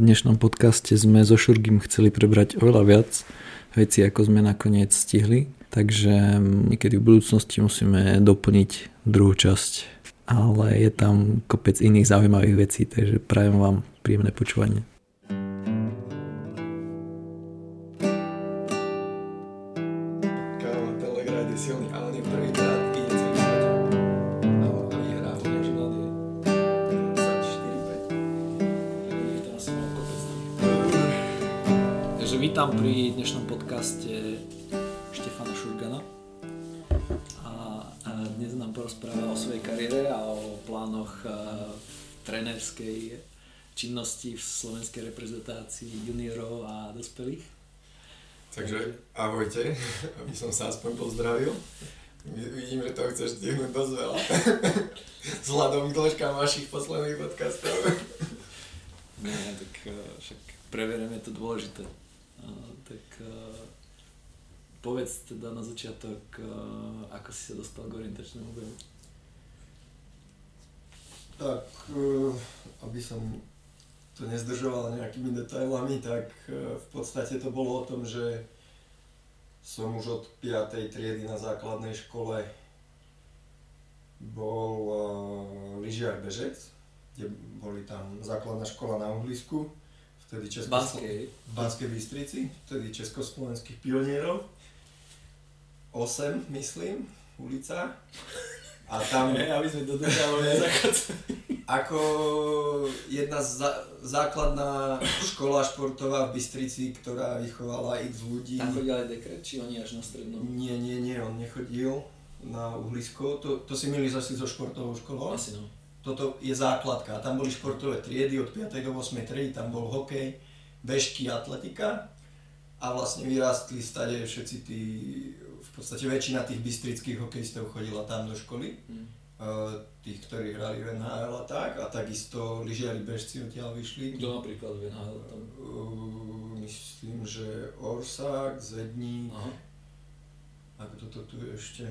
Dnešnom podcaste sme so Šurgim chceli prebrať oveľa viac veci, ako sme nakoniec stihli. Takže niekedy v budúcnosti musíme doplniť druhú časť. Ale je tam kopec iných zaujímavých vecí, takže prajem vám príjemné počúvanie. Trénerskej činnosti v slovenskej reprezentácii juniorov a dospelých. Takže ahojte, aby som sa aspoň pozdravil. Vidím, že to chceš stihnúť dosť veľa. Vzhľadom k dĺžkám vašich posledných podcastov. Nie, tak však preverujeme to dôležité tak povedz teda na začiatok, ako si sa dostal k orientačnému behu. Tak, aby som to nezdržoval nejakými detailami, tak v podstate to bolo o tom, že som už od 5. triedy na základnej škole bol lyžiar bežec, kde boli tam základná škola na uhlisku vtedy Česko... Banskej. V Banskej Bystrici, vtedy československých pionierov. 8, myslím, ulica. A tam... Ne, aby sme dodržali Ako jedna zá, základná škola športová v Bystrici, ktorá vychovala x ľudí. Tam chodil aj dekret, či oni až na strednú? Nie, nie, nie, on nechodil na uhlisko. To, to si milí zase so športovou školou? Asi no toto je základka. Tam boli športové triedy od 5. do 8. triedy, tam bol hokej, bežky, atletika a vlastne vyrástli stade všetci tí, v podstate väčšina tých bystrických hokejistov chodila tam do školy. Hmm. Tých, ktorí hrali v NHL a tak, a takisto lyžiari bežci odtiaľ vyšli. Kto napríklad v NHL tam? myslím, že Orsák, Zedník, Aha. a kto to tu ešte?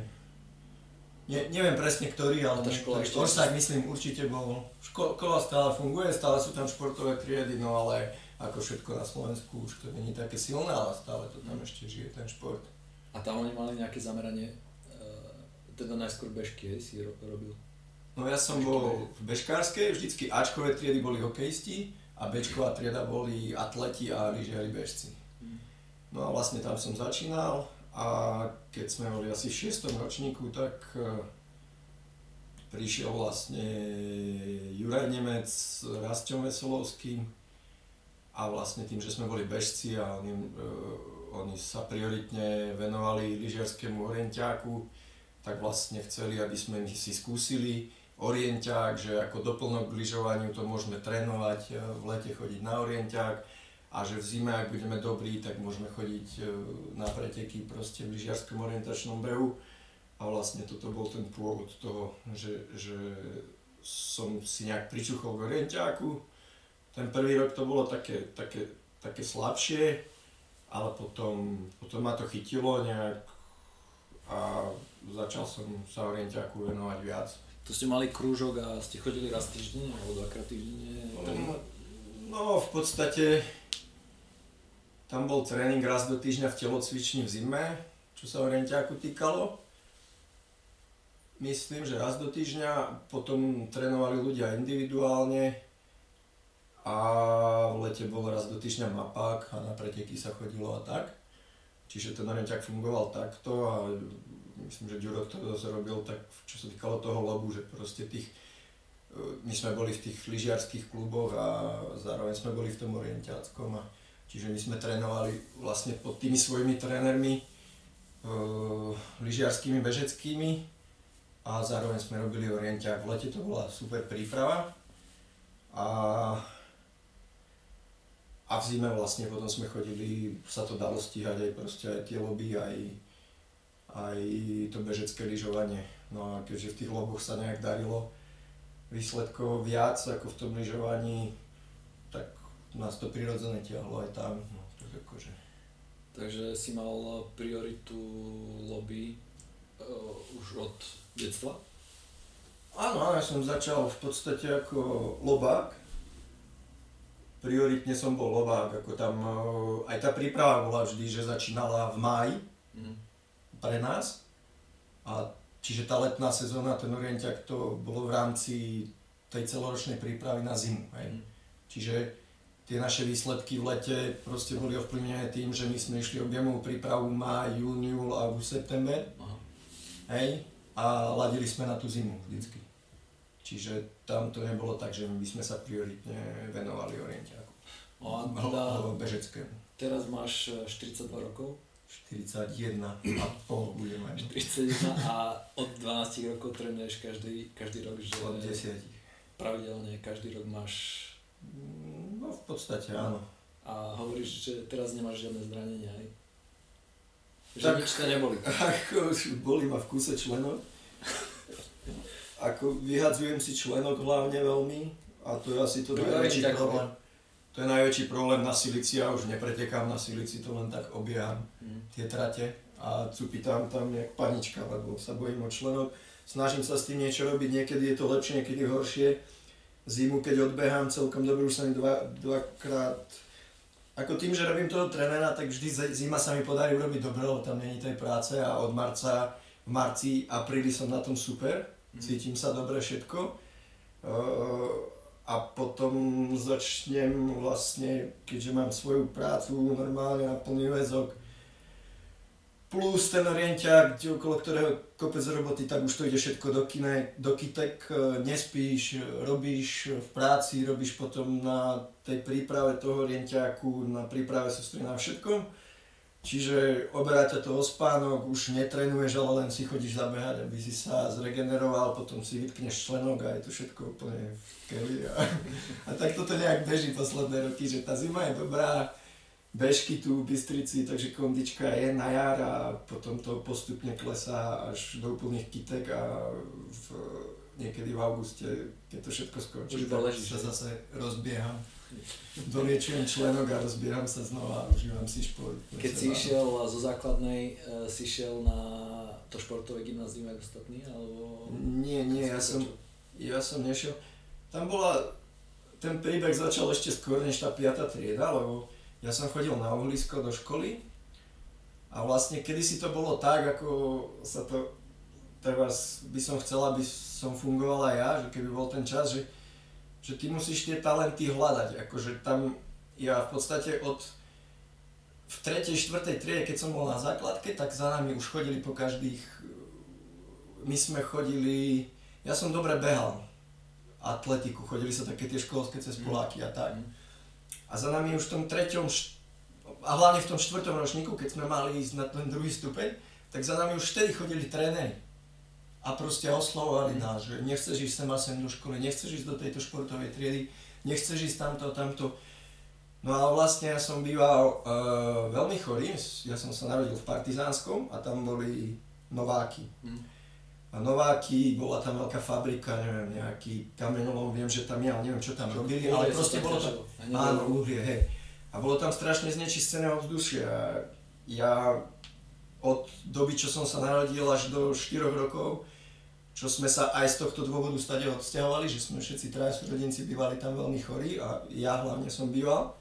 Ne, neviem presne ktorý, ale tá škola ešte... Orsák myslím určite bol. Škola stále funguje, stále sú tam športové triedy, no ale ako všetko na Slovensku už to není také silné, ale stále to tam ešte žije ten šport. A tam oni mali nejaké zameranie, uh, teda najskôr bežky, hej, si ro- robil? No ja som bežky bol v bežkárskej, vždycky Ačkové triedy boli hokejisti a Bčková trieda boli atleti a lyžiari bežci. Hmm. No a vlastne tam som začínal, a keď sme boli asi v 6. ročníku, tak e, prišiel vlastne Juraj Nemec s Rastom Veselovským a vlastne tým, že sme boli bežci a oni, uh, oni sa prioritne venovali lyžiarskému orientiáku, tak vlastne chceli, aby sme si skúsili orienťák, že ako doplnok k lyžovaniu to môžeme trénovať, e, v lete chodiť na orienťák a že v zime, ak budeme dobrí, tak môžeme chodiť e, na preteky proste v lyžiarskom orientačnom behu. A vlastne toto bol ten pôvod toho, že, že som si nejak pričuchol k orienťáku. Ten prvý rok to bolo také, také, také slabšie, ale potom, potom ma to chytilo nejak a začal som sa orienťáku venovať viac. To ste mali krúžok a ste chodili raz týždenne alebo dvakrát týždenne? No, no v podstate tam bol tréning raz do týždňa v telocvični v zime, čo sa orientiaku týkalo. Myslím, že raz do týždňa, potom trénovali ľudia individuálne a v lete bol raz do týždňa mapák a na preteky sa chodilo a tak. Čiže ten orientiak fungoval takto a myslím, že Ďuro to dosť robil tak, čo sa týkalo toho lobu, že proste tých, my sme boli v tých lyžiarských kluboch a zároveň sme boli v tom orientiáckom a Čiže my sme trénovali vlastne pod tými svojimi trénermi, uh, lyžiarskými, bežeckými a zároveň sme robili orientia. V lete to bola super príprava a, a v zime vlastne potom sme chodili, sa to dalo stíhať aj proste aj tie lobby, aj, aj to bežecké lyžovanie. No a keďže v tých loboch sa nejak darilo výsledkov viac ako v tom lyžovaní, nás to prirodzene ťahlo aj tam. No, tak akože. Takže si mal prioritu lobby uh, už od detstva? Áno, ja som začal v podstate ako lobák. Prioritne som bol lovák, ako tam e, aj tá príprava bola vždy, že začínala v máji mm. pre nás. A čiže tá letná sezóna, ten orientiak, to bolo v rámci tej celoročnej prípravy na zimu. Hej. Mm. Čiže tie naše výsledky v lete proste boli ovplyvnené tým, že my sme išli objemovú prípravu má, jún, júl, august, september. Aha. Hej, a ladili sme na tú zimu vždycky. Čiže tam to nebolo tak, že my sme sa prioritne venovali orientiaku. No teda, bežeckému. Teraz máš 42 e, rokov? 41 a pol budem mať. 41 a od 12 rokov trénuješ každý, každý rok, že... Od 10. Pravidelne každý rok máš No v podstate áno. A hovoríš, že teraz nemáš žiadne zranenia, aj? Že tak, nič neboli. Ako, boli ma v kúse členok. Ako vyhadzujem si členok hlavne veľmi a to je asi to, to najväčší problém. To je najväčší problém na silici, ja už nepretekám na silici, to len tak obieham mm. tie trate a cupitám tam nejak panička, lebo sa bojím o členok. Snažím sa s tým niečo robiť, niekedy je to lepšie, niekedy horšie zimu, keď odbehám celkom dobre, už sa mi dva, dvakrát ako tým, že robím toho trénera, tak vždy zima sa mi podarí urobiť dobre, lebo tam není tej práce a od marca, v marci, apríli som na tom super. Cítim sa dobre všetko. A potom začnem vlastne, keďže mám svoju prácu normálne na plný väzok, plus ten orientia, okolo ktorého kopec roboty, tak už to ide všetko do, kine, do kytek, e, nespíš, robíš v práci, robíš potom na tej príprave toho orientiaku, na príprave sústredy na všetko. Čiže oberá ťa to o spánok, už netrenuješ, ale len si chodíš zabehať, aby si sa zregeneroval, potom si vytkneš členok a je to všetko úplne v keli. A, a tak toto nejak beží posledné roky, že tá zima je dobrá, bežky tu v Bystrici, takže kondička je na jar a potom to postupne klesá až do úplných kytek a v, niekedy v auguste, keď to všetko skončí, tak sa zase rozbieham. Doliečujem členok a rozbieham sa znova a užívam si šport. Keď si išiel zo základnej, e, si šiel na to športové gymnázium ako ostatní, alebo... Nie, nie, ja som, ja som nešiel. Tam bola, ten príbeh začal ešte skôr než tá 5. trieda, lebo ja som chodil na uhlisko do školy a vlastne kedysi to bolo tak, ako sa to, teraz by som chcel, aby som fungoval aj ja, že keby bol ten čas, že, že ty musíš tie talenty hľadať, akože tam ja v podstate od v tretej, štvrtej triede, keď som bol na základke, tak za nami už chodili po každých, my sme chodili, ja som dobre behal atletiku, chodili sa také tie školské cez Poláky a tak. Mm. A za nami už v tom treťom, a hlavne v tom štvrtom ročníku, keď sme mali ísť na ten druhý stupeň, tak za nami už vtedy chodili tréneri. A proste oslovovali nás, že nechceš ísť sem a sem do školy, nechceš ísť do tejto športovej triedy, nechceš ísť tamto, tamto. No a vlastne ja som býval uh, veľmi chorý, ja som sa narodil v Partizánskom a tam boli Nováky. Mm. A Nováky, bola tam veľká fabrika, neviem, nejaký kameňolom, viem, že tam ja, neviem, čo tam robili, ale proste bolo tam, áno, uhlie, hej. A bolo tam strašne znečistené ovzdušie a ja od doby, čo som sa narodil až do 4 rokov, čo sme sa aj z tohto dôvodu stade odsťahovali, že sme všetci traja súrodenci bývali tam veľmi chorí a ja hlavne som býval.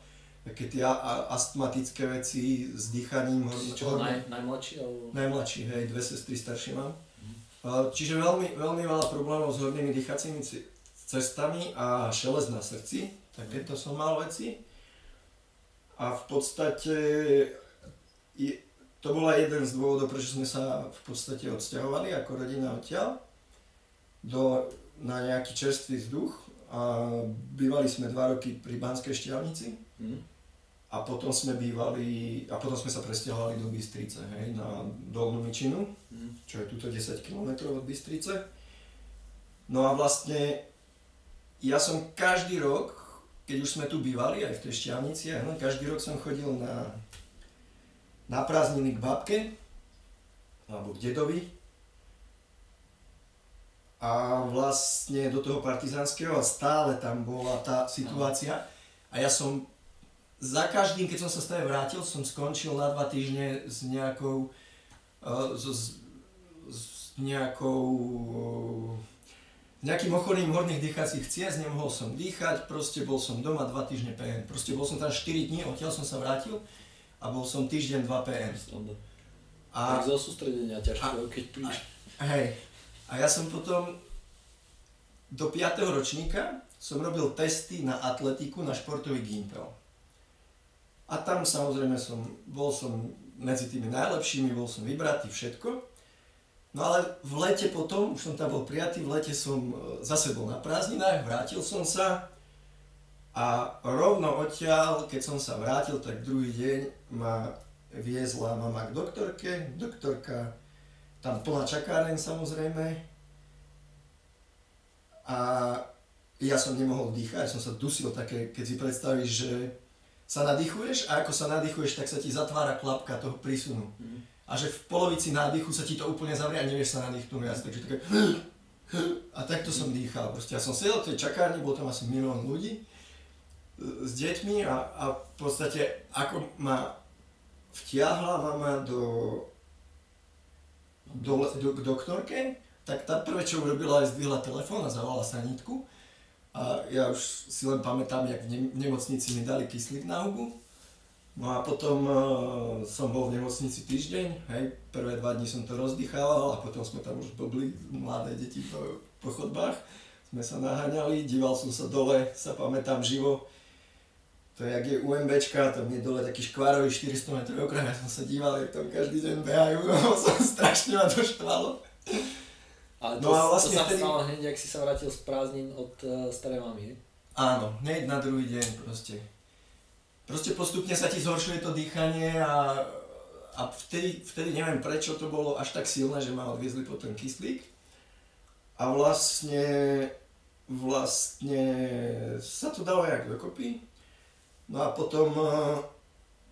Také tie astmatické veci s dýchaním. Čo, naj, najmladší? Alebo... Najmladší, hej, dve sestry staršie mám. Čiže veľmi, veľmi veľa problémov s hornými dýchacími cestami a šelez na srdci, takéto som mal veci. A v podstate je, to bola jeden z dôvodov, prečo sme sa v podstate odsťahovali ako rodina odtiaľ do, na nejaký čerstvý vzduch a bývali sme dva roky pri Banskej šťavnici. Mm a potom sme bývali, a potom sme sa presťahovali do Bystrice, hej, na Dolnú Mičinu, mm. čo je tuto 10 km od Bystrice. No a vlastne ja som každý rok, keď už sme tu bývali, aj v tej šťavnici, aj, každý rok som chodil na, na prázdniny k babke, alebo k dedovi. A vlastne do toho partizánskeho a stále tam bola tá situácia. A ja som za každým, keď som sa stále vrátil, som skončil na dva týždne s nejakou, uh, s, s, s nejakou uh, nejakým ochorením horných dýchacích ciest, nemohol som dýchať, proste bol som doma 2 týždne PM. Proste bol som tam 4 dní, odtiaľ som sa vrátil a bol som týždeň 2 PM. A, tak zo sústredenia ťažko, a, keď príš. A, hej. A ja som potom do 5. ročníka som robil testy na atletiku, na športový gimpel. A tam samozrejme som, bol som medzi tými najlepšími, bol som vybratý, všetko. No ale v lete potom, už som tam bol prijatý, v lete som e, zase bol na prázdninách, vrátil som sa a rovno odtiaľ, keď som sa vrátil, tak druhý deň ma viezla mama k doktorke, doktorka tam plná čakáren samozrejme a ja som nemohol dýchať, som sa dusil také, keď si predstavíš, že sa nadýchuješ a ako sa nadýchuješ, tak sa ti zatvára klapka toho prísunu. Mm a že v polovici nádychu sa ti to úplne zavrie a nevieš sa nadýchnúť viac, takže také a takto som dýchal. Proste ja som sedel v tej čakárni, bol tam asi milión ľudí s deťmi a, a v podstate ako ma vtiahla mama do, do, do, k doktorke, tak tá prvé, čo urobila, je zdvihla telefón a zavolala sanitku. A ja už si len pamätám, jak v nemocnici mi dali kyslík na hubu. No a potom uh, som bol v nemocnici týždeň, hej, prvé dva dní som to rozdýchával a potom sme tam už bobli, mladé deti po, po chodbách, sme sa naháňali, díval som sa dole, sa pamätám živo, to je, jak je UMBčka, tam je dole taký škvárový 400 m okrem, ja som sa díval, jak tam každý deň behajú, som strašne ma to štvalo. Ale to, no a vlastne to sa vtedy... stalo hneď, ak si sa vrátil z prázdnin od uh, starej mamy, Áno, hneď na druhý deň proste proste postupne sa ti zhoršuje to dýchanie a, a vtedy, vtedy neviem prečo to bolo až tak silné, že ma odviezli potom kyslík. A vlastne, vlastne sa to dalo jak dokopy. No a potom eh,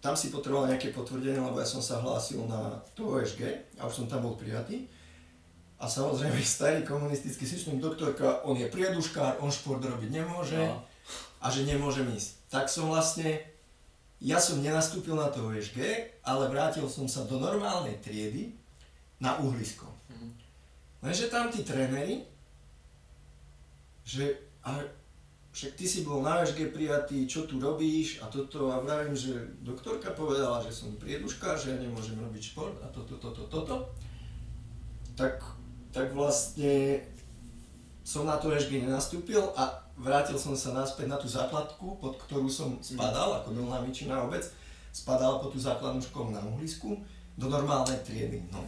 tam si potreboval nejaké potvrdenie, lebo ja som sa hlásil na to OSG a už som tam bol prijatý. A samozrejme starý komunistický systém doktorka, on je prieduškár, on šport robiť nemôže no. a že nemôžem ísť. Tak som vlastne ja som nenastúpil na to OSG, ale vrátil som sa do normálnej triedy na uhlisko. Mm. Lenže tam tí tréneri, že a však ty si bol na OSG prijatý, čo tu robíš a toto a vravím, že doktorka povedala, že som prieduška, že ja nemôžem robiť šport a toto, toto, toto, tak, tak vlastne som na to OSG nenastúpil a vrátil som sa naspäť na tú základku, pod ktorú som spadal, ako Dolná Mičina obec, spadal po tú základnú školu na uhlisku do normálnej triedy. No.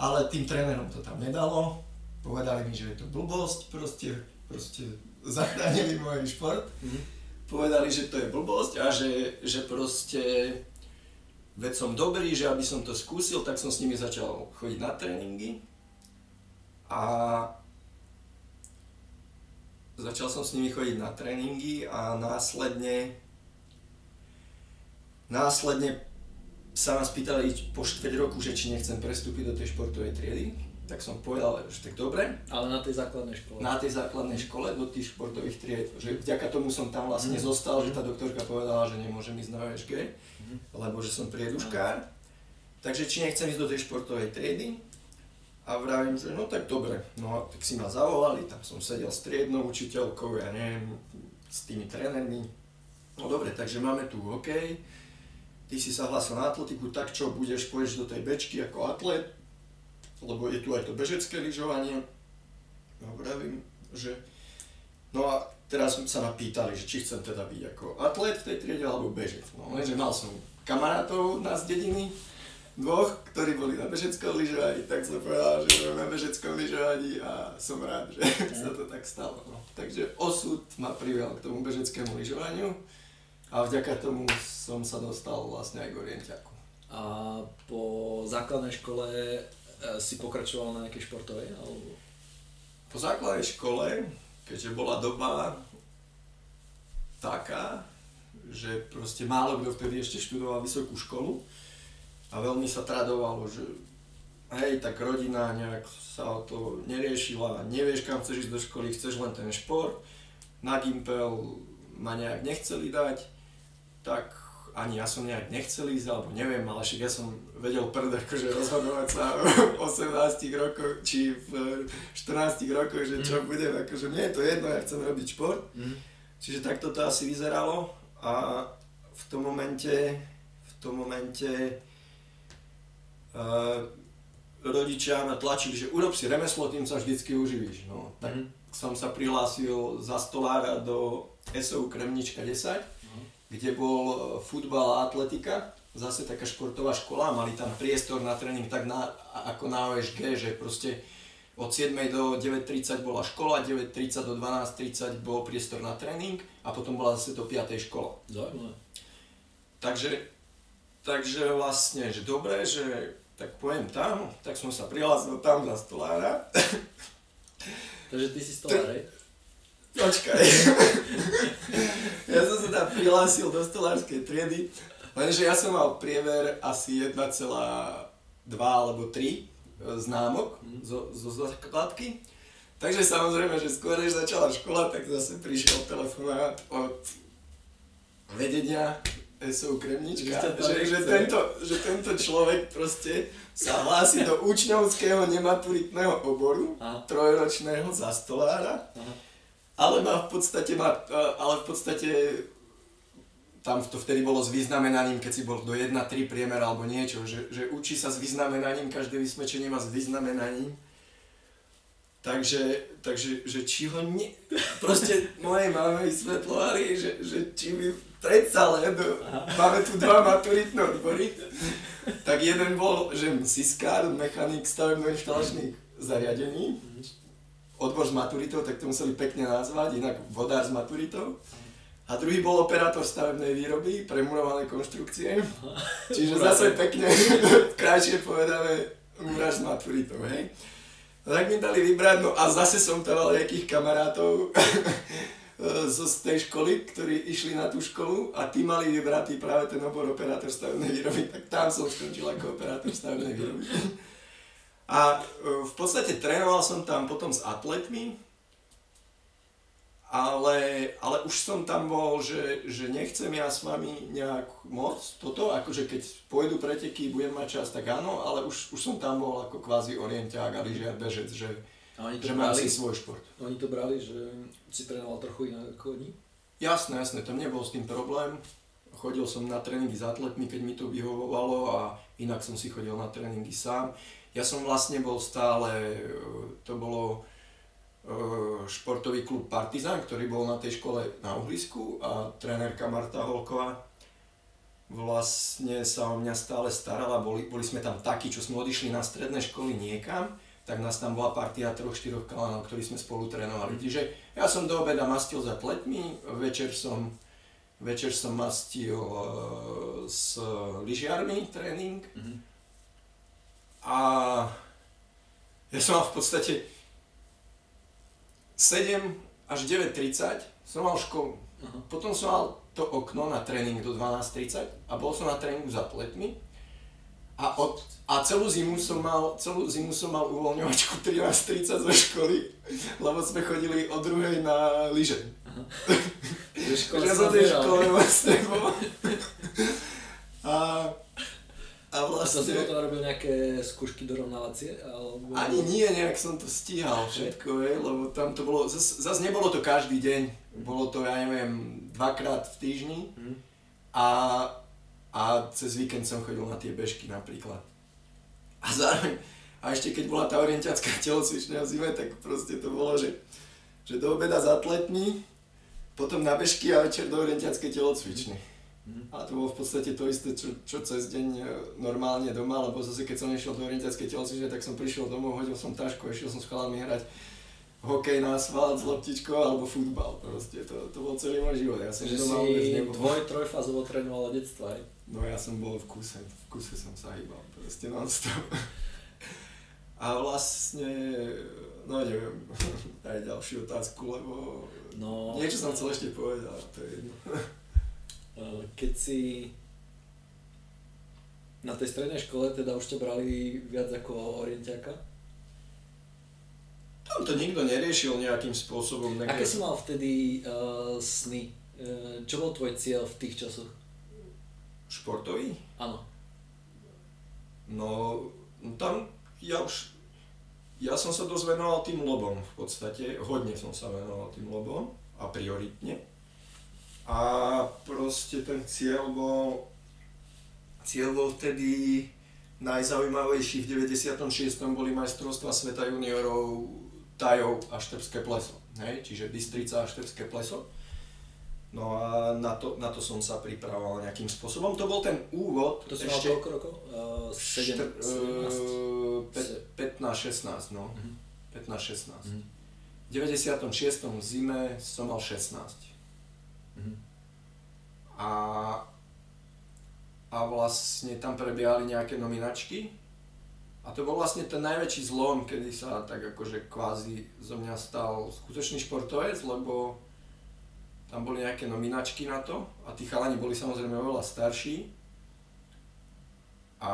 Ale tým trénerom to tam nedalo, povedali mi, že je to blbosť, proste, proste zachránili môj šport. Mm. Povedali, že to je blbosť a že, že proste veď som dobrý, že aby som to skúsil, tak som s nimi začal chodiť na tréningy. A začal som s nimi chodiť na tréningy a následne následne sa ma spýtali po 4 roku, že či nechcem prestúpiť do tej športovej triedy, tak som povedal, že tak dobre. Ale na tej základnej škole. Na tej základnej škole do tých športových tried, že vďaka tomu som tam vlastne mm. zostal, že tá doktorka povedala, že nemôžem ísť na VŠG, mm. lebo že som prieduškár. Takže či nechcem ísť do tej športovej triedy, a vravím, že no tak dobre, no tak si ma zavolali, tam som sedel s triednou učiteľkou, ja neviem, s tými trénermi. No dobre, takže máme tu hokej, ty si sa hlásil na atletiku, tak čo, budeš, pôjdeš do tej bečky ako atlet, lebo je tu aj to bežecké lyžovanie. No vravím, že... No a teraz sa ma pýtali, že či chcem teda byť ako atlet v tej triede alebo bežec. No lenže mal som kamarátov na z dediny, dvoch, ktorí boli na bežeckom lyžovaní, tak som povedal, že na bežeckom lyžovaní a som rád, že sa to tak stalo. No. Takže osud ma privial k tomu bežeckému lyžovaniu a vďaka tomu som sa dostal vlastne aj k orientiaku. A po základnej škole si pokračoval na nejakej športovej? Alebo... Po základnej škole, keďže bola doba taká, že proste málo kto vtedy ešte študoval vysokú školu, a veľmi sa tradovalo, že hej, tak rodina nejak sa o to neriešila, nevieš kam chceš ísť do školy, chceš len ten šport, na Gimpel ma nejak nechceli dať, tak ani ja som nejak nechcel ísť, alebo neviem, ale však ja som vedel prd akože rozhodovať sa v 18 rokoch, či v 14 rokoch, že čo mm. budem, akože mne je to jedno, ja chcem robiť šport. Mm. Čiže takto to asi vyzeralo a v tom momente, v tom momente uh, rodičia ma tlačili, že urob si remeslo, tým sa vždycky uživíš. No, tak mm. som sa prihlásil za stolára do SOU Kremnička 10, mm. Kde bol e, futbal a atletika, zase taká športová škola, mali tam priestor na tréning tak na, ako na OSG, že proste od 7 do 9.30 bola škola, 9.30 do 12.30 bol priestor na tréning a potom bola zase do 5. škola. Zaujímavé. Takže, takže vlastne, že dobre, že tak pojem tam, tak som sa prihlásil tam za stolára. Takže ty si stolár, hej? Počkaj. ja som sa tam prihlásil do stolárskej triedy, lenže ja som mal priever asi 1,2 alebo 3 známok zo, zo základky. Takže samozrejme, že skôr než začala škola, tak zase prišiel telefonát od vedenia SO Kremnička, že, že, tento, že tento človek proste sa hlási do učňovského nematuritného oboru, Aha. trojročného za stolára, Aha. Ale má v podstate, má, ale v podstate tam to vtedy bolo s vyznamenaním, keď si bol do 1-3 priemer alebo niečo, že, že učí sa s vyznamenaním, každé vysmečenie má s vyznamenaním. Takže, takže že či ho ne... Proste mojej máme vysvetlovali, že, že či by predsa len, máme tu dva maturitné odbory, tak jeden bol, že siskár, mechanik stavebno-inštalačných zariadení, odbor s maturitou, tak to museli pekne nazvať, inak vodár s maturitou. A druhý bol operátor stavebnej výroby, premurované konštrukcie. Čiže zase pekne, krajšie povedané, múraž s maturitou, hej. No tak mi dali vybrať, no a zase som tam mal nejakých kamarátov z tej školy, ktorí išli na tú školu a tí mali vybratý práve ten obor operátor stavebnej výroby, tak tam som skončil ako operátor stavebnej výroby. A e, v podstate trénoval som tam potom s atletmi, ale, ale už som tam bol, že, že nechcem ja s vami nejak moc toto, akože keď pôjdu preteky, budem mať čas, tak áno, ale už, už som tam bol ako kvázi orienták a lyžiar bežec, že, a oni to že brali, mám si svoj šport. Oni to brali, že si trénoval trochu inak ako oni? Jasné, jasné, tam nebol s tým problém. Chodil som na tréningy s atletmi, keď mi to vyhovovalo a inak som si chodil na tréningy sám. Ja som vlastne bol stále, to bolo Eh, športový klub Partizan, ktorý bol na tej škole na uhlisku a trénerka Marta Holková vlastne sa o mňa stále starala, boli, boli sme tam takí, čo sme odišli na stredné školy niekam, tak nás tam bola partia troch, štyroch kalanov, ktorí sme spolu trénovali. Čiže ja som do obeda mastil za pletmi, večer som, večer som mastil uh, s lyžiarmi tréning. Mm-hmm. A ja som mal v podstate 7 až 9.30 som mal školu. Uh-huh. Potom som mal to okno na tréning do 12.30 a bol som na tréningu za pletmi. A, od, a celú zimu som mal, celú zimu som mal uvoľňovačku 13.30 zo školy, lebo sme chodili o druhej na lyže. Že som tej škole vlastne bol. A a vlastne... A to si potom robil nejaké skúšky dorovnávacie? Alebo... Ani nie, nejak som to stíhal všetko, je, lebo tam to bolo, zase zas nebolo to každý deň, bolo to, ja neviem, dvakrát v týždni mm. a, a cez víkend som chodil na tie bežky napríklad. A zároveň, a ešte keď bola tá orientiacká telocvičňa v zime, tak proste to bolo, že, že do obeda s atletmi, potom na bežky a večer do orientiackej telocvičny. Mm. A to bolo v podstate to isté, čo, čo cez deň e, normálne doma, lebo zase keď som nešiel do orientiackej telocvične, tak som prišiel domov, hodil som tašku, išiel som s chalami hrať hokej na asfalt s loptičkou alebo futbal. Proste to, to bol celý môj život. Ja som že doma si dvoj, trojfázovo trénoval od detstva, aj? No ja som bol v kuse, v kuse som sa hýbal, proste non-stop. A vlastne, no neviem, aj ďalšiu otázku, lebo no, niečo som chcel ešte povedať, ale to je jedno. Eh, keď si na tej strednej škole teda už ťa brali viac ako orientiaka? Tam to nikto neriešil nejakým spôsobom. Nejaké... Aké si mal vtedy uh, sny? Uh, čo bol tvoj cieľ v tých časoch? športový? Áno. No, no tam ja už, ja som sa dosť venoval tým lobom v podstate, hodne som sa venoval tým lobom a prioritne. A proste ten cieľ bol, cieľ bol vtedy najzaujímavejší, v 96. boli majstrovstva sveta juniorov Tajov a Štrbské pleso, hej? čiže Bystrica a Štrbské pleso. No a na to, na to som sa pripravoval nejakým spôsobom. To bol ten úvod. To ešte... mal koľko rokov? Uh, 7, uh, 15-16, no. Uh-huh. 15-16. Uh-huh. V 96. zime som mal 16. Uh-huh. A, a vlastne tam prebiehali nejaké nominačky. A to bol vlastne ten najväčší zlom, kedy sa tak akože kvázi zo mňa stal skutočný športovec, lebo tam boli nejaké nominačky na to a tí chalani boli samozrejme oveľa starší. A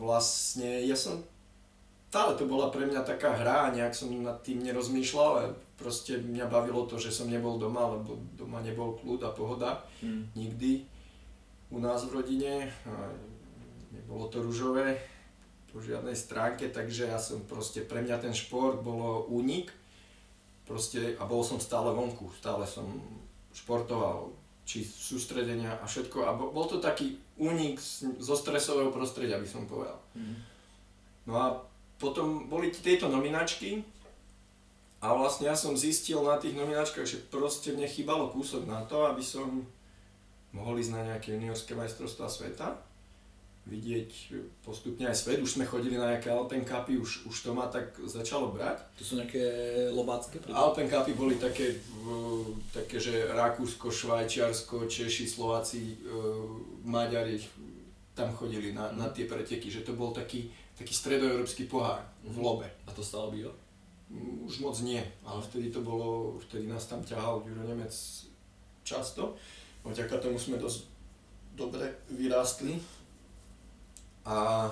vlastne ja som, stále to bola pre mňa taká hra, nejak som nad tým nerozmýšľal, proste mňa bavilo to, že som nebol doma, lebo doma nebol kľud a pohoda, mm. nikdy u nás v rodine. Nebolo to ružové po žiadnej stránke, takže ja som proste, pre mňa ten šport bolo únik proste, a bol som stále vonku, stále som športoval, či sústredenia a všetko. A bol to taký únik zo stresového prostredia, by som povedal. Mm. No a potom boli tieto nominačky a vlastne ja som zistil na tých nominačkách, že proste mne chýbalo kúsok na to, aby som mohol ísť na nejaké juniorské majstrovstvá sveta vidieť postupne aj svet. Už sme chodili na nejaké Alpen Cupy, už, už to ma tak začalo brať. To sú nejaké lobácké? Alpen Cupy boli také, také že Rakúsko, Švajčiarsko, Češi, Slováci, e, Maďari tam chodili na, na tie preteky, že to bol taký, taký stredoeurópsky pohár v lobe. A to stále býva? Už moc nie, ale vtedy to bolo, vtedy nás tam ťahal Juro Nemec často. Vďaka tomu sme dosť dobre vyrástli a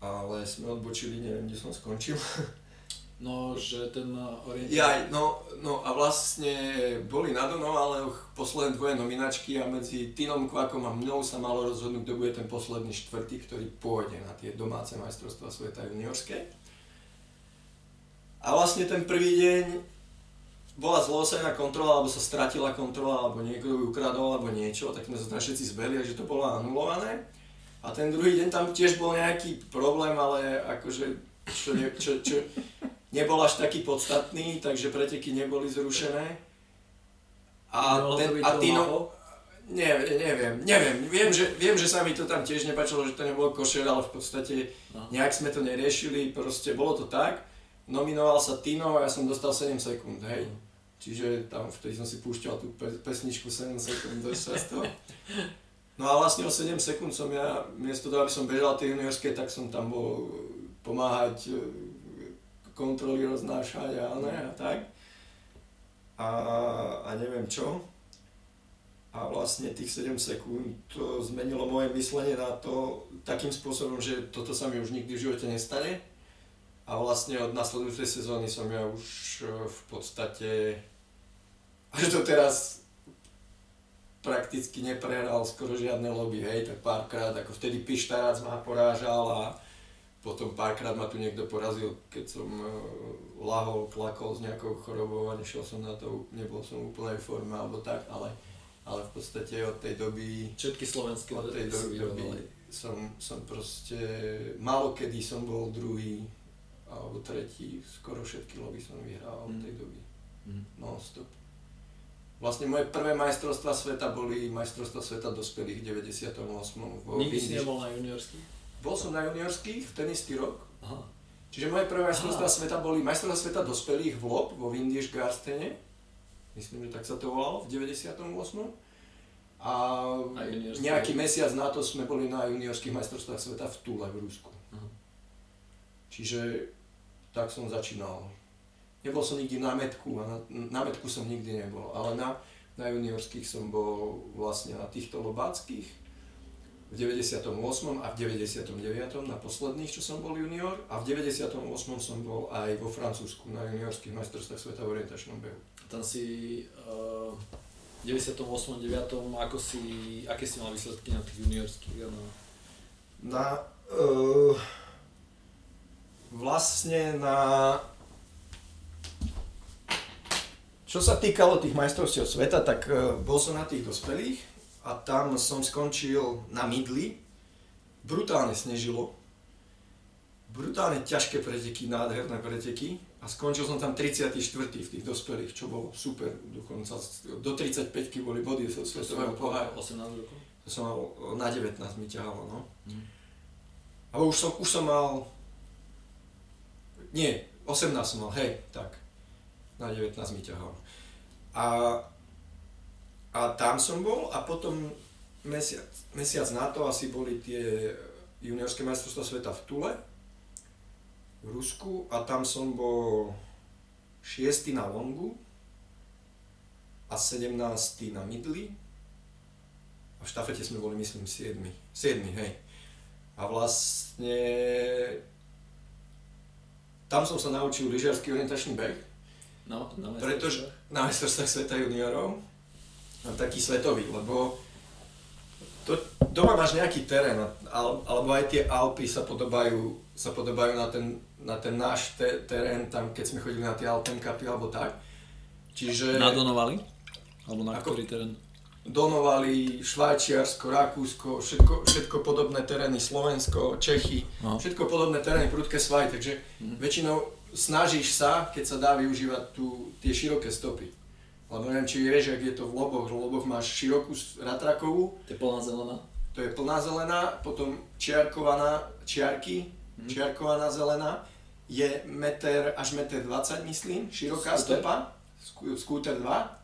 ale sme odbočili, neviem, kde som skončil. No, že ten orientier... Ja, no, no a vlastne boli na ale posledné dvoje nominačky a medzi Tinom Kvakom a mnou sa malo rozhodnúť, kto bude ten posledný štvrtý, ktorý pôjde na tie domáce majstrovstvá sveta juniorské. A vlastne ten prvý deň bola zlosená kontrola, alebo sa stratila kontrola, alebo niekto ju ukradol, alebo niečo, tak sme sa tam všetci zbeli, že to bolo anulované. A ten druhý deň tam tiež bol nejaký problém, ale akože čo, ne, čo, čo nebol až taký podstatný, takže preteky neboli zrušené. A, ten, a Tino, nie, neviem, neviem, viem že, viem, že sa mi to tam tiež nepačilo, že to nebolo košer, ale v podstate no. nejak sme to neriešili, proste bolo to tak. Nominoval sa Tino a ja som dostal 7 sekúnd, hej. Čiže tam vtedy som si púšťal tú pesničku 7 sekúnd dosť často. No a vlastne o 7 sekúnd som ja, miesto toho, aby som bežal tie juniorské, tak som tam bol pomáhať, e, kontroly roznášať a ne, a tak. A, a neviem čo. A vlastne tých 7 sekúnd to zmenilo moje myslenie na to takým spôsobom, že toto sa mi už nikdy v živote nestane. A vlastne od nasledujúcej sezóny som ja už e, v podstate až to teraz prakticky neprehral skoro žiadne lobby, hej, tak párkrát, ako vtedy Pištárc ma porážal a potom párkrát ma tu niekto porazil, keď som uh, lahol, klakol s nejakou chorobou a nešiel som na to, nebol som v úplnej forme alebo tak, ale, ale v podstate od tej doby... Všetky slovenské od tej doby, doby som, som proste, málo kedy som bol druhý alebo tretí, skoro všetky lobby som vyhral mm. od tej doby. Mm. Non-stop. Vlastne moje prvé majstrovstvá sveta boli majstrovstvá sveta dospelých v 98. Vo Nikdy si nebol na juniorských? Bol som na juniorských v ten istý rok. Aha. Čiže moje prvé majstrovstvá sveta boli majstrovstvá sveta dospelých v LOB vo Windisch Garstene. Myslím, že tak sa to volalo v 98. A, a nejaký mesiac na to sme boli na juniorských majstrovstvách sveta v Tule v Rusku. Aha. Čiže tak som začínal Nebol som nikdy na metku a na, na metku som nikdy nebol, ale na, na juniorských som bol vlastne na týchto lobáckých v 98. a v 99. na posledných, čo som bol junior a v 98. som bol aj vo Francúzsku na juniorských majstrovstvách sveta v orientačnom behu. Tam si uh, 98. 9. Ako si, aké si mal výsledky na tých juniorských? No? Na, uh, vlastne na čo sa týkalo tých majstrovstiev sveta, tak uh, bol som na tých dospelých a tam som skončil na midli. Brutálne snežilo. Brutálne ťažké preteky, nádherné preteky. A skončil som tam 34. v tých dospelých, čo bolo super. Dokonca do 35 boli body zo svetového pohára. 18 rokov? To som mal, na 19 mi ťahalo, no. Mm. Ale už som, už som mal, nie, 18 som mal, hej, tak. Na 19 mi ťahalo. A a tam som bol a potom mesiac, mesiac na to asi boli tie juniorské majstrovstvá sveta v Tule, v Rusku a tam som bol 6. na longu a 17. na midli a v štafete sme boli myslím 7. 7. hej. A vlastne tam som sa naučil lyžiarsky orientačný beh. No, na pretože na majstrovstvách sveta juniorov taký svetový, lebo to, doma máš nejaký terén, alebo aj tie Alpy sa podobajú, sa podobajú na ten, na ten náš te, terén, tam keď sme chodili na tie Alpenkapy alebo tak. Čiže... Na Donovali? Alebo na ako, ktorý terén? Donovali, Švajčiarsko, Rakúsko, všetko, všetko podobné terény, Slovensko, Čechy, no. všetko podobné terény, prudké svaj, takže mm. väčšinou snažíš sa, keď sa dá využívať tu, tie široké stopy. Lebo neviem, či vieš, ak je to v Loboch. V Loboch máš širokú ratrakovú. To je plná zelená. To je plná zelená, potom čiarkovaná, čiarky, hmm. čiarkovaná zelená. Je meter až meter 20, myslím, široká skúter. stepa, skúter 2.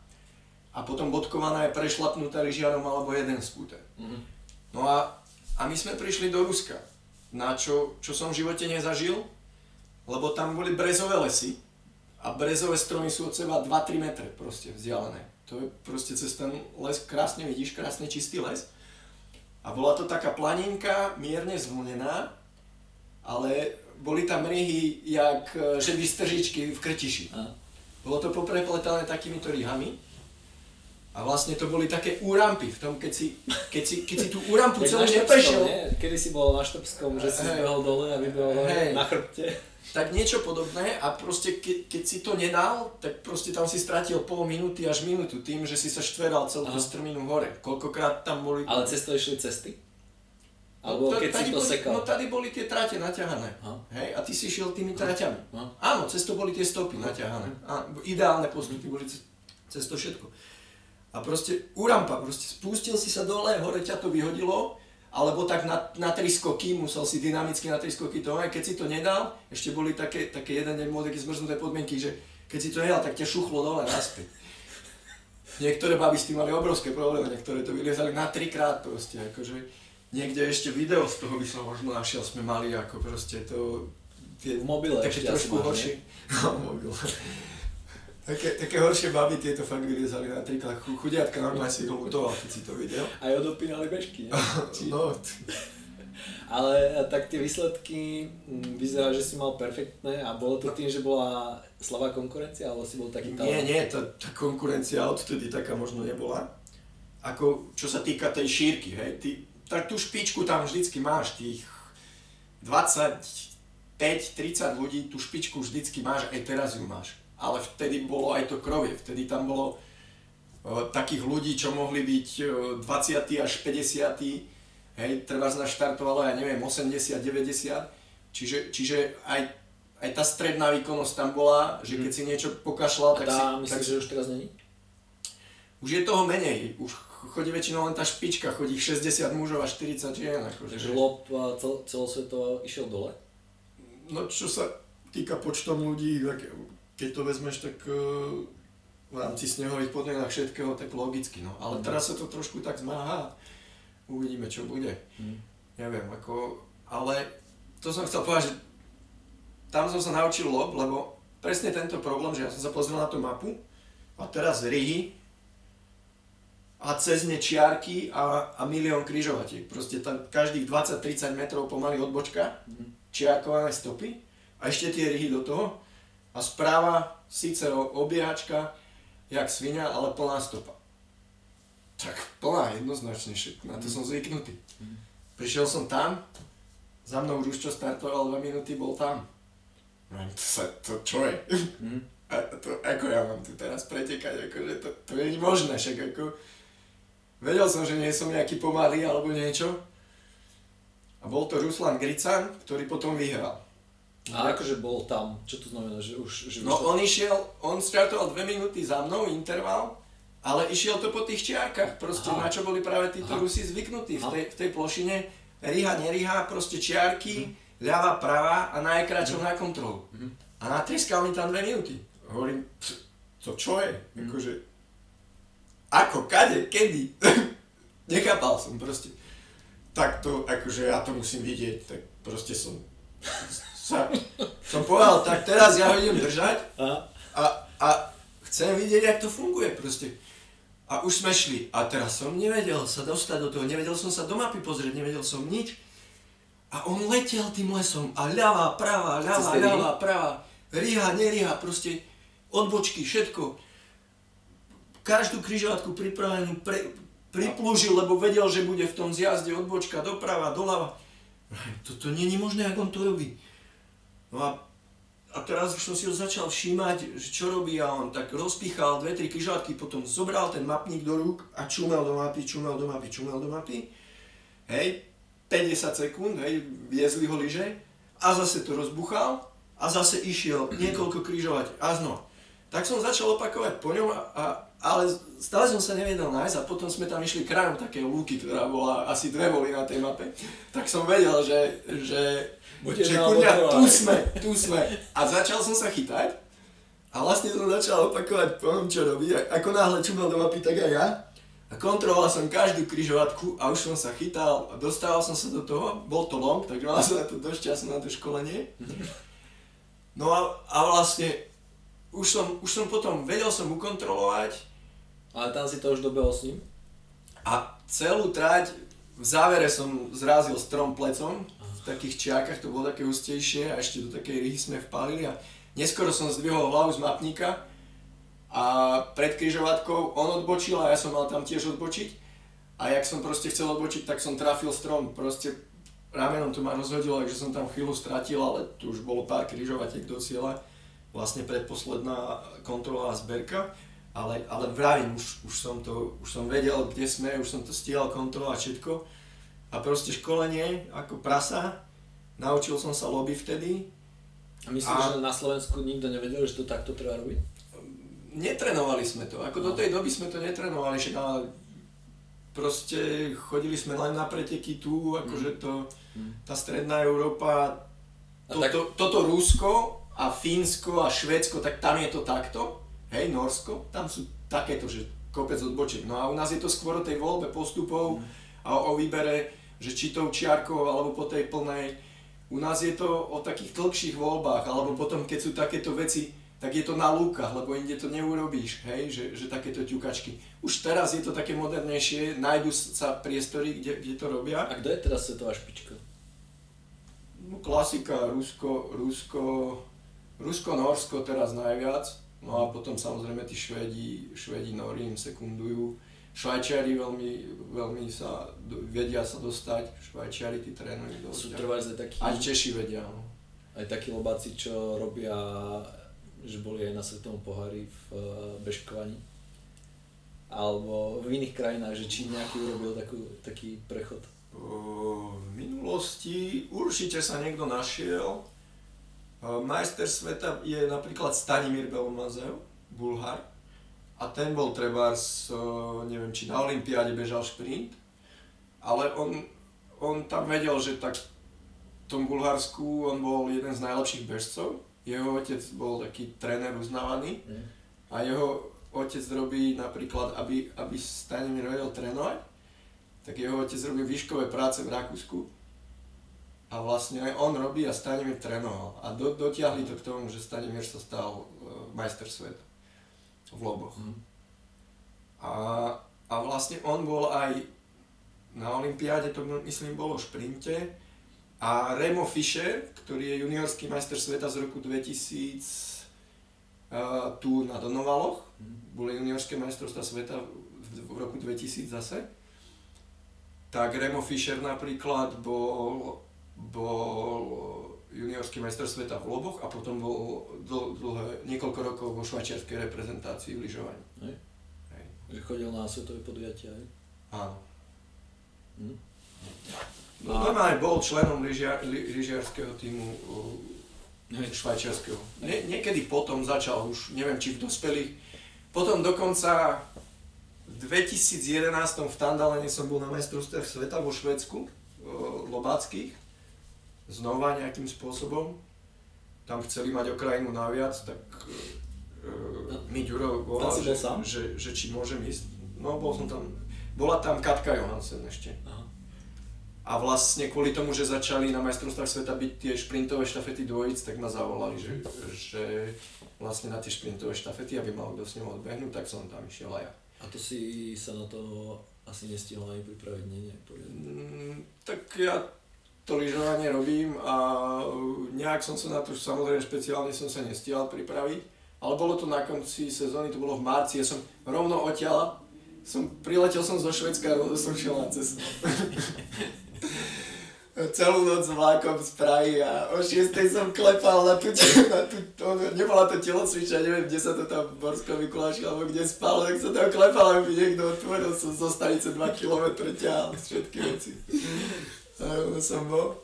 A potom bodkovaná je prešlapnutá lyžiarom alebo jeden skúter. Hmm. No a, a my sme prišli do Ruska, na čo, čo som v živote nezažil, lebo tam boli brezové lesy a brezové stromy sú od seba 2-3 metre proste vzdialené. To je proste cez ten les, krásne vidíš, krásne čistý les. A bola to taká planinka, mierne zvlnená, ale boli tam ryhy, jak e, že stržičky v krtiši. Bolo to poprepletané takýmito rihami. A vlastne to boli také úrampy v tom, keď si, keď si, keď si tú úrampu celú neprešiel. Kedy si bol na Štrbskom, že si hey, zbehol dole a vybehol hey, na chrbte tak niečo podobné a proste ke, keď si to nedal, tak proste tam si stratil pol minúty až minútu tým, že si sa štveral celú tú strminu hore. Koľkokrát tam boli... Ale cez to išli cesty? Alebo no, keď si to boli, sekal? No tady boli tie trate naťahané. Hej, a ty si šiel tými traťami. Aha. Áno, cez to boli tie stopy Aha. naťahané. A, ideálne postupy boli cez, cez to všetko. A proste urampa, proste spustil si sa dole, hore ťa to vyhodilo alebo tak na, na tri skoky, musel si dynamicky na tri skoky to aj keď si to nedal, ešte boli také, také jeden deň bol také zmrznuté podmienky, že keď si to nedal, tak ťa šuchlo dole naspäť. Niektoré baby s tým mali obrovské problémy, niektoré to vyliezali na trikrát proste, akože niekde ešte video z toho by som možno našiel, sme mali ako proste to... Tie, v mobile také trošku horšie. No, mobil. Také, také horšie baby tieto fakt vyliezali na triklách. Chudiatka normálne si lutoval, keď si to videl. Aj odopínali bežky, Či... no. Ale tak tie výsledky mm, vyzerá, že si mal perfektné a bolo to tým, že bola slabá konkurencia, alebo si bol taký talent? Nie, nie, tá, tá konkurencia odtedy taká možno nebola. Ako čo sa týka tej šírky, hej, ty, tak tú špičku tam vždycky máš, tých 25-30 ľudí, tú špičku vždycky máš, aj teraz ju máš ale vtedy bolo aj to krovie, vtedy tam bolo uh, takých ľudí, čo mohli byť uh, 20. až 50. Hej, treba naštartovalo, ja neviem, 80, 90, čiže, čiže aj, aj tá stredná výkonnosť tam bola, že keď si niečo pokašľal, tak tá, si... Myslíš, tak, že už teraz není? Už je toho menej, už chodí väčšinou len tá špička, chodí 60 mužov a 40 žien. Akože. Takže lob cel, celosvetovo išiel dole? No čo sa týka počtom ľudí, tak keď to vezmeš, tak e, v rámci snehových podmienok všetkého, tak logicky, no. Ale teraz sa to trošku tak zmáha. Uvidíme, čo bude. Mm. Neviem, ako, ale to som chcel povedať, že tam som sa naučil lob, lebo presne tento problém, že ja som sa pozrel na tú mapu a teraz ryhy a cez ne čiarky a, a milión križovatiek. Proste tam každých 20-30 metrov pomaly odbočka, mm. čiarkované stopy a ešte tie ryhy do toho a správa síce obiehačka, jak svinia, ale plná stopa. Tak plná jednoznačne, však na to som zvyknutý. Prišiel som tam, za mnou Ruščo startoval 2 minúty, bol tam. No, to, sa, to čo je? A to, ako ja mám tu teraz pretekať, akože to, to je možné, však ako... Vedel som, že nie som nejaký pomalý alebo niečo. A bol to Ruslan Grican, ktorý potom vyhral. A akože bol tam, čo to znamená, že už... Že No už to... on išiel, on startoval dve minúty za mnou, interval, ale išiel to po tých čiarkach, proste Aha. na čo boli práve títo Aha. Rusi zvyknutí v tej, v tej plošine. Riha, neriha, proste čiarky, ľava, prava a najkračom na kontrolu. A natrieskal mi tam dve minúty. Hovorím, "Pf, to čo je? Akože, ako, kade, kedy? Nechápal som proste. Tak to, akože ja to musím vidieť, tak proste som sa, som povedal, tak teraz ja ho idem držať A, a, chcem vidieť, jak to funguje proste. A už sme šli. A teraz som nevedel sa dostať do toho, nevedel som sa do mapy pozrieť, nevedel som nič. A on letel tým lesom a Cez tie rihy? ľavá, pravá, riha, neriha, proste odbočky, všetko. Každú križovatku pripravenú pre, priplúžil, lebo vedel, že bude v tom zjazde odbočka doprava, doľava. Toto nie je možné, ako on to robí. No a, a teraz už som si ho začal všímať, že čo robí a on tak rozpichal dve, tri križovatky, potom zobral ten mapník do rúk a čumel do mapy, čumel do mapy, čumel do mapy. Hej, 50 sekúnd, hej, viezli ho lyže a zase to rozbuchal a zase išiel niekoľko križovať a znova. Tak som začal opakovať po ňom, a, a, ale stále som sa nevedel nájsť a potom sme tam išli krajom také lúky, ktorá bola asi dve boli na tej mape. Tak som vedel, že, že, Bude že kurňa, tu sme, tu sme. A začal som sa chytať a vlastne som začal opakovať po čo robí. Ako náhle čumel do mapy, tak aj ja. A kontroloval som každú križovatku a už som sa chytal a dostával som sa do toho. Bol to long, takže mal som na to dosť času na to školenie. No a, a vlastne už som, už som potom vedel som ukontrolovať. Ale tam si to už dobehol s ním? a celú trať v závere som zrazil strom plecom. V takých čiakach, to bolo také hustejšie a ešte do takej ryhy sme vpálili. A neskoro som zdvihol hlavu z mapníka a pred križovatkou on odbočil a ja som mal tam tiež odbočiť. A jak som proste chcel odbočiť, tak som trafil strom, proste ramenom to ma rozhodilo, takže som tam chvíľu stratil, ale tu už bolo pár križovatiek do cieľa, vlastne predposledná kontrola a zberka, ale, ale vravím, už, už, som to, už som vedel, kde sme, už som to stíhal kontrolovať všetko. A proste školenie ako prasa, naučil som sa lobby vtedy, A myslíš, A- že na Slovensku nikto nevedel, že to takto treba robiť? netrenovali sme to, ako do tej doby sme to netrenovali, však ale proste chodili sme len na preteky tu, akože to, tá stredná Európa, A tak- toto Rusko a Fínsko a Švédsko, tak tam je to takto, hej, Norsko, tam sú takéto, že kopec odbočiek. No a u nás je to skôr o tej voľbe postupov a o výbere, že či tou čiarkou alebo po tej plnej. U nás je to o takých dlhších voľbách, alebo potom, keď sú takéto veci, tak je to na lúkach, lebo inde to neurobíš, hej, že, že takéto ťukačky. Už teraz je to také modernejšie, nájdu sa priestory, kde, kde to robia. A kto je teraz svetová špička? No, klasika, Rusko, Rusko, Rusko, Norsko teraz najviac. No a potom samozrejme tí Švedi, Švedi Nori im sekundujú. Švajčiari veľmi, veľmi sa, vedia sa dostať, Švajčiari tí trénujú Sú dosť. trvať takí, Aj Češi vedia, no. aj takí lobáci, čo robia, že boli aj na svetovom pohári v eh, bežkovaní. Alebo v iných krajinách, že či nejaký urobil takú, taký prechod. V minulosti určite sa niekto našiel. O, Majster sveta je napríklad Stanimir Belmazev, Bulhar. A ten bol trebárs, o, neviem, či na Olympiáde bežal šprint. Ale on, on tam vedel, že tak v tom Bulharsku on bol jeden z najlepších bežcov. Jeho otec bol taký tréner uznávaný. Mm. A jeho otec robí napríklad, aby, aby Stanimir vedel trénovať, tak jeho otec robí výškové práce v Rakúsku. A vlastne aj on robí a Stanimir trénoval. A do, dotiahli to k tomu, že Stanimir sa stal uh, majster sveta v loboch. Mm. A, a vlastne on bol aj na Olympiáde, to myslím bolo v šprinte. A Remo Fischer, ktorý je juniorský majster sveta z roku 2000 uh, tu na Donovaloch, boli juniorské majstrovstvá sveta v v roku 2000 zase, tak Remo Fischer napríklad bol, bol juniorský majster sveta v loboch a potom bol dl- dlhé, niekoľko rokov vo švajčiarskej reprezentácii v lyžovaní. Hej. Hej. Že chodil na svetové podujatia, hej? Áno. Hm? No, A- normálne bol členom lyžia, ly, lyžiarského týmu uh, švajčiarského. Nie, niekedy potom začal, už neviem či v dospelých. Potom dokonca v 2011 v Tandalene som bol na majstrovstvách sveta vo Švédsku, uh, lobáckých. Znova nejakým spôsobom. Tam chceli mať okrajinu naviac, tak uh, mi Ďuro volal, že, sám? že, že, či môžem ísť. No bol som tam, bola tam Katka Johansen ešte. Aha. A vlastne kvôli tomu, že začali na majstrovstvách sveta byť tie šprintové štafety dvojic, tak ma zavolali, že, že vlastne na tie šprintové štafety, aby mal kto s ním odbehnúť, tak som tam išiel aj ja. A to si sa na to asi nestihol ani pripraviť, nie, nie. Mm, tak ja to lyžovanie robím a nejak som sa na to, samozrejme špeciálne som sa nestihal pripraviť, ale bolo to na konci sezóny, to bolo v marci, ja som rovno odtiaľ, som, priletel som zo Švedska som šiel na cestu. Celú noc vlákom z Prahy a o 6 som klepal na tú, na tú to, nebola to telocviča, neviem, kde sa to tam v Borskom alebo kde spal, tak som tam klepal, aby niekto otvoril, som zo stanice 2 km ťahal všetky veci. Som bol.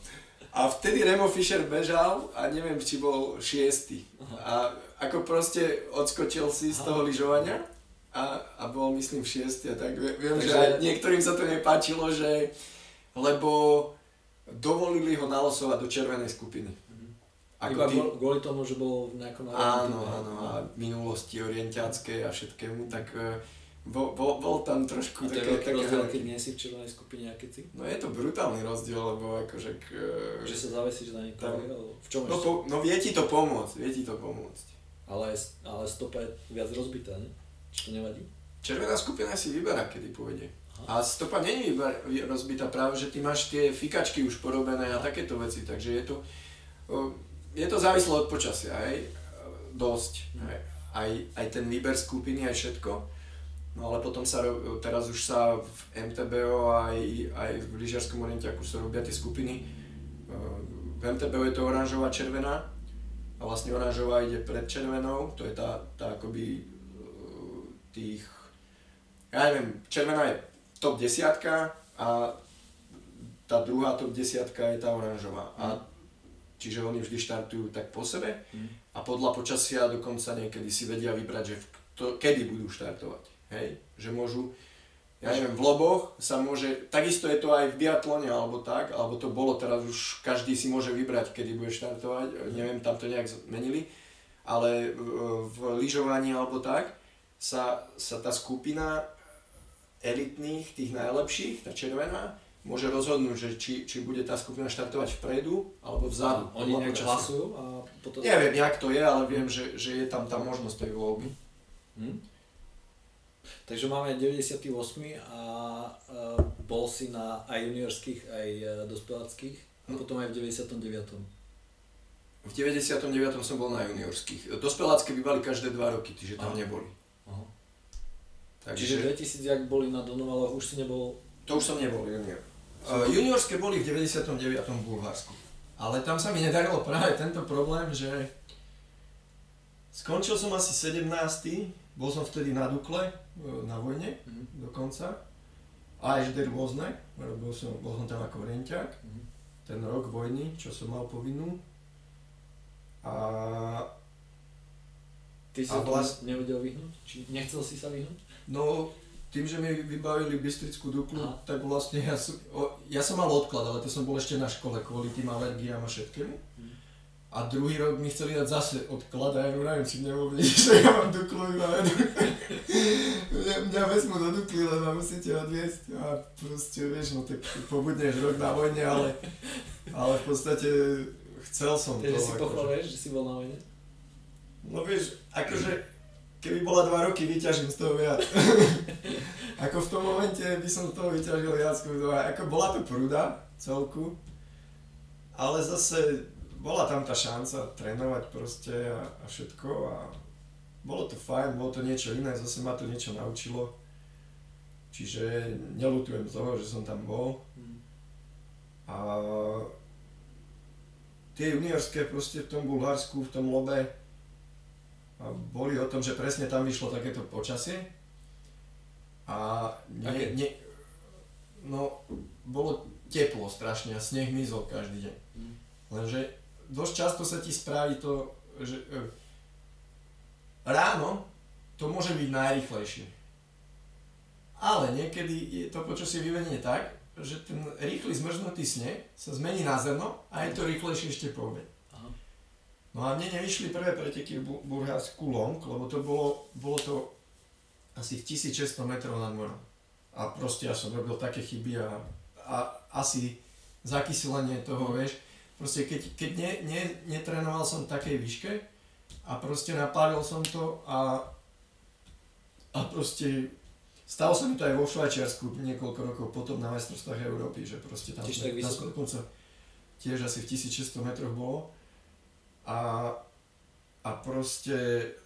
A vtedy Remo Fischer bežal a neviem, či bol šiestý. A ako proste odskočil si z toho lyžovania a, a bol myslím šiestý. A tak vie- viem, že Takže- aj niektorým sa to nepáčilo, že lebo dovolili ho nalosovať do červenej skupiny. Ako Iba tí, kvôli- tomu, že bol v nejakom národnom áno, áno, a minulosti orientiackej a všetkému, tak e, bol, bol, bol tam trošku A to také, také rozdiel, keď nie si v červenej skupine a keď si? No je to brutálny rozdiel, lebo akože... K, Že sa zavesíš na niekoho, alebo v čom no, ešte? po, no vie ti to pomôcť, vie ti to pomôcť. Ale, ale stopa je viac rozbitá, ne? Či to nevadí? Červená skupina si vyberá, kedy pôjde. Aha. A stopa není rozbitá práve, že ty máš tie fikačky už porobené a takéto veci, takže je to, je to závislé od počasia, hej, dosť. Aj, aj ten výber skupiny, aj všetko. No ale potom sa, teraz už sa v MTBO aj, aj v lyžiarskom orientiaku sa robia tie skupiny. E, V MTBO je to oranžová červená a vlastne oranžová ide pred červenou, to je tá, tá akoby e, tých, ja neviem, červená je top desiatka a tá druhá top desiatka je tá oranžová. A čiže oni vždy štartujú tak po sebe Mm. a podľa počasia dokonca niekedy si vedia vybrať, že to, kedy budú štartovať. Hej? Že môžu, ja neviem, v loboch sa môže, takisto je to aj v biatlone alebo tak, alebo to bolo teraz už, každý si môže vybrať, kedy bude štartovať, neviem, tam to nejak zmenili, ale v, lyžovaní alebo tak sa, sa tá skupina elitných, tých najlepších, tá červená, môže rozhodnúť, že či, či bude tá skupina štartovať vpredu alebo vzadu. Oni nejak hlasujú a potom... Neviem, jak to je, ale viem, že, že je tam tá možnosť tej voľby. Hm? Takže máme 98 a bol si na aj juniorských, aj uh, dospeláckých a potom aj v 99. V 99. som bol na juniorských. Dospelácké bývali každé dva roky, čiže tam Aha. neboli. Aha. Takže Čiže 2000, ak boli na Donovaloch, už si nebol... to už som nebol junior. Uh, juniorské boli v 99. v Bulharsku. Ale tam sa mi nedarilo práve tento problém, že skončil som asi 17. Bol som vtedy na Dukle, e, na vojne Mhm. dokonca. A ešte rôzne, robil som, bol som tam ako orienťák. Mhm. ten rok vojny, čo som mal povinnú. A Ty si sa vlast- nevedel vyhnúť? Či nechcel si sa vyhnúť? no, tým, že mi vybavili Bystrickú Duklu, Aha. tak vlastne ja som, ja som mal odklad, ale to som bol ešte na škole kvôli tým alergiám a všetkému. Mhm. A druhý rok mi chceli dať zase odklad a ja neviem, či vôbec, že ja mám Duklu iba mňa, mňa vezmu do Dukly, ma musíte odviesť a proste vieš, no tak pobudneš rok na vojne, ale, ale v podstate chcel som to. Takže si akože. pochvaluješ, že si bol na vojne? No vieš, akože keby bola dva roky, vyťažím z toho viac. ako v tom momente by som z toho vyťažil viac, ako bola to prúda celku, ale zase bola tam tá šanca trénovať proste a, a všetko a bolo to fajn, bolo to niečo iné, zase ma to niečo naučilo. Čiže nelutujem toho, že som tam bol. Mm. A tie juniorské proste v tom Bulharsku, v tom lobe a boli o tom, že presne tam vyšlo takéto počasie. A nie, nie, no, bolo teplo strašne a sneh mizol každý deň. Mm. Lenže dosť často sa ti spraví to, že e, ráno to môže byť najrychlejšie. Ale niekedy je to počasie vyvedenie tak, že ten rýchly zmrznutý sneh sa zmení na zrno a je to rýchlejšie ešte po obede. No a mne nevyšli prvé preteky v Bu- Burhasku long, lebo to bolo, bolo to asi 1600 metrov nad morom. A proste ja som robil také chyby a, a asi zakyselenie toho, vieš. Proste keď, keď ne, ne, netrénoval som v takej výške a proste napálil som to a, a proste stalo sa mi to aj vo Švajčiarsku niekoľko rokov potom na majstrovstvách Európy, že proste tam sme, tam dokonca tiež asi v 1600 metroch bolo. A, a proste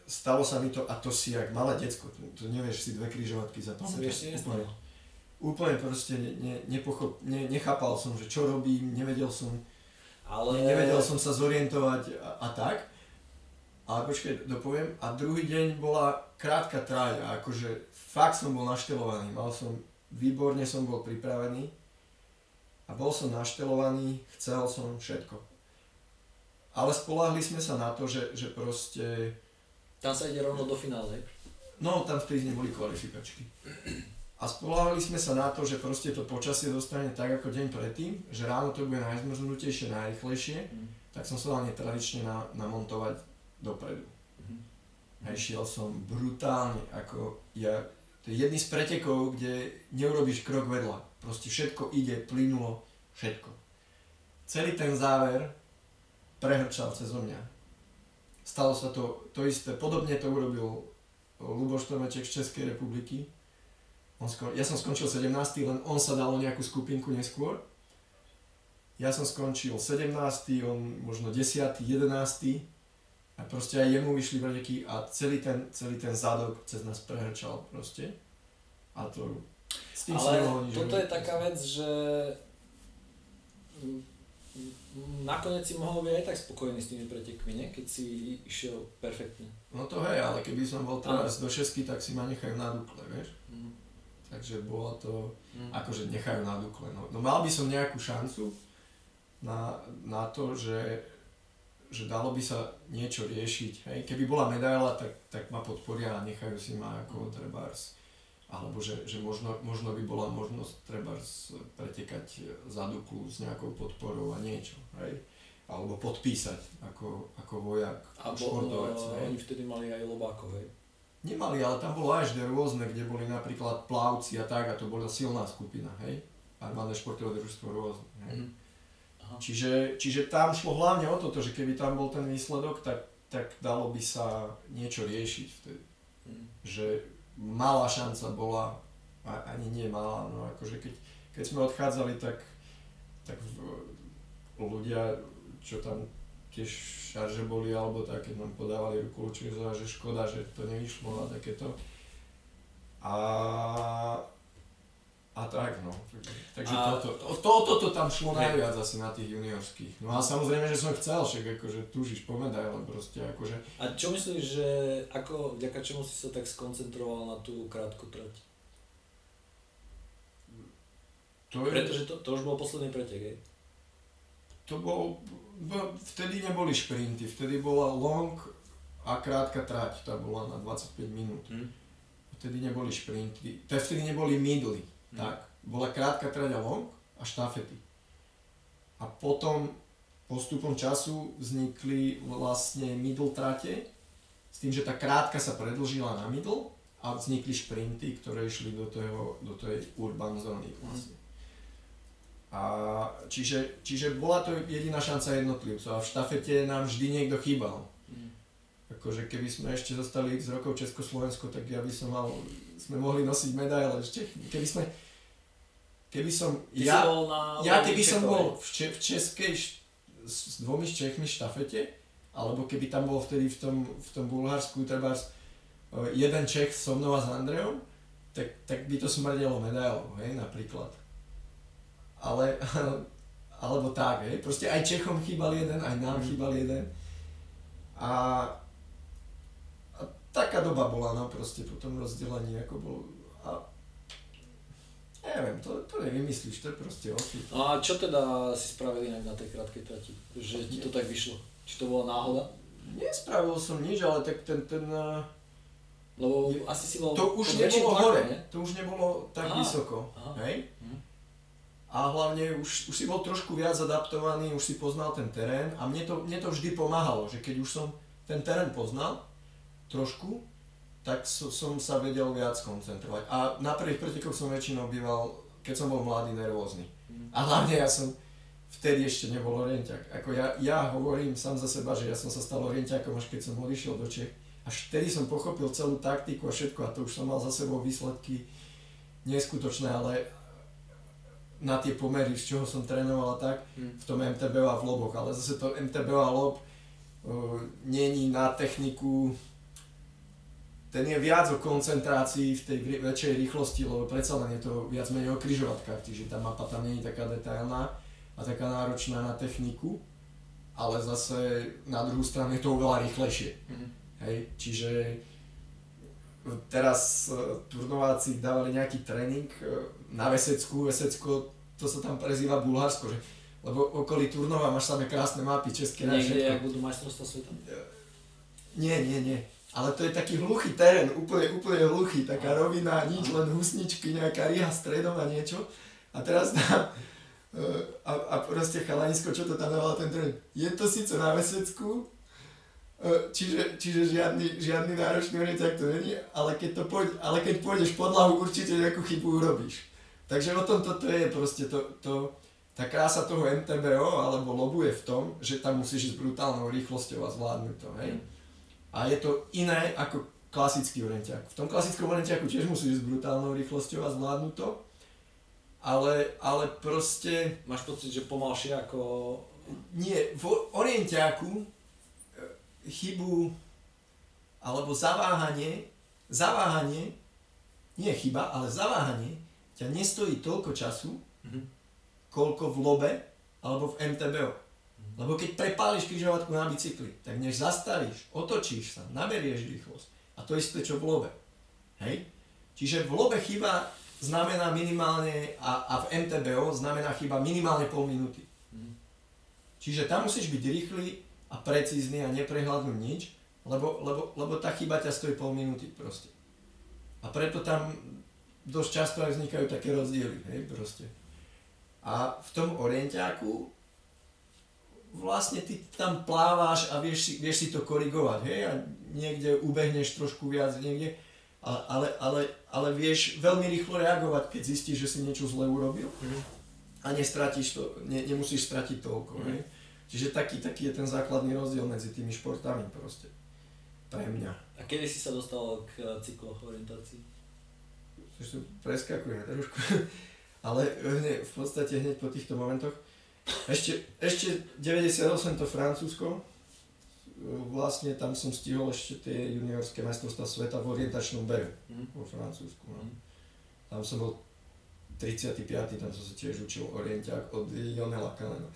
stalo sa mi to a to si jak malé decko, to, to nevieš si dve križovatky za To sa mi ešte nestalo. úplne, úplne proste ne, ne, nepochop, ne, nechápal som, že čo robím, nevedel som, Ale... ne, nevedel som sa zorientovať a, a tak. Ale počkaj, dopoviem. A druhý deň bola krátka tráť a akože fakt som bol naštelovaný. Mal som, výborne som bol pripravený a bol som naštelovaný, chcel som všetko. Ale spolahli sme sa na to, že, že proste, Tam sa ide rovno do finále. no tam vtedy neboli kvalifikačky. A spolahli sme sa na to, že proste to počasie dostane tak ako deň predtým, že ráno to bude najzmrznutejšie, najrychlejšie, Mm. tak som sa dal netradične na, namontovať dopredu. Mhm. A išiel som brutálne, ako ja, to je jedný z pretekov, kde neurobiš krok vedľa. Proste všetko ide, plynulo, všetko. Celý ten záver prehrčal cez mňa. Stalo sa to, to isté, podobne to urobil Luboš Tomeček z Českej republiky. On skon, ja som skončil 17, len on sa dal o nejakú skupinku neskôr. Ja som skončil 17, on možno 10, 11 a proste aj jemu vyšli preteky a celý ten, celý ten zadok cez nás prehrčal proste. A to s tým Ale si nemohol nič toto je taká vec, že nakoniec si mohol byť aj tak spokojný s tými pretekmi, ne? keď si išiel perfektne. No to hej, ale keby som bol teraz do šesky, tak si ma nechajú na dukle, vieš. Mm. Takže bolo to, Mm. akože nechajú na dukle. No, no mal by som nejakú šancu na, na to, že, že dalo by sa niečo riešiť. Hej. Keby bola medaila, tak, tak ma podporia a nechajú si ma ako trebárs. Alebo že, že možno, možno by bola možnosť trebárs pretekať za duklu s nejakou podporou a niečo. Hej. Alebo podpísať ako, ako vojak, A bo, športovec. hej. oni vtedy mali aj lobákov, hej. Nemali, ale tam bolo až rôzne, kde boli napríklad plavci a tak, a to bola silná skupina, hej? Armádne športové družstvo rôzne, hej? Aha. Čiže, čiže tam šlo hlavne o toto, že keby tam bol ten výsledok, tak, tak dalo by sa niečo riešiť vtedy. Mm. Že malá šanca bola, a ani nie malá, no akože keď, keď sme odchádzali, tak, tak v, ľudia, čo tam tiež šarže boli alebo tak, keď nám podávali ruku Lučizova, že škoda, že to nevyšlo a takéto. A, a tak no. Takže A- toto, to, to, toto tam šlo najviac asi na tých juniorských. No a samozrejme, že som chcel, však akože túžiš po medaile proste, akože A čo myslíš, že ako, vďaka čomu si sa tak skoncentroval na tú krátku trať? to je, Pretože to, to už bol posledný pretek, hej? to bol, bo, vtedy neboli šprinty, vtedy bola long a krátka trať, tá bola na 25 minút. Hm? Vtedy neboli šprinty, te vtedy neboli midly, Hm. tak. Bola krátka trať a long a štafety. A potom postupom času vznikli vlastne middle trate, s tým, že tá krátka sa predlžila na middle a vznikli šprinty, ktoré išli do, toho, do tej urban zóny vlastne. A čiže, čiže bola to jediná šanca jednotlivcov a v štafete nám vždy niekto chýbal. Hm. Akože keby sme ešte zostali x rokov Československo, tak ja by som mal, sme mohli nosiť medaile. Ešte, keby sme, keby som, Ty ja, bol na ja keby som bol v, če, v českej, š- s, dvomi Čechmi štafete, alebo keby tam bol vtedy v tom, v tom Bulharsku trebárs e, jeden Čech so mnou a s Andreom, tak, tak by to smrdelo medailou, hej, napríklad. Ale, alebo tak, hej, proste aj Čechom chýbal jeden, aj nám chýbal jeden. A, a taká doba bola, no proste po tom rozdelení, ako bol, a neviem, to, to nevymyslíš, to je proste osud. No a čo teda si spravil inak na tej krátkej trati? Že ti to tak vyšlo? Či to bola náhoda? Nespravil som nič, ale tak ten, ten, eh, Lebo asi si bol to už nebolo hore, nie? to už nebolo tak Aha, vysoko, aha. hej? Mhm. A hlavne už, už si bol trošku viac adaptovaný, už si poznal ten terén a mne to, mne to vždy pomáhalo, že keď už som ten terén poznal trošku, tak so, som sa vedel viac koncentrovať. A na prvých pretekoch som väčšinou býval, keď som bol mladý, nervózny. A hlavne ja som vtedy ešte nebol orienťak. Ako ja, ja hovorím sám za seba, že ja som sa stal orienťakom až keď som odišiel do Čech. Až vtedy som pochopil celú taktiku a všetko a to už som mal za sebou výsledky neskutočné, ale na tie pomery, z čoho som trénoval a tak, Hm. v tom MTB a v loboch, ale zase to MTB a lob uh, není na techniku, ten je viac o koncentrácii v tej väčšej rýchlosti, lebo predsa len je to viac menej o kryžovatkách, čiže tá mapa tam nie je taká detailná a taká náročná na techniku, ale zase na druhú stranu je to oveľa rýchlejšie. Mhm. Hej, čiže teraz e, turnováci dávali nejaký tréning e, na Vesecku, Vesecko, to sa tam prezýva Bulharsko, že, lebo okolí Turnova máš samé krásne mapy, české na Niekde, ak budú majstrovstvá sveta? Nie, nie, nie. Ale to je taký hluchý terén, úplne, úplne hluchý, taká rovina, nič, len husničky, nejaká riha stredom a niečo. A teraz tam, e, a, a proste chalanisko, čo to tam dávalo ten terén. Je to síce na Vesecku, e, čiže, čiže žiadny, žiadny náročný orienták to není, ale keď, to pôjde, ale keď pôjdeš podlahu, určite nejakú chybu urobíš. Takže o tom toto je proste to, to, tá krása toho MTBO alebo lobu je v tom, že tam musíš ísť brutálnou rýchlosťou a zvládnuť to, hej. A je to iné ako klasický orientiak. V tom klasickom orientiaku tiež musíš ísť brutálnou rýchlosťou a zvládnuť to, ale, ale proste Máš pocit, že pomalšie ako... nie, v orientiaku e, chybu alebo zaváhanie, zaváhanie, nie chyba, ale zaváhanie ťa nestojí toľko času, Mhm. koľko v lobe alebo v MTBO. Lebo keď prepáliš križovatku na bicykli, tak než zastavíš, otočíš sa, naberieš rýchlosť. A to isté, čo v lobe. Hej? Čiže v lobe chyba znamená minimálne, a, a v MTBO znamená chyba minimálne pol minúty. Mhm. Čiže tam musíš byť rýchly a precízny a neprehľadnúť nič, lebo, lebo, lebo tá chyba ťa stojí pol minúty proste. A preto tam dosť často aj vznikajú také rozdiely, hej, proste. A v tom orientiaku vlastne ty tam pláváš a vieš si, vieš si to korigovať, hej, a niekde ubehneš trošku viac, niekde, a- ale, ale, ale vieš veľmi rýchlo reagovať, keď zistíš, že si niečo zle urobil Mhm. a nestratíš to, ne, nemusíš stratiť toľko, Mhm. hej. Čiže taký, taký je ten základný rozdiel medzi tými športami proste. Pre mňa. A kedy si sa dostal k cykloorientácii? Ešte preskakujeme trošku. Ale hneď, v podstate hneď po týchto momentoch. Ešte, ešte 98 to Francúzsko. Vlastne tam som stihol ešte tie juniorské majstrovstvá sveta v orientačnom behu Mhm. vo Francúzsku. No. Mhm. Tam som bol 35. tam som sa tiež učil orienták od Jonela Kalena.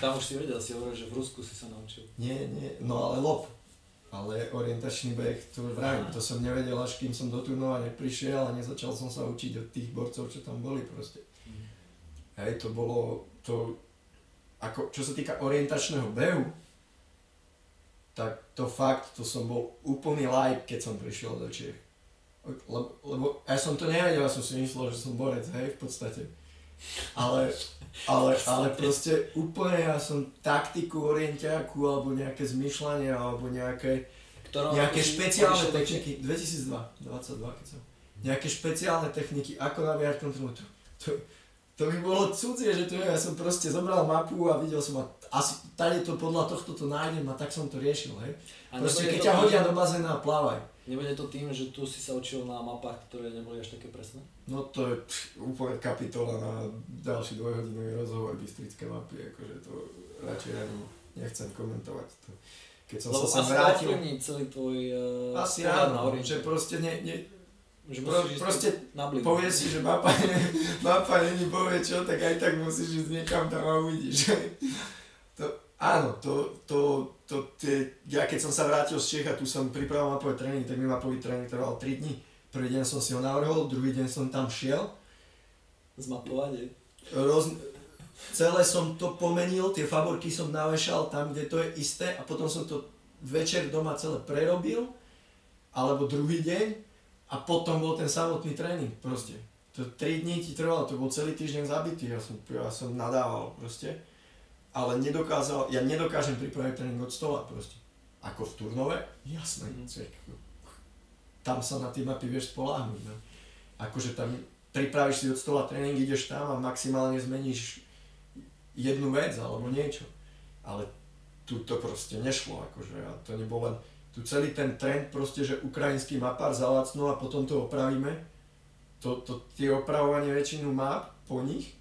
Tam už si vedel, si hovoril, že v Rusku si sa naučil. Nie, nie, no ale lob. Ale orientačný beh, to vravím, to som nevedel až kým som do turnova neprišiel a nezačal som sa učiť od tých borcov, čo tam boli proste. Mhm. Hej, to bolo, to, ako, čo sa týka orientačného behu, tak to fakt, to som bol úplný like, keď som prišiel do Čiech. Lebo, lebo ja som to nevedel, ja som si myslel, že som borec, hej, v podstate. Ale, ale, ale proste úplne ja som taktiku orientiaku, alebo nejaké zmyšľanie, alebo nejaké, Ktorom nejaké špeciálne techniky, 2002, 22 keď som, nejaké špeciálne techniky, ako naviať kontrolu, to, to, to mi bolo cudzie, že to je, ja som proste zobral mapu a videl som, a asi tady to podľa tohto to nájdem a tak som to riešil, hej. A Proste keď ťa hodia do bazéna a plávaj. Nebude to tým, že tu si sa učil na mapách, ktoré neboli až také presné? No to je pff, úplne kapitola na ďalší dvojhodinový rozhovor Bystrické mapy, akože to radšej ani nechcem komentovať. To. Keď som Lebo sa sem vrátil, celý tvoj uh, asi áno, že proste ne, ne, Že Pro, proste povie si, že mapa, mapa není povie čo, tak aj tak musíš ísť niekam tam a uvidíš. Áno, to, to, to, tie, ja keď som sa vrátil z Čech a tu som pripravil mapový tréning, tak mi mapový tréning trval 3 dní. Prvý deň som si ho navrhol, druhý deň som tam šiel. Zmapovanie. Roz, celé som to pomenil, tie favorky som navešal tam, kde to je isté a potom som to večer doma celé prerobil, alebo druhý deň a potom bol ten samotný tréning proste. To 3 dní ti trvalo, to bol celý týždeň zabitý, ja som, ja som nadával proste. Ale nedokázal, ja nedokážem pripraviť tréning od stola proste. Ako v Turnove? Jasné. Mm. Tam sa na tie mapy vieš spoláhnuť. No. Akože tam pripravíš si od stola tréning, ideš tam a maximálne zmeníš jednu vec alebo niečo. Ale tu to proste nešlo, akože a to nebol len, tu celý ten trend proste, že ukrajinský mapár zalacnú a potom to opravíme, to, to tie opravovanie väčšinu map po nich,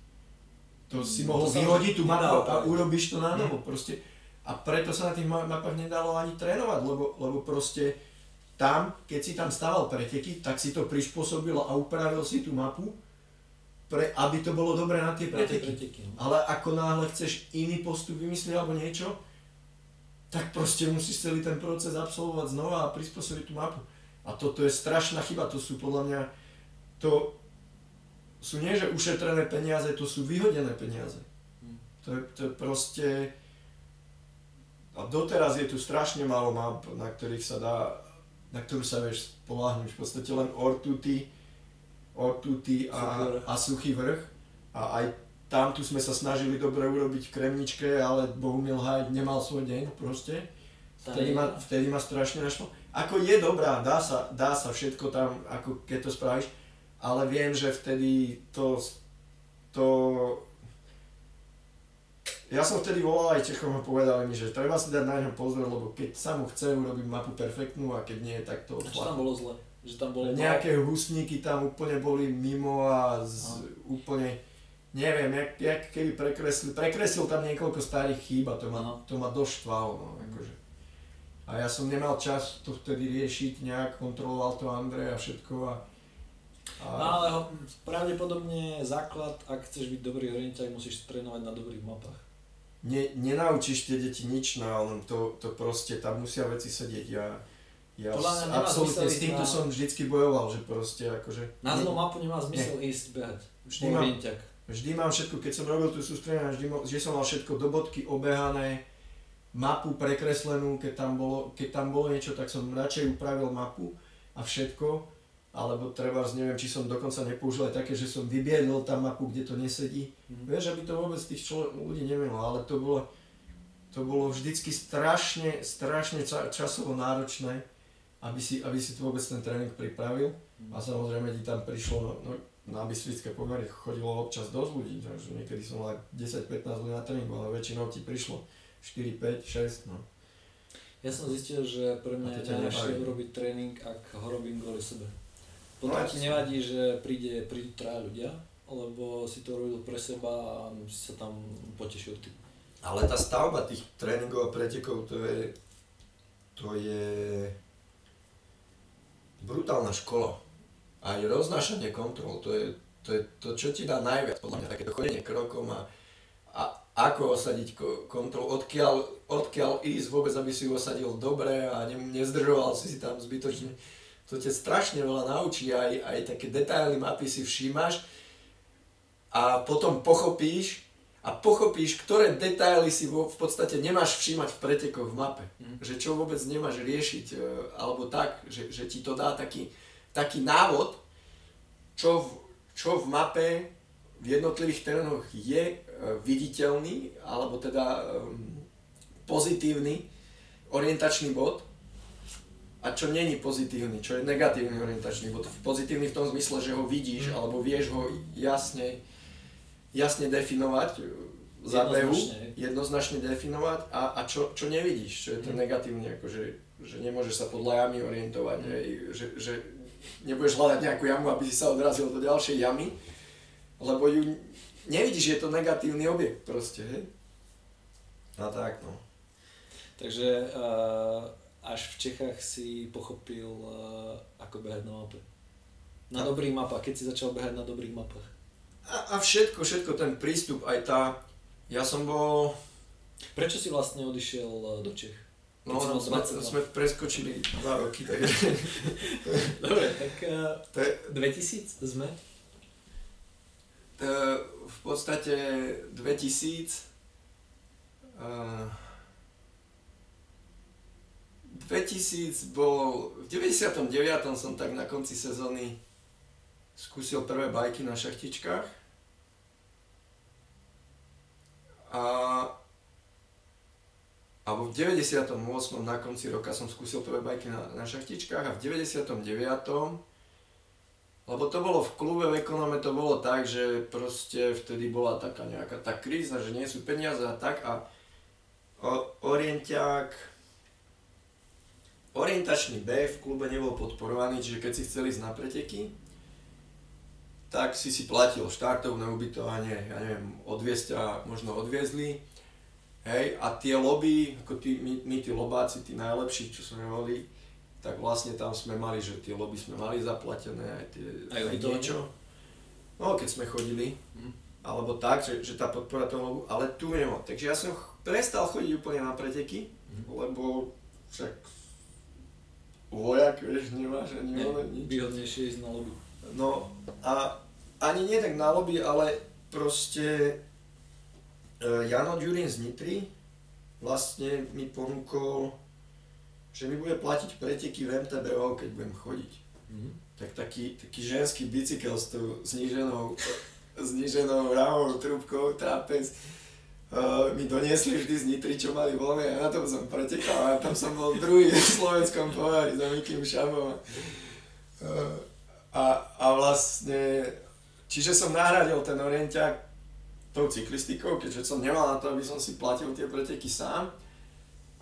to si Mm, mohol to vyhodiť tú mapu a urobíš to na novo proste. A preto sa na tých ma- mapách nedalo ani trénovať, lebo, lebo proste tam, keď si tam stával preteky, tak si to prispôsobil a upravil si tú mapu, pre, aby to bolo dobré na tie preteky. preteky. no. Ale ako náhle chceš iný postup vymyslieť alebo niečo, tak proste musíš celý ten proces absolvovať znova a prispôsobiť tú mapu. A toto je strašná chyba, to sú podľa mňa, to sú nie že ušetrené peniaze, to sú vyhodené peniaze. Hm. To je, to je proste... A doteraz je tu strašne málo map, na ktorých sa dá, na ktorú sa vieš spolahnuť. V podstate len Ortuty, Ortuty a, a Suchý vrch. A aj tam tu sme sa snažili dobre urobiť Kremničke, ale Bohumil Haj nemal svoj deň proste. Vtedy ma, vtedy ma strašne našlo. Ako je dobrá, dá sa, dá sa všetko tam, ako keď to spravíš, ale viem, že vtedy to, to ja som vtedy volal aj Čechom a povedali mi, že treba si dať na neho pozor, lebo keď sa mu chce urobiť mapu perfektnú a keď nie, tak to čo tam bolo zle? Že tam bolo Nejaké husníky tam úplne boli mimo a z, úplne, neviem, jak, jak keby prekreslil, prekreslil tam niekoľko starých chýb a to ma, Aha. to ma dosť štvalo, no, akože. A ja som nemal čas to vtedy riešiť nejak, kontroloval to Andrej a všetko a, a No ale ho- pravdepodobne základ, ak chceš byť dobrý orienták, musíš trénovať na dobrých mapách. ne, nenaučíš tie deti nič, no ale to, to proste, tam musia veci sedieť. Ja, ja s- absolútne s týmto na- som vždycky bojoval, že proste akože... Na zlú ne- mapu nemá zmysel ísť behať. Vždy mám, vždy mám všetko, keď som robil tú sústredenie, vždy, mo- vždy som mal všetko do bodky obehané, mapu prekreslenú, keď tam, bolo, keď tam bolo niečo, tak som radšej upravil mapu a všetko, alebo treba, neviem, či som dokonca nepoužil aj také, že som vybiedol tam mapu, kde to nesedí. Mhm. Vieš, aby to vôbec tých člo- ľudí nemenilo, ale to bolo, to bolo vždycky strašne, strašne ča- časovo náročné, aby si, aby si to vôbec ten tréning pripravil. A samozrejme ti tam prišlo, no, no na byslické pomery chodilo občas dosť ľudí, takže niekedy som mal aj 10-15 ľudí na tréningu, ale väčšinou ti prišlo 4, 5, 6, no. Ja som zistil, že pre mňa je nebaví. urobiť tréning, ak ho robím kvôli sebe. No Potom ti jasne. nevadí, že príde, prídu traja ľudia, lebo si to robil pre seba a si sa tam potešil ty. Ale tá stavba tých tréningov a pretekov, to je, to je brutálna škola. Aj roznášanie kontrol, to je, to je to, čo ti dá najviac, podľa mňa, takéto chodenie krokom a, a ako osadiť ko- kontrol, odkiaľ, odkiaľ ísť vôbec, aby si ju osadil dobre a ne, nezdržoval si si tam zbytočne. To ťa strašne veľa naučí, aj, aj také detaily mapy si všímaš a potom pochopíš, a pochopíš, ktoré detaily si v podstate nemáš všímať v pretekoch v mape. Mhm. Že čo vôbec nemáš riešiť, e, alebo tak, že, že ti to dá taký, taký návod, čo v, čo v mape v jednotlivých terénoch je e, viditeľný, alebo teda um, pozitívny orientačný bod a čo není pozitívny, čo je negatívny orientačný bod. Pozitívny v tom zmysle, že ho vidíš, Mm. alebo vieš ho jasne, jasne definovať e, za behu, Jednoznačne. jednoznačne definovať a, a čo, čo nevidíš, čo je ten Mm. negatívny, akože, že nemôžeš sa podľa jamy orientovať, Mm. hej, že, že nebudeš hľadať nejakú jamu, aby si sa odrazil do ďalšej jamy, lebo ju nevidíš, je to negatívny objekt proste, hej. A tak no. Takže uh, až v Čechách si pochopil, uh, ako behať na mape. Na dobrých mapách, keď si začal behať na dobrých mapách. A, a všetko, všetko, ten prístup, aj tá... Ja som bol... Prečo si vlastne odišiel e, do Čech? No, no sme, sme preskočili dva roky, takže... Dobre, tak uh, to je, 2000 sme? To, v podstate 2000... Uh, 2000 bol... V 99. som tak na konci sezóny skúsil prvé bajky na šachtičkách. A alebo v 98. na konci roka som skúsil prvé bajky na, na šachtičkách a v 99. Lebo to bolo v klube v ekonome, to bolo tak, že proste vtedy bola taká nejaká tá kríza, že nie sú peniaze a tak a orientiak, orientačný B v klube nebol podporovaný, čiže keď si chceli ísť na preteky, tak si si platil štartovné ubytovanie, ja neviem, odviezť a možno odviezli Hej, a tie lobby, ako tí, my, my tí lobáci, tí najlepší, čo sme mali, tak vlastne tam sme mali, že tie lobby sme mali zaplatené, aj tie, aj, aj niečo. No, keď sme chodili, mm. alebo tak, že, že tá podpora toho lobu, ale tu nemám. Takže ja som prestal chodiť úplne na preteky, mm. lebo však vojak, vieš, nemáš ani ne, nič. Výhodnejšie ísť na lobby. No a ani nie tak na lobby, ale proste E, Jano Ďurín z Nitry vlastne mi ponúkol, že mi bude platiť preteky v MTBO, keď budem chodiť. Mm-hmm. Tak taký, taký ženský bicykel s tou zniženou, zniženou rámou, trúbkou, trápez uh, mi doniesli vždy z Nitry, čo mali voľné a na tom som pretekal a tam som bol druhý v slovenskom pohári za Mikým Šabom. Uh, a, a vlastne, čiže som nahradil ten orienťák tou cyklistikou, keďže som nemal na to, aby som si platil tie preteky sám.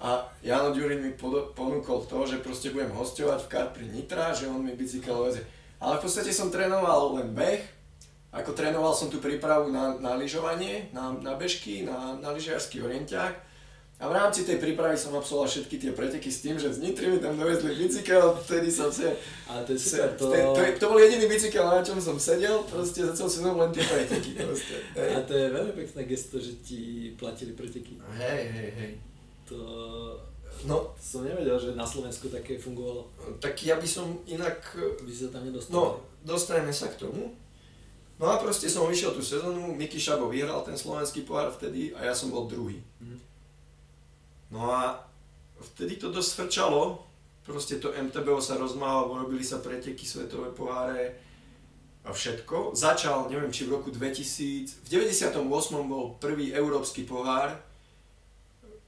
A Jano Ďurin mi ponúkol to, že proste budem hostovať v Karpri Nitra, že on mi bicykel vezie. Ale v podstate som trénoval len beh, ako trénoval som tú prípravu na, na lyžovanie, na, na bežky, na, na lyžiarsky orientiak a v rámci tej prípravy som absolvoval všetky tie preteky s tým, že z Nitry mi tam dovezli bicykel, vtedy som si... Ale to je super, to... To, to, to bol jediný bicykel, na čom som sedel, proste za celú sezónu len tie preteky. Proste, hej. A to je veľmi pekné gesto, že ti platili preteky. Hej, hej, hej. To... No, som nevedel, že na Slovensku také fungovalo. Tak ja by som inak... By sa tam nedostal. No, dostaneme sa k tomu. No a proste som vyšiel tú sezónu, Miky Šabo vyhral ten slovenský pohár vtedy a ja som bol druhý. Mm. No a vtedy to dosť frčalo, proste to MTBO sa rozmáhalo, robili sa preteky, svetové poháre a všetko. Začal, neviem či v roku 2000, v 98. bol prvý európsky pohár,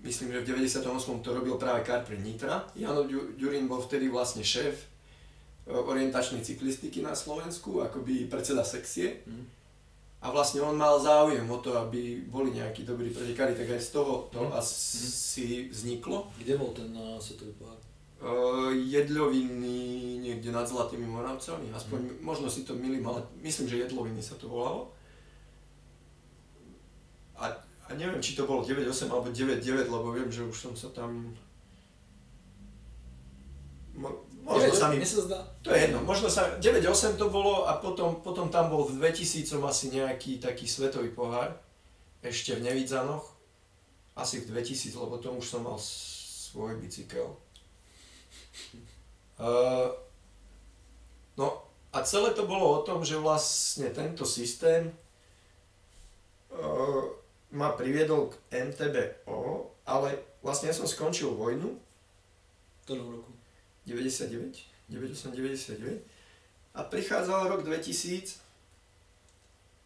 myslím, že v 98. to robil práve Karpre Nitra. Jano Ďurín bol vtedy vlastne šéf orientačnej cyklistiky na Slovensku, akoby predseda sekcie. Mm a vlastne on mal záujem o to, aby boli nejakí dobrí pretekári, tak aj z toho to mm. asi vzniklo. Kde bol ten uh, svetový pohár? Uh, jedľoviny niekde nad Zlatými Moravcami, aspoň mm. možno si to milím, ale myslím, že jedloviny sa to volalo. A, a neviem, či to bolo 9.8 alebo 9.9, lebo viem, že už som sa tam Možno sa mi, sa zdá. To je jedno, možno sa, 9-8 to bolo a potom, potom tam bol v 2000 asi nejaký taký svetový pohár, ešte v Nevidzanoch, asi v 2000, lebo tom už som mal svoj bicykel. Uh, no a celé to bolo o tom, že vlastne tento systém uh, ma priviedol k MTBO, ale vlastne ja som skončil vojnu. V ktorom roku? 99, 98, 99 a prichádzal rok 2000,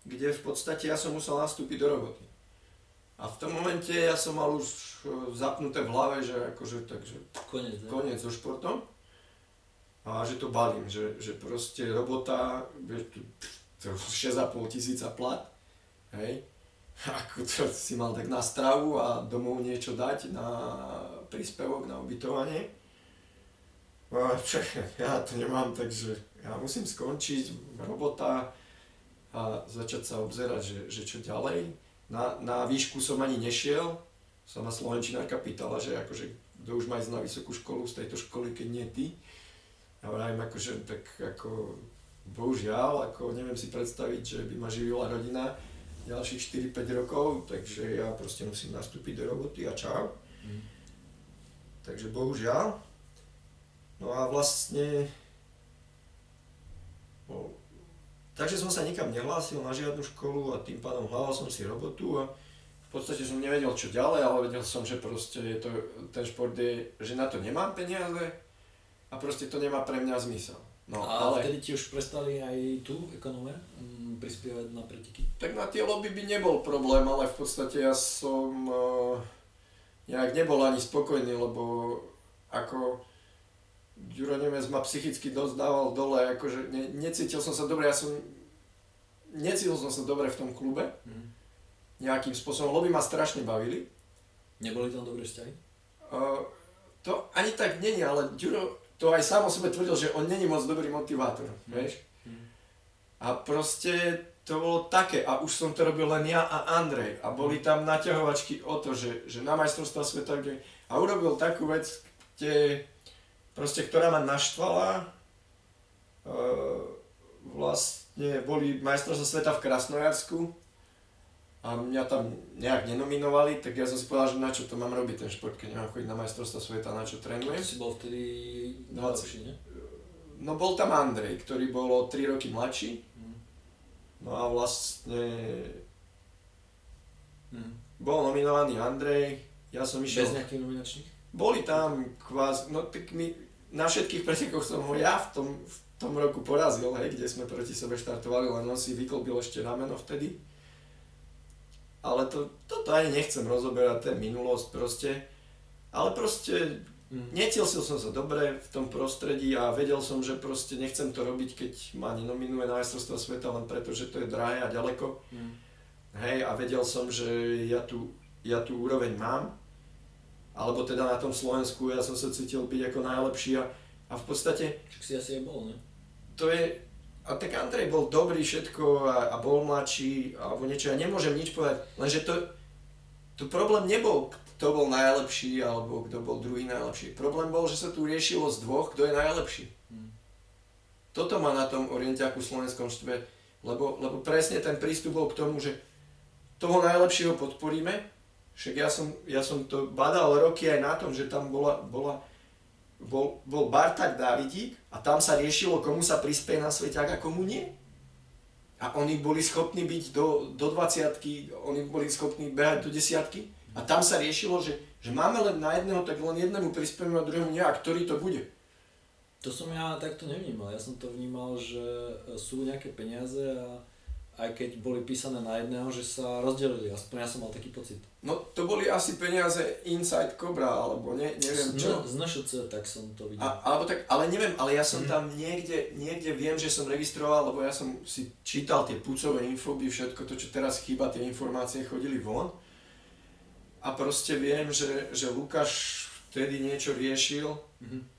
kde v podstate ja som musel nastúpiť do roboty. A v tom momente ja som mal už e, zapnuté v hlave, že akože takže koniec, koniec so športom. A že to balím, že, že proste robota, to 6,5 tisíca plat, hej, ako to si mal tak na stravu a domov niečo dať na príspevok, na ubytovanie. No ja to nemám, takže ja musím skončiť robota a začať sa obzerať, že, že čo ďalej. Na, na výšku som ani nešiel, sa ma Slovenčinárka pýtala, že akože kto už má ísť na vysokú školu z tejto školy, keď nie ty. A vravím akože tak ako bohužiaľ, ako neviem si predstaviť, že by ma živila rodina ďalších 4-5 rokov, takže ja proste musím nastúpiť do roboty a čau. Mm. Takže bohužiaľ. No a vlastne... No, takže som sa nikam nehlásil na žiadnu školu a tým pádom hľadal som si robotu a v podstate som nevedel čo ďalej, ale vedel som, že proste je to, ten šport je, že na to nemám peniaze a proste to nemá pre mňa zmysel. No, a ale... vtedy ti už prestali aj tu ekonóme mm, prispievať na preteky? Tak na tie lobby by nebol problém, ale v podstate ja som uh, nejak nebol ani spokojný, lebo ako Ďuro Nemec ma psychicky dosť dával dole, akože ne, necítil som sa dobre, ja som necítil som sa dobre v tom klube, mm. nejakým spôsobom, lobby ma strašne bavili. Neboli tam dobré vzťahy? Uh, to ani tak není, ale Ďuro, to aj sám o sebe tvrdil, že on není moc dobrý motivátor, mm. vieš. Mm. A proste to bolo také, a už som to robil len ja a Andrej, a boli tam naťahovačky o to, že, že na majstrovstvá sveta, kde... A urobil takú vec, kde proste, ktorá ma naštvala, e, vlastne boli majstrovstvá sveta v Krasnojarsku, a mňa tam nejak nenominovali, tak ja som si povedal, že na čo to mám robiť ten šport, keď nemám chodiť na majstrovstvá sveta, na čo trénujem. si bol vtedy 20, nie? No bol tam Andrej, ktorý bol o 3 roky mladší. Mm. No a vlastne mm. bol nominovaný Andrej, ja som išiel... Bez nejakých nominačných? Boli tam kvázi, no tak my, na všetkých pretekoch som ho ja v tom, v tom roku porazil, hej, kde sme proti sebe štartovali, len on si vyklbil ešte rameno vtedy ale to, toto ani nechcem rozoberať, to je minulosť proste. Ale proste mm. necítil som sa dobre v tom prostredí a vedel som, že proste nechcem to robiť, keď ma nenominuje na majstrovstvo sveta len preto, že to je drahé a ďaleko. Mm. Hej, a vedel som, že ja tu, ja tu úroveň mám, alebo teda na tom Slovensku ja som sa cítil byť ako najlepší a, a v podstate... Však si asi aj bol, ne? To je, a tak Andrej bol dobrý všetko a, a bol mladší alebo niečo, ja nemôžem nič povedať, lenže to, to problém nebol, kto bol najlepší alebo kto bol druhý najlepší. Problém bol, že sa tu riešilo z dvoch, kto je najlepší. Hmm. Toto má na tom orientiaku slovenskom štve, lebo, lebo presne ten prístup bol k tomu, že toho najlepšieho podporíme, však ja som, ja som to badal roky aj na tom, že tam bola, bola bol, bol Bartak Davidík a tam sa riešilo, komu sa prispieje na sveťák a komu nie. A oni boli schopní byť do, do 20 oni boli schopní behať do desiatky a tam sa riešilo, že, že máme len na jedného, tak len jednému prispieme a druhému nie, a ktorý to bude. To som ja takto nevnímal. Ja som to vnímal, že sú nejaké peniaze a aj keď boli písané na jedného, že sa rozdelili, aspoň ja som mal taký pocit. No to boli asi peniaze Inside Cobra, alebo ne, neviem čo. Z NŠC, tak som to videl. A, alebo tak, ale neviem, ale ja som mm. tam niekde, niekde viem, že som registroval, lebo ja som si čítal tie pucové infoby, všetko to, čo teraz chýba, tie informácie chodili von. A proste viem, že, že Lukáš vtedy niečo riešil. Mm-hmm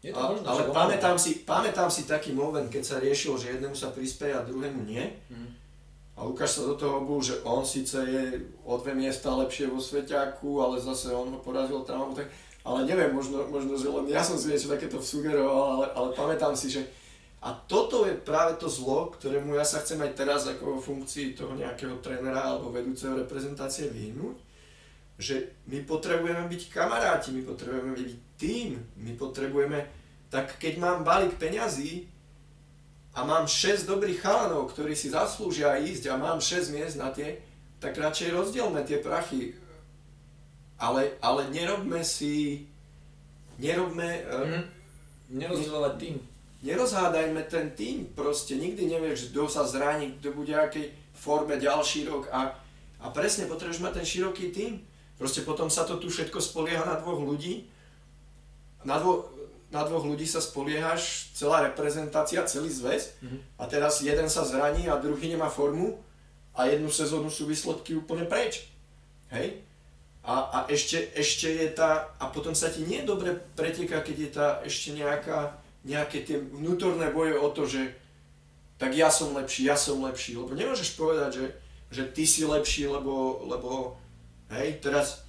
je to a, možno, ale pamätám si, pamätám si taký moment, keď sa riešilo, že jednému sa prispieje a druhému nie. Mm. A Lukáš sa do toho obul, že on síce je o dve miesta lepšie vo Sveťaku, ale zase on ho porazil tam. Tak, ale neviem, možno, možno, že len ja som si niečo takéto sugeroval, ale, ale pamätám si, že a toto je práve to zlo, ktorému ja sa chcem aj teraz ako vo funkcii toho nejakého trénera alebo vedúceho reprezentácie vyhnúť, že my potrebujeme byť kamaráti, my potrebujeme byť tým, my potrebujeme, tak keď mám balík peňazí a mám 6 dobrých chalanov, ktorí si zaslúžia ísť a mám 6 miest na tie, tak radšej rozdielme tie prachy. Ale, ale nerobme si, nerobme... Mm. Nerozdielovať tým. Nerozhádajme ten tým, proste nikdy nevieš, kto sa zraní, kto bude akej forme ďalší rok a, a presne potrebuješ mať ten široký tým. Proste potom sa to tu všetko spolieha na dvoch ľudí. Na, dvo, na dvoch ľudí sa spoliehaš, celá reprezentácia, celý zväz. Mm-hmm. A teraz jeden sa zraní a druhý nemá formu a jednu sezónu sú výsledky úplne preč. Hej? A, a ešte, ešte je tá, a potom sa ti nie dobre preteká, keď je tá ešte nejaká, nejaké tie vnútorné boje o to, že tak ja som lepší, ja som lepší, lebo nemôžeš povedať, že, že ty si lepší, lebo, lebo Hej, teraz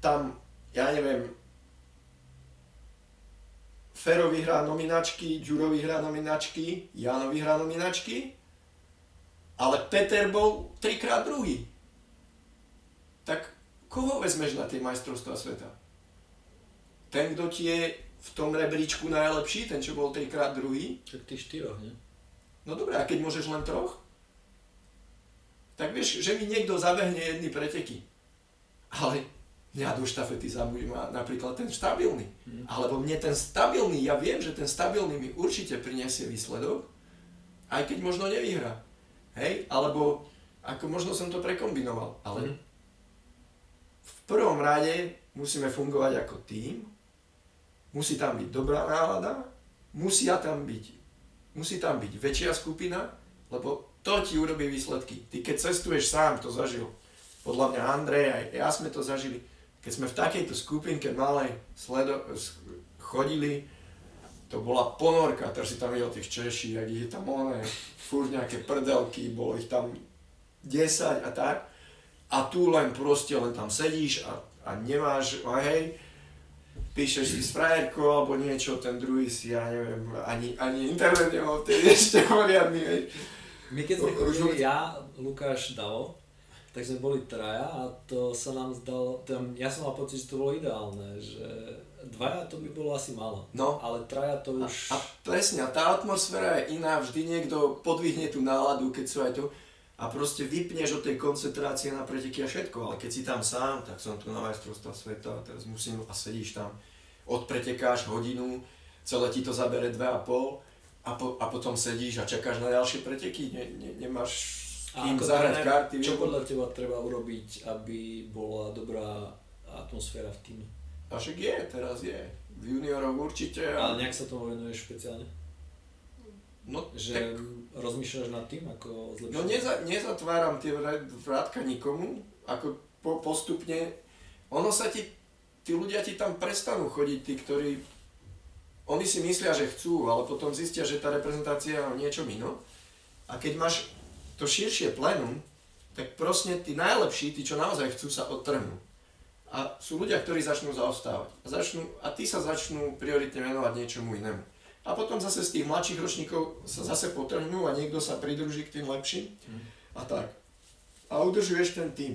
tam, ja neviem, Fero vyhrá nominačky, Ďuro vyhrá nominačky, Jano vyhrá nominačky, ale Peter bol trikrát druhý. Tak koho vezmeš na tie majstrovstvá sveta? Ten, kto ti je v tom rebríčku najlepší, ten, čo bol trikrát druhý? Tak ty štyroch, nie? No dobré, a keď môžeš len troch? Tak vieš, že mi niekto zabehne jedny preteky. Ale mňa do štafety zaujíma napríklad ten stabilný. Mm. Alebo mne ten stabilný, ja viem, že ten stabilný mi určite prinesie výsledok, aj keď možno nevyhrá. Hej? Alebo ako možno som to prekombinoval. Ale mm. v prvom rade musíme fungovať ako tým, musí tam byť dobrá nálada, musia tam byť, musí tam byť väčšia skupina, lebo to ti urobí výsledky. Ty keď cestuješ sám, to zažil. Podľa mňa Andrej, aj ja sme to zažili keď sme v takejto skupinke malej sledo- chodili, to bola ponorka, teraz si tam videl tých Češí, ak je tam oné, furt nejaké prdelky, bolo ich tam 10 a tak. A tu len proste, len tam sedíš a, a nemáš, a hej, píšeš si s frajerkou alebo niečo, ten druhý si, ja neviem, ani, ani internet nemal ešte poriadny, hej. My keď sme chodili, ja, Lukáš, Davo, tak sme boli traja a to sa nám zdalo, tam, ja som mal pocit, že to bolo ideálne, že dvaja to by bolo asi málo, no. ale traja to už... A, a presne, a tá atmosféra je iná, vždy niekto podvihne tú náladu, keď sú aj tu a proste vypneš od tej koncentrácie na preteky a všetko, ale keď si tam sám, tak som tu na majstrovstva sveta teraz musím a sedíš tam, odpretekáš hodinu, celé ti to zabere dve a a, po, a potom sedíš a čakáš na ďalšie preteky, ne, ne, nemáš a ako zahrať karty. Čo podľa teba treba urobiť, aby bola dobrá atmosféra v týme? A však je, teraz je. V junioroch určite. Ale nejak sa tomu venuješ špeciálne? No, že tak... rozmýšľaš nad tým, ako zlepšiť? No neza, nezatváram tie vrátka nikomu, ako po, postupne. Ono sa ti, tí ľudia ti tam prestanú chodiť, tí, ktorí oni si myslia, že chcú, ale potom zistia, že tá reprezentácia je niečo iné. A keď máš to širšie plenum, tak proste tí najlepší, tí, čo naozaj chcú, sa odtrhnú. A sú ľudia, ktorí začnú zaostávať. A, začnú, a tí sa začnú prioritne venovať niečomu inému. A potom zase z tých mladších ročníkov sa zase potrhnú a niekto sa pridruží k tým lepším. Mm. A tak. A udržuješ ten tým.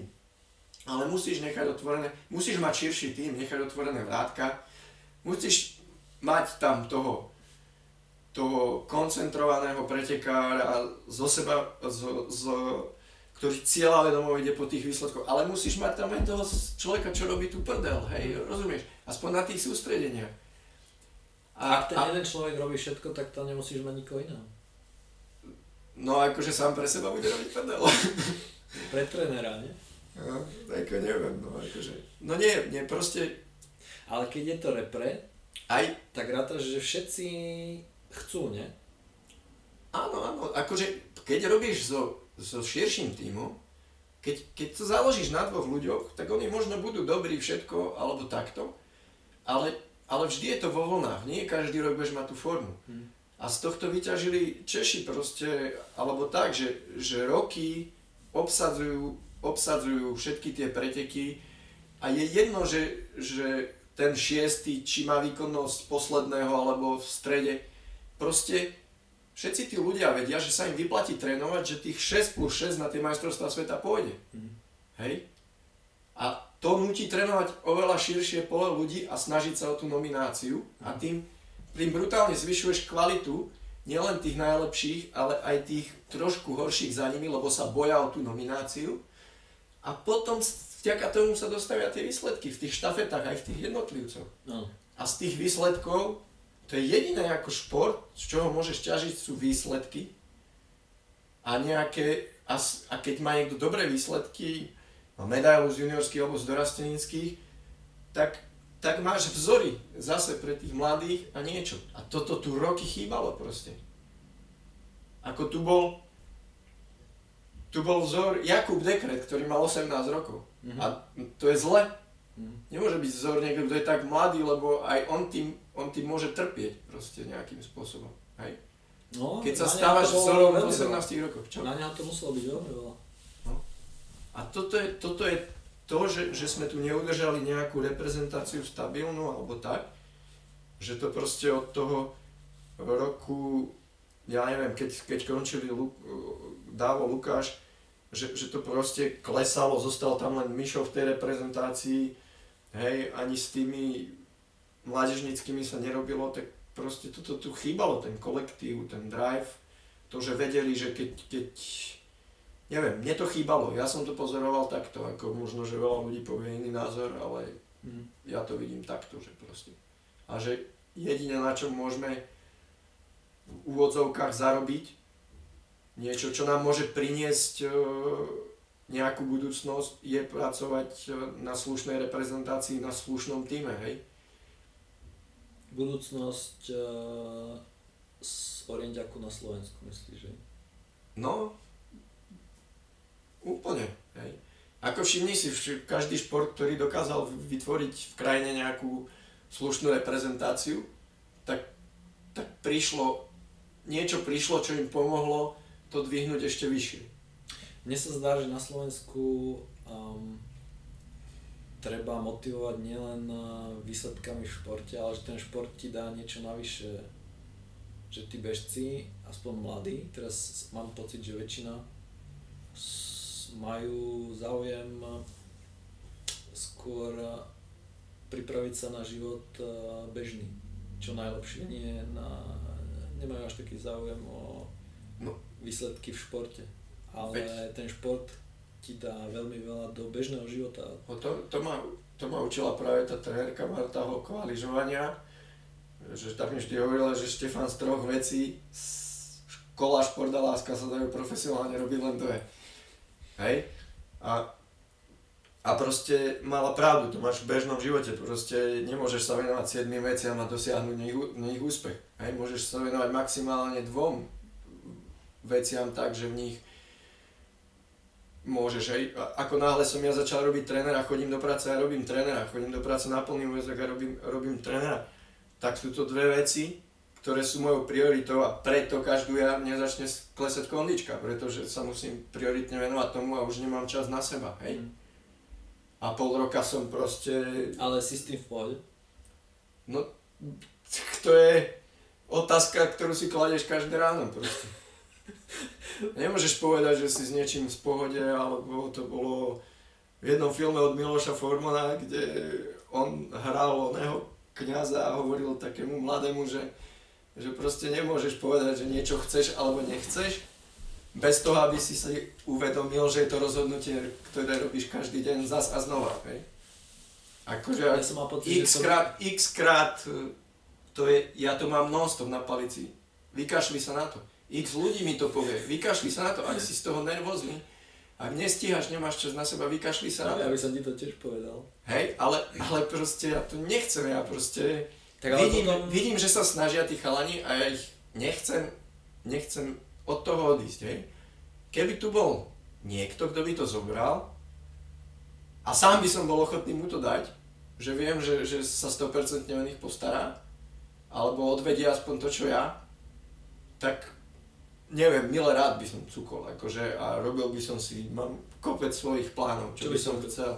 Ale musíš nechať otvorené, musíš mať širší tým, nechať otvorené vrátka. Musíš mať tam toho toho koncentrovaného pretekára zo seba, zo, zo, ktorý cieľa vedomo ide po tých výsledkoch. Ale musíš mať tam aj toho človeka, čo robí tú prdel, hej, rozumieš? Aspoň na tých sústredeniach. A, ak ten a, jeden človek robí všetko, tak tam nemusíš mať nikoho iného. No akože sám pre seba bude robiť prdel. Pre trénera, nie? No, ako neviem, no akože. No nie, nie, proste... Ale keď je to repre, aj... tak rátaš, že všetci chcú, nie? Áno, áno, akože keď robíš so, so širším týmom, keď, keď to založíš na dvoch ľuďoch, tak oni možno budú dobrí všetko, alebo takto, ale, ale vždy je to vo vlnách, nie každý rok budeš mať tú formu. Hmm. A z tohto vyťažili Češi proste, alebo tak, že, že roky obsadzujú, obsadzujú všetky tie preteky a je jedno, že, že ten šiestý, či má výkonnosť posledného alebo v strede, proste všetci tí ľudia vedia, že sa im vyplatí trénovať, že tých 6 plus 6 na tie majstrovstvá sveta pôjde. Mm. Hej? A to nutí trénovať oveľa širšie pole ľudí a snažiť sa o tú nomináciu a mhm. tým, tým brutálne zvyšuješ kvalitu nielen tých najlepších, ale aj tých trošku horších za nimi, lebo sa boja o tú nomináciu. A potom vďaka tomu sa dostavia tie výsledky v tých štafetách aj v tých jednotlivcoch. No. A z tých výsledkov to je jediné ako šport, z čoho môžeš ťažiť sú výsledky a nejaké, a, a keď má niekto dobré výsledky, má medailu z juniorských alebo z dorastenických, tak, tak máš vzory zase pre tých mladých a niečo. A toto tu roky chýbalo proste. Ako tu bol, tu bol vzor Jakub Dekret, ktorý mal 18 rokov. Mm-hmm. A to je zle. Mm-hmm. Nemôže byť vzor niekto, kto je tak mladý, lebo aj on tým on tým môže trpieť proste nejakým spôsobom. Hej? No, Keď sa stávaš vzorom v 18 rokoch. Čo? Na neho to muselo byť veľmi veľa. No. A toto je, toto je to, že, že sme tu neudržali nejakú reprezentáciu stabilnú alebo tak, že to proste od toho roku, ja neviem, keď, keď končili Lu, Dávo Lukáš, že, že to proste klesalo, zostal tam len Mišo v tej reprezentácii, hej, ani s tými mládežnickými sa nerobilo, tak proste toto tu chýbalo, ten kolektív, ten drive, to, že vedeli, že keď, keď neviem, mne to chýbalo, ja som to pozoroval takto, ako možno, že veľa ľudí povie iný názor, ale mm. ja to vidím takto, že proste. A že jediné, na čom môžeme v úvodzovkách zarobiť, niečo, čo nám môže priniesť e, nejakú budúcnosť, je pracovať e, na slušnej reprezentácii, na slušnom týme, hej? Budúcnosť uh, z Orientiaku na Slovensku, myslíš, že? No, úplne, hej. Ako všimni si, každý šport, ktorý dokázal vytvoriť v krajine nejakú slušnú reprezentáciu, tak, tak prišlo, niečo prišlo, čo im pomohlo to dvihnúť ešte vyššie. Mne sa zdá, že na Slovensku um, treba motivovať nielen uh, výsledkami v športe, ale že ten šport ti dá niečo navyše. Že tí bežci, aspoň mladí, teraz mám pocit, že väčšina majú záujem uh, skôr uh, pripraviť sa na život bežný. Čo najlepšie, nie na, nemajú až taký záujem o no, výsledky v športe. Ale Veď. ten šport ti dá veľmi veľa do bežného života. No to, to, ma, to ma učila práve tá trenérka Marta Holková lyžovania, že tak mi vždy hovorila, že Štefan z troch vecí škola, šport a láska sa dajú profesionálne robiť len dve. Hej? A, a proste mala pravdu, to máš v bežnom živote, proste nemôžeš sa venovať 7 veciam a dosiahnuť nich, nich úspech. Hej? Môžeš sa venovať maximálne dvom veciam tak, že v nich môžeš, hej. Ako náhle som ja začal robiť trénera, chodím do práce a robím trénera, chodím do práce na plný úvezok a robím, robím trénera, tak sú to dve veci, ktoré sú mojou prioritou a preto každú ja mne začne klesať kondička, pretože sa musím prioritne venovať tomu a už nemám čas na seba, hej. Mm. A pol roka som proste... Ale si s tým v pohode? No, to je otázka, ktorú si kladeš každé ráno proste. Nemôžeš povedať, že si s niečím v pohode, alebo to bolo v jednom filme od Miloša Formana, kde on hral oného kniaza a hovoril takému mladému, že, že proste nemôžeš povedať, že niečo chceš alebo nechceš, bez toho, aby si si uvedomil, že je to rozhodnutie, ktoré robíš každý deň zas a znova. Hej? Akože ja som mal pocit, x, krát, x krát, to je, ja to mám non na palici. Vykašli sa na to. X ľudí mi to povie, vykašli sa na to, ak si z toho nervózny, ak nestíhaš, nemáš čas na seba, vykašli sa na to. Ja by som ti to tiež povedal. Hej, ale, ale proste ja to nechcem, ja proste tak vidím, potom... vidím, že sa snažia tí chalani a ja ich nechcem, nechcem od toho odísť, hej. Keby tu bol niekto, kto by to zobral a sám by som bol ochotný mu to dať, že viem, že, že sa 100% o nich postará, alebo odvedie aspoň to, čo ja, tak neviem, milé rád by som cukol, akože, a robil by som si, mám kopec svojich plánov, čo, čo by som chcel.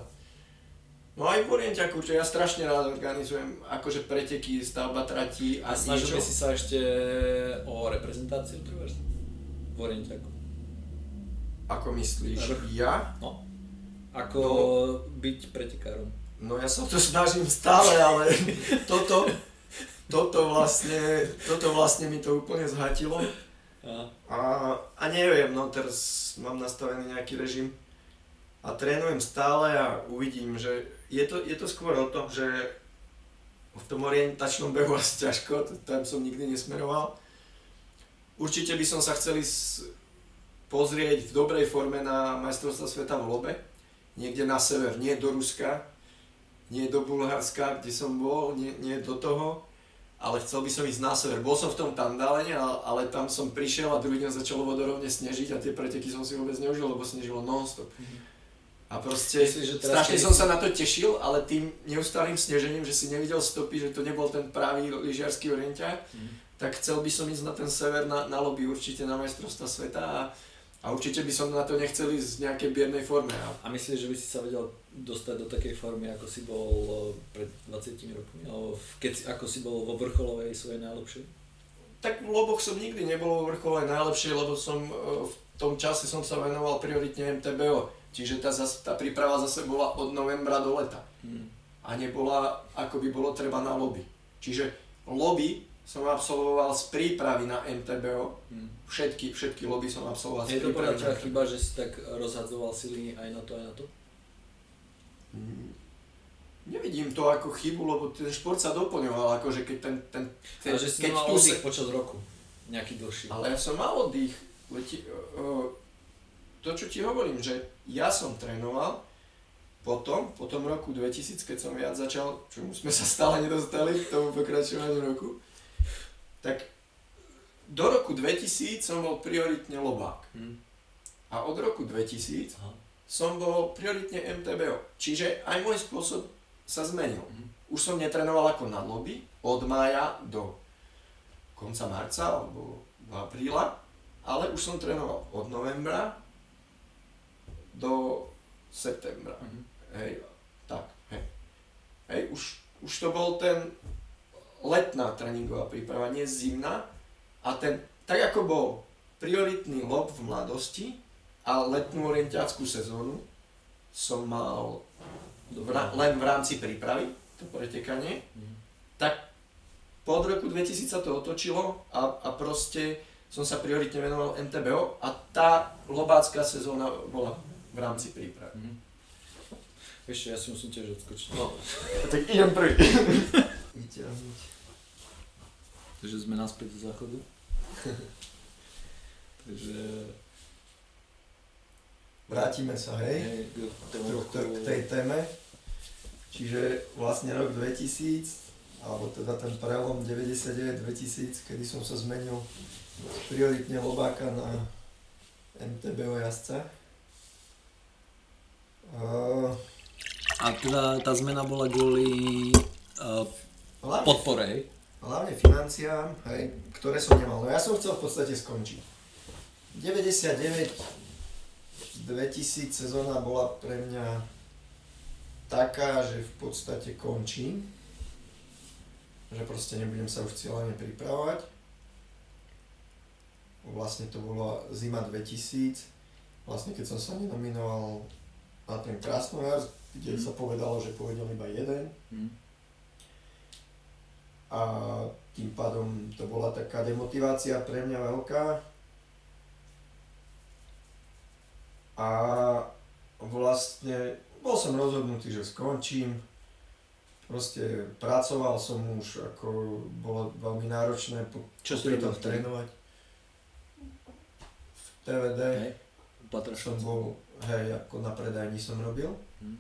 No aj v Orientiaku, čo ja strašne rád organizujem, akože preteky, stavba trati a, a snažil by si sa ešte o reprezentáciu trvať v Orientiaku? Ako myslíš, Rch. ja? No. Ako no, byť pretekárom? No ja sa to snažím stále, ale toto, toto vlastne, toto vlastne mi to úplne zhatilo. A, a neviem, no teraz mám nastavený nejaký režim a trénujem stále a uvidím, že je to, je to skôr o tom, že v tom orientačnom behu asi ťažko, tam som nikdy nesmeroval. Určite by som sa chcel pozrieť v dobrej forme na majstrovstva sveta v Lobe, niekde na sever, nie do Ruska, nie do Bulharska, kde som bol, nie, nie do toho, ale chcel by som ísť na sever. Bol som v tom Tandalene, ale, tam som prišiel a druhý deň začalo vodorovne snežiť a tie preteky som si vôbec neužil, lebo snežilo non-stop. Mm-hmm. A proste Myslíš, že strašne som sa na to tešil, ale tým neustálým snežením, že si nevidel stopy, že to nebol ten pravý lyžiarsky orientia, mm-hmm. tak chcel by som ísť na ten sever, na, na lobby určite na majstrovstva sveta a, A určite by som na to nechcel ísť v nejakej biednej forme. A myslíš, že by si sa vedel dostať do takej formy, ako si bol eh, pred 20 rokmi? Alebo keď, ako si bol vo vrcholovej svojej najlepšej? Tak v Loboch som nikdy nebol vo vrcholovej najlepšej, lebo som eh, v tom čase som sa venoval prioritne MTBO. Čiže tá, tá príprava zase bola od novembra do leta. Hmm. A nebola, ako by bolo treba na lobby. Čiže lobby som absolvoval z prípravy na MTBO. Hmm. Všetky, všetky lobby som absolvoval z prípravy. Je to podľa chyba, že si tak rozhadzoval sily aj na to, aj na to? Hmm. Nevidím to ako chybu, lebo ten šport sa doplňoval, akože keď ten... ten, ten Ale že si keď mal oddych se... počas roku, nejaký dlhší. Ale ja som mal oddych. Leti, uh, to, čo ti hovorím, že ja som trénoval, potom, po tom roku 2000, keď som viac začal, čo sme sa stále nedostali k tomu pokračovaniu roku, tak do roku 2000 som bol prioritne lobák. Hmm. A od roku 2000 Aha. Som bol prioritne MTBO. Čiže aj môj spôsob sa zmenil. Hmm. Už som netrenoval ako na lobby od mája do konca marca alebo do apríla, ale už som trénoval od novembra do septembra. Hmm. Hej, tak, hej. Hej, už, už to bol ten letná tréningová príprava, nie zimná. A ten, tak ako bol prioritný lob v mladosti a letnú orientiackú sezónu som mal v, len v rámci prípravy, to pretekanie, mm. tak po roku 2000 sa to otočilo a, a proste som sa prioritne venoval MTBO a tá lobácká sezóna bola v rámci prípravy. Mm. Ešte, ja si musím tiež odskočiť. No, tak idem prvý. vyťahnuť. Takže sme naspäť do záchodu. Takže... Vrátime sa, hej, hej k, k, k tej téme. Čiže vlastne rok 2000, alebo teda ten prelom 99-2000, kedy som sa zmenil prioritne lobáka na MTBO jazdca. Uh, a teda tá zmena bola kvôli uh, hlavne, podpore, hej? Hlavne financiám, hej, ktoré som nemal. No ja som chcel v podstate skončiť. 99 2000 sezóna bola pre mňa taká, že v podstate končím. Že proste nebudem sa už cieľene pripravovať. Vlastne to bola zima 2000. Vlastne keď som sa nenominoval na ten Krasnojar, kde mm. sa povedalo, že povedal iba jeden. Mm a tým pádom to bola taká demotivácia pre mňa veľká. A vlastne bol som rozhodnutý, že skončím. Proste pracoval som už, ako bolo veľmi náročné po, Čo si tom trénovať. V TVD hej. som bol, hej, ako na predajni som robil. Hmm.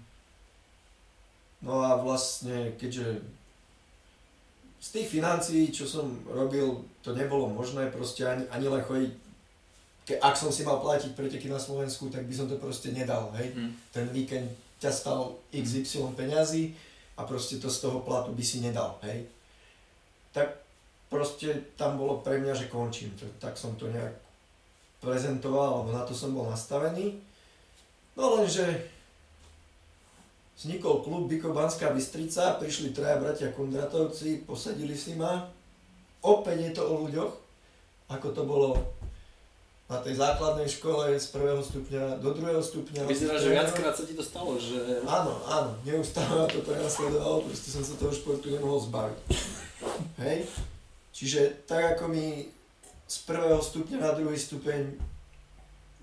No a vlastne, keďže z tých financií, čo som robil, to nebolo možné proste ani, ani len chodiť ke, ak som si mal platiť preteky na Slovensku, tak by som to proste nedal, hej. Mm. Ten víkend ťa stal XY peňazí a proste to z toho platu by si nedal, hej. Tak proste tam bolo pre mňa, že končím, tak som to nejak prezentoval, alebo na to som bol nastavený. No lenže vznikol klub Biko Banská Bystrica, prišli traja bratia Kundratovci, posadili si ma. Opäť je to o ľuďoch, ako to bolo na tej základnej škole z prvého stupňa do druhého stupňa. Vyzerá, že viackrát sa ti to stalo, že... Áno, áno, neustále to prenasledovalo, proste som sa toho športu nemohol zbaviť. Hej? Čiže tak ako mi z prvého stupňa na druhý stupeň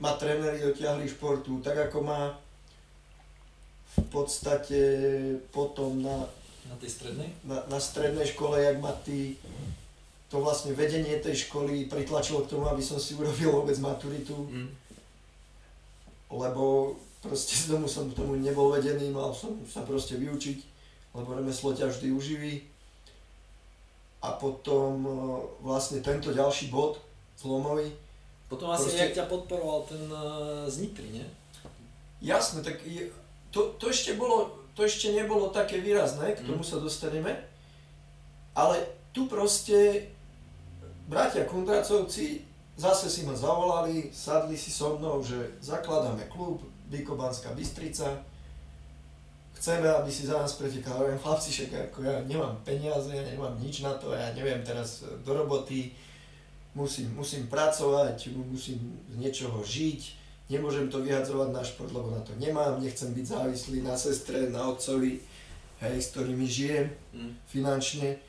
ma tréneri dotiahli športu, tak ako ma v podstate potom na, na tej strednej? Na, na strednej škole, jak ma tí, to vlastne vedenie tej školy pritlačilo k tomu, aby som si urobil vôbec maturitu. Mm. Lebo proste z tomu som tomu nebol vedený, mal som sa proste vyučiť, lebo remeslo ťa vždy uživí. A potom e, vlastne tento ďalší bod zlomový. Potom asi proste... nejak ťa podporoval ten uh, z Nitry, nie? Jasné, tak je, to, to, ešte bolo, to ešte nebolo také výrazné, k tomu mm. sa dostaneme, ale tu proste bratia Kundracovci zase si ma zavolali, sadli si so mnou, že zakladáme klub Bikobanská Bystrica, chceme, aby si za nás pretekal, ja chlapci, však ako ja nemám peniaze, ja nemám nič na to, ja neviem teraz do roboty, musím, musím pracovať, musím z niečoho žiť, nemôžem to vyhadzovať na šport, lebo na to nemám, nechcem byť závislý na sestre, na otcovi, hej, s ktorými žijem mm. finančne.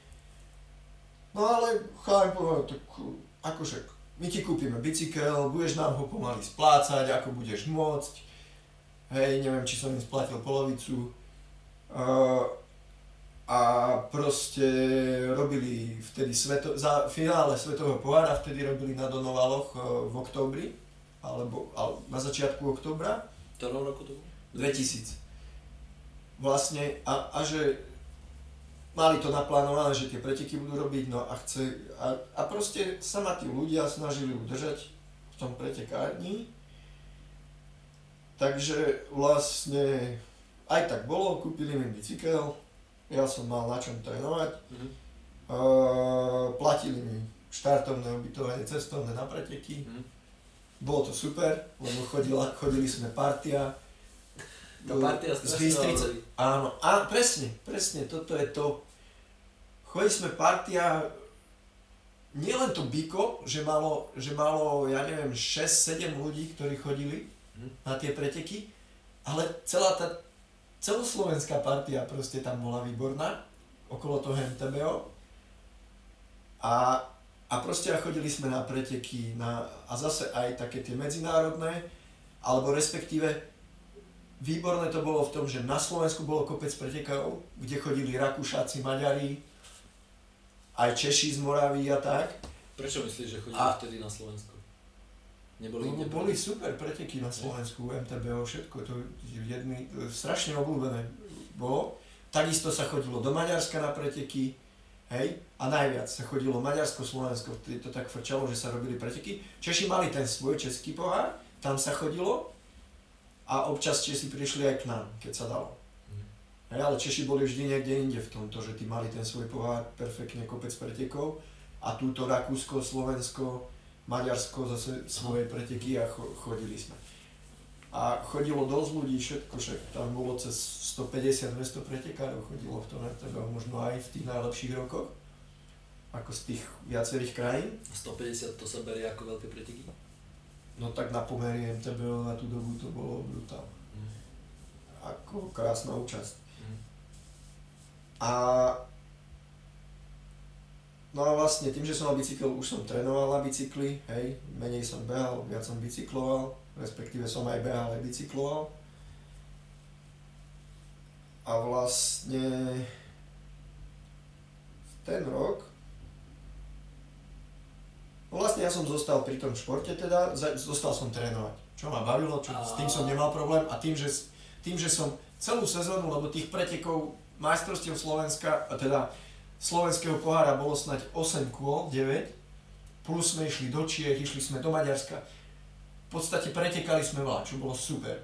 No ale chápem povedal, tak ako však, my ti kúpime bicykel, budeš nám ho pomaly splácať, ako budeš môcť. Hej, neviem, či som im splatil polovicu. Uh, a proste robili vtedy sveto, za finále Svetového pohára, vtedy robili na Donovaloch uh, v októbri, alebo, alebo na začiatku októbra. Ktorom roku to bolo? 2000. Vlastne, a, a že mali to naplánované, že tie preteky budú robiť, no a chce, a, a proste sa ma tí ľudia snažili udržať v tom pretekárni. Takže vlastne aj tak bolo, kúpili mi bicykel, ja som mal na čom trénovať. Mm-hmm. Uh, platili mi štartovné ubytovanie, cestovné na preteky. Mm-hmm. Bolo to super, lebo chodila, chodili sme partia. Tá partia z Bystrice. Áno, a presne, presne, toto je to. Chodili sme partia, nielen to Biko, že malo, že malo, ja neviem, 6-7 ľudí, ktorí chodili mm-hmm. na tie preteky, ale celá tá celoslovenská partia proste tam bola výborná, okolo toho MTBO. A, a proste chodili sme na preteky na, a zase aj také tie medzinárodné, alebo respektíve výborné to bolo v tom, že na Slovensku bolo kopec pretekov, kde chodili Rakúšáci, Maďari, aj Češi z Moravy a tak. Prečo myslíš, že chodili a, vtedy na Slovensku? Neboli no, boli super preteky na Slovensku, MTBO, všetko, to jedný, strašne obľúbené bolo. Takisto sa chodilo do Maďarska na preteky, hej, a najviac sa chodilo Maďarsko, Slovensko, vtedy to tak frčalo, že sa robili preteky. Češi mali ten svoj český pohár, tam sa chodilo a občas Česi prišli aj k nám, keď sa dalo. Hej, ale Češi boli vždy niekde inde v tomto, že tí mali ten svoj pohár, perfektne kopec pretekov a túto Rakúsko, Slovensko, Maďarsko zase svoje preteky a chodili sme. A chodilo dosť ľudí, všetko, však tam bolo cez 150-200 pretekárov, chodilo v tom tebe, možno aj v tých najlepších rokoch, ako z tých viacerých krajín. 150 to sa berie ako veľké preteky? No tak na pomery MTB na tú dobu to bolo brutál. Mm. Ako krásna účasť. Mm. A No a vlastne tým, že som mal bicykel, už som trénoval na bicykli, hej, menej som behal, viac som bicykloval, respektíve som aj behal, aj bicykloval. A vlastne ten rok, vlastne ja som zostal pri tom športe teda, zostal som trénovať, čo ma bavilo, čo, s tým som nemal problém a tým, že, tým, že som celú sezónu, lebo tých pretekov majstrovstiev Slovenska, teda slovenského pohára bolo snať 8 kôl, 9, plus sme išli do Čiech, išli sme do Maďarska. V podstate pretekali sme veľa, čo bolo super.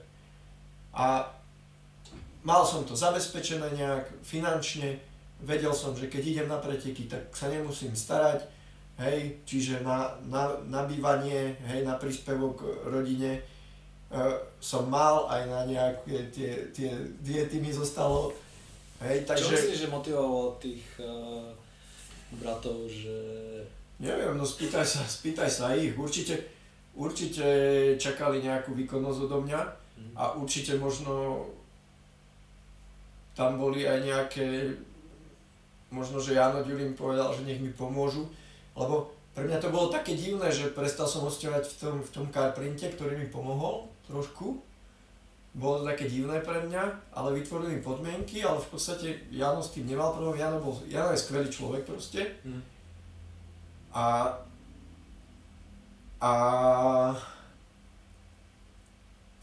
A mal som to zabezpečené nejak finančne, vedel som, že keď idem na preteky, tak sa nemusím starať, hej, čiže na, na, na bývanie, hej, na príspevok rodine e, som mal, aj na nejaké tie, tie diety mi zostalo Hej, takže... Čo myslíš, že motivovalo tých uh, bratov, že... Neviem, no spýtaj sa, spýtaj sa ich. Určite, určite čakali nejakú výkonnosť odo mňa mm. a určite možno tam boli aj nejaké, možno, že Jano Ďulín povedal, že nech mi pomôžu, lebo pre mňa to bolo také divné, že prestal som hostovať v tom, v tom carprinte, ktorý mi pomohol trošku bolo to také divné pre mňa, ale vytvorili podmienky, ale v podstate Jano s tým nemal problém, Jano, bol, Jano je skvelý človek proste. Mm. A, a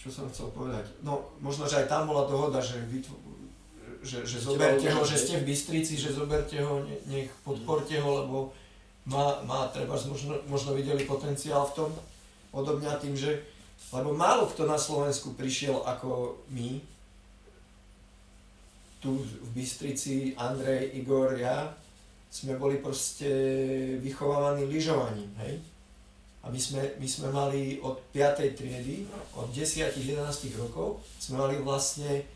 čo som chcel povedať? No, možno, že aj tam bola dohoda, že, vytvo, že, že zoberte ho, že ste v Bystrici, že zoberte ho, nech podporte ho, lebo má, má treba, možno, možno videli potenciál v tom odo mňa tým, že lebo málo kto na Slovensku prišiel ako my, tu v Bystrici, Andrej, Igor, ja, sme boli proste vychovávaní lyžovaním, hej? A my sme, my sme mali od 5. triedy, od 10-11 rokov, sme mali vlastne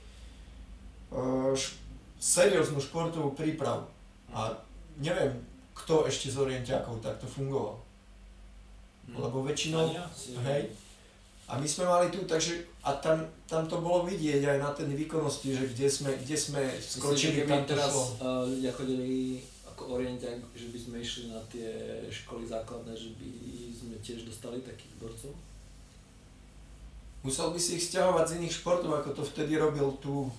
uh, š- serióznu športovú prípravu. A neviem, kto ešte z orientiakov takto fungoval. Hm. Lebo väčšinou, ja hej, a my sme mali tu, takže, a tam, tam to bolo vidieť aj na ten výkonnosti, že kde sme, kde sme Myslím, skočili, keby tam to teraz šlo. uh, ľudia chodili ako orientiak, že by sme išli na tie školy základné, že by sme tiež dostali takých borcov? Musel by si ich stiahovať z iných športov, ako to vtedy robil tu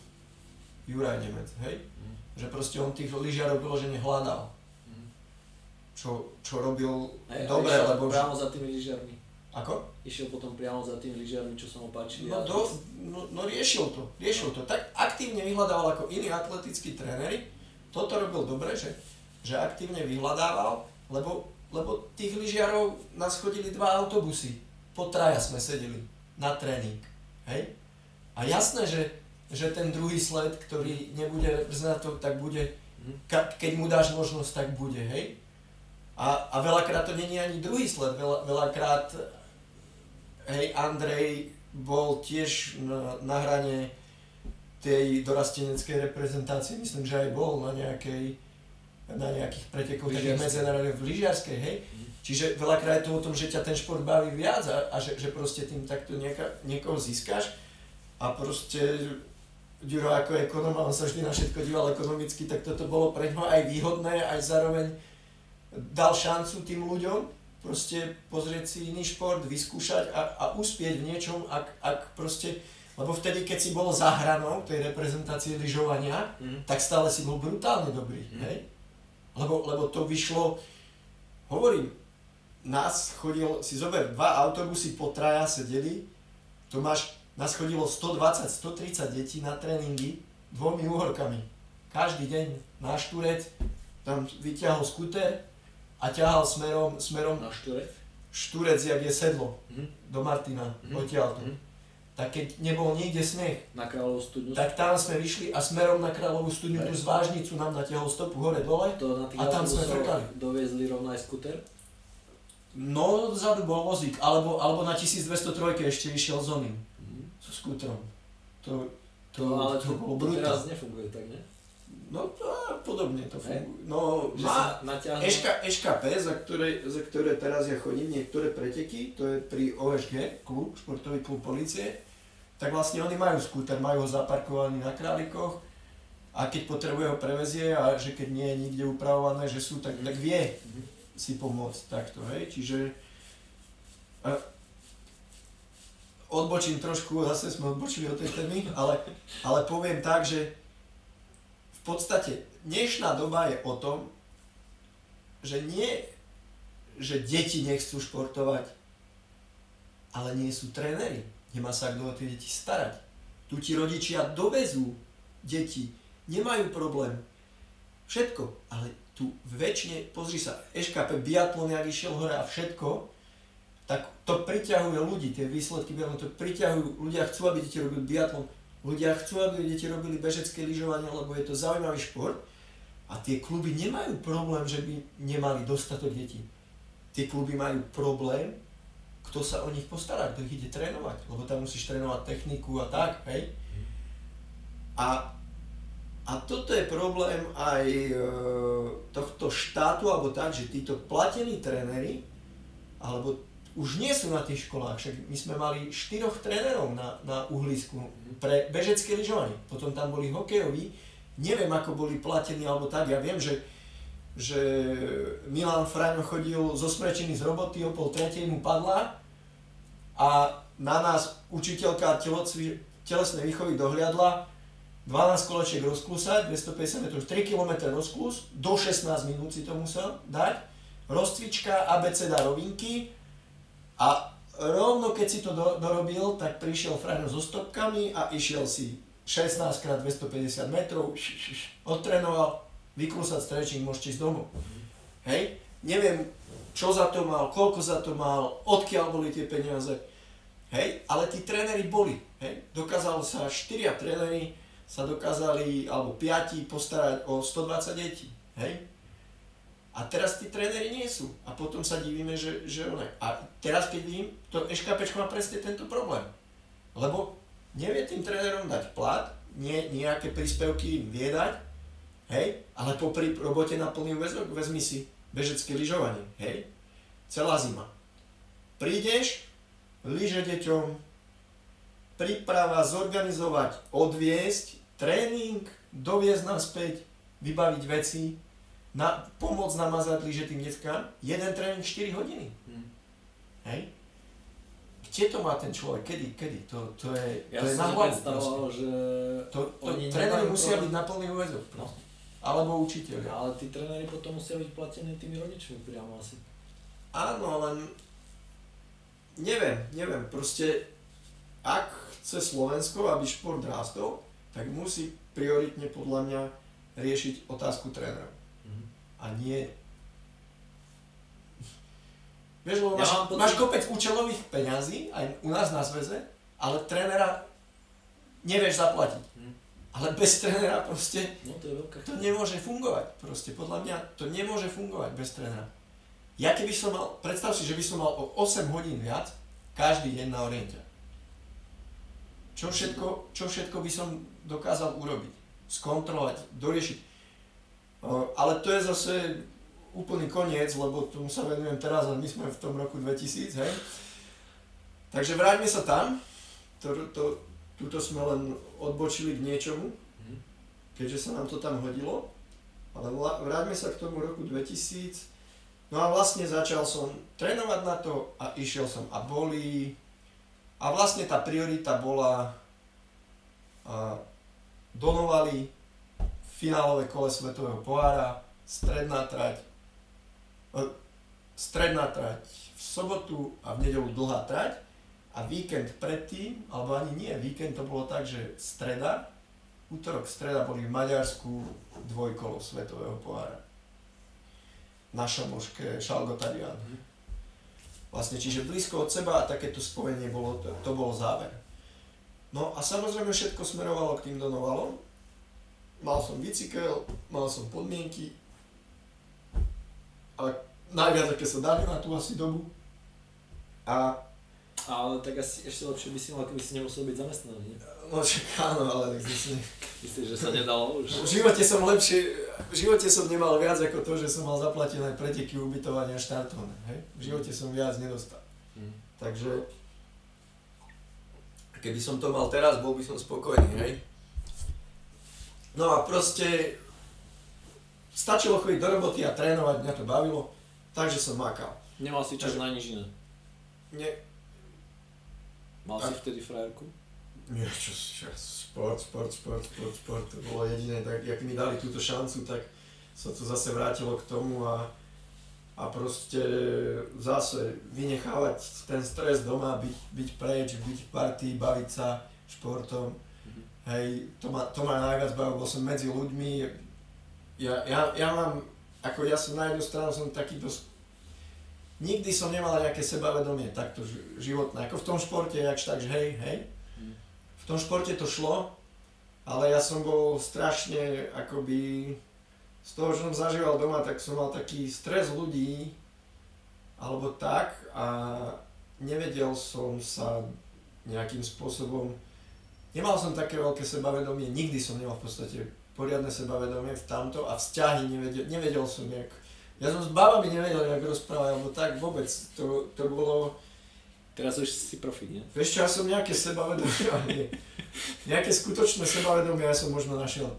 Juraj Nemec, hej? Mhm. Že proste on tých lyžiarov vyložene hľadal. Čo, čo robil Hej, a dobre, lebo... priamo za tými lyžiarmi. Ako? Išiel potom priamo za tými lyžiarmi, čo sa mu páčili. No, do, no, no riešil to, riešil to. Tak aktívne vyhľadával ako iní atletickí tréneri. Toto robil dobre, že, že aktívne vyhľadával, lebo, lebo tých lyžiarov nás chodili dva autobusy. Po traja sme sedeli na tréning. Hej? A jasné, že, že ten druhý sled, ktorý nebude reprezentantov, tak bude, Mhm. ka, keď mu dáš možnosť, tak bude, hej? A, a veľakrát to není ani druhý sled, veľa, veľakrát hej, Andrej bol tiež na, na hrane tej dorasteneckej reprezentácie, myslím, že aj bol na nejakej na nejakých pretekoch takých medzinárodných v lyžiarskej, hej. Mhm. Čiže veľakrát je to o tom, že ťa ten šport baví viac a, a že, že proste tým takto nieka, niekoho získaš a proste Ďuro ako ekonom, on sa vždy na všetko díval ekonomicky, tak toto bolo pre ňoho aj výhodné, aj zároveň dal šancu tým ľuďom proste pozrieť si iný šport, vyskúšať a, a uspieť v niečom, ak, ak proste, lebo vtedy, keď si bol za hranou tej reprezentácie lyžovania, Mhm. tak stále si bol brutálne dobrý, Mhm. hej? Lebo, lebo to vyšlo, hovorím, nás chodil, si zober, dva autobusy po traja sedeli, to máš, nás chodilo 120, 130 detí na tréningy dvomi úhorkami. Každý deň na štúrec, tam vyťahol skuter a ťahal smerom, smerom Na šturec? štúrec, jak je sedlo, Mhm. do Martina, Mhm. odtiaľto. Mhm. Tak keď nebol nikde sneh, Na kráľovú studňu? tak tam sme vyšli a smerom na Kráľovú studňu tú zvážnicu nám natiahol stopu hore dole. To na A tam sme frkali. doviezli rovno aj skuter? No, vzadu bol vozík, alebo, alebo na 1203 ešte išiel s oným, Mhm. so skútrom. To, to, To, ale to, to, bolo to brutál. teraz nefunguje tak, ne? No to podobne to funguje. No, má. Eška, EŠKP, za ktoré, za ktoré teraz ja chodím, niektoré preteky, to je pri OSG, klub, športový klub policie, tak vlastne oni majú skúter, majú ho zaparkovaný na králikoch a keď potrebuje ho prevezie a že keď nie je nikde upravované, že sú, tak, tak vie Mhm. si pomôcť takto, hej, čiže a, odbočím trošku, zase sme odbočili od tej témy, ale, ale poviem tak, že podstate dnešná doba je o tom, že nie, že deti nechcú športovať, ale nie sú tréneri. Nemá sa kto o tie deti starať. Tu ti rodičia dovezú deti, nemajú problém. Všetko, ale tu väčšine, pozri sa, EŠKP, biatlon, jak išiel hore a všetko, tak to priťahuje ľudí, tie výsledky biatlonu, to priťahujú, ľudia chcú, aby deti robili biatlon, ľudia chcú, aby deti robili bežecké lyžovanie, lebo je to zaujímavý šport a tie kluby nemajú problém, že by nemali dostatok detí. Tie kluby majú problém, kto sa o nich postará, kto ich ide trénovať, lebo tam musíš trénovať techniku a tak, hej. A, a toto je problém aj e, tohto štátu, alebo tak, že títo platení tréneri, alebo už nie sú na tých školách, však my sme mali štyroch trénerov na, na uhlisku pre bežecké lyžovanie, potom tam boli hokejoví, neviem ako boli platení alebo tak, ja viem, že, že Milan Fraňo chodil zo Smrečiny z roboty, o pol tretej mu padla a na nás učiteľka telocvi, telesnej výchovy dohliadla, 12 kolečiek rozklusať, 250 metrov, 3 km rozklus, do 16 minút si to musel dať, rozcvička, abeceda rovinky a rovno keď si to do, dorobil, tak prišiel Fraňo so stopkami a išiel si 16 x 250 metrov, odtrénoval, vykrúsať stretching, môžete ísť domov. Hej, neviem, čo za to mal, koľko za to mal, odkiaľ boli tie peniaze. Hej, ale tí tréneri boli. Hej, dokázalo sa, štyria tréneri sa dokázali, alebo piati, postarať o 120 detí. Hej. A teraz tí tréneri nie sú. A potom sa divíme, že, že one. A teraz keď vidím, to EŠKP má presne tento problém. Lebo nevie tým trénerom dať plat, nie, nejaké príspevky im vie dať, hej, ale popri robote na plný väzok vezmi si bežecké lyžovanie, hej, celá zima. Prídeš, lyže deťom, príprava, zorganizovať, odviesť, tréning, doviezť naspäť, vybaviť veci, na, pomôcť namazať lyže tým deckám, jeden tréning 4 hodiny. Hmm. Hej? Kde to má ten človek? Kedy? Kedy? To, to je, ja to je na hlavu že to, to tréneri musia byť na plný úvezok. No. Alebo učiteľ. Ale tí tréneri potom musia byť platení tými rodičmi priamo asi. Áno, len neviem, neviem, proste ak chce Slovensko, aby šport rástol, tak musí prioritne podľa mňa riešiť otázku trénerov a nie... Vieš, lebo ja máš, pocit... máš kopec účelových peňazí, aj u nás na zväze, ale trénera nevieš zaplatiť. Hm. Ale bez trénera proste no, to, je veľká to nemôže fungovať. Proste podľa mňa to nemôže fungovať bez trénera. Ja keby som mal, predstav si, že by som mal o 8 hodín viac každý deň na oriente. Čo všetko, čo všetko by som dokázal urobiť? Skontrolovať, doriešiť ale to je zase úplný koniec, lebo tomu sa venujem teraz a my sme v tom roku 2000, hej. Takže vráťme sa tam, to, to, tuto sme len odbočili k niečomu, mhm. keďže sa nám to tam hodilo, ale vráťme sa k tomu roku 2000, no a vlastne začal som trénovať na to a išiel som a boli, a vlastne tá priorita bola a, Donovali, finálové kole Svetového pohára, stredná trať, e, stredná trať v sobotu a v nedelu dlhá trať a víkend predtým, alebo ani nie, víkend to bolo tak, že streda, útorok, streda boli v Maďarsku dvojkolo Svetového pohára. Na Šamoške, Šalgotarian. Mhm. Vlastne, čiže blízko od seba a takéto spojenie bolo, to, to bol záver. No a samozrejme všetko smerovalo k tým Donovalom, mal som bicykel, mal som podmienky, ale najviac, aké sa dali na tú asi dobu. A ale tak asi ešte lepšie by si mal, keby si nemusel byť zamestnaný? No však áno, ale tak si... Myslíš, že sa nedalo už? V živote som lepšie, v živote som nemal viac ako to, že som mal zaplatené preteky, ubytovania, štartovné, hej? V živote som viac nedostal. Hmm. Takže keby som to mal teraz, bol by som spokojný, hej? No a proste stačilo chodiť do roboty a trénovať, mňa to bavilo, takže som makal. Nemal si čas na nič iné? Nie. Mal a... si vtedy frajerku? Nie, čo, čo, sport, sport, sport, sport, sport, to bolo jediné, tak jak mi dali túto šancu, tak sa to zase vrátilo k tomu a, a proste zase vynechávať ten stres doma, byť, byť preč, byť v partii, baviť sa športom Hej, to ma, to ma najviac bavilo, bol som medzi ľuďmi. Ja, ja, ja mám, ako ja som na jednu stranu som taký dosť nikdy som nemal nejaké sebavedomie takto životné, ako v tom športe, jakž tak, že hej, hej. Mm. V tom športe to šlo, ale ja som bol strašne akoby, z toho, čo som zažíval doma, tak som mal taký stres ľudí, alebo tak a nevedel som sa nejakým spôsobom Nemal som také veľké sebavedomie, nikdy som nemal v podstate poriadne sebavedomie v tamto a vzťahy nevedel, nevedel som jak. Ja som s babami nevedel, jak rozprávať, alebo tak vôbec, to, to bolo... Teraz už si profik, nie? Vieš čo, ja som nejaké sebavedomie, nie. Nejaké skutočné sebavedomie ja som možno našiel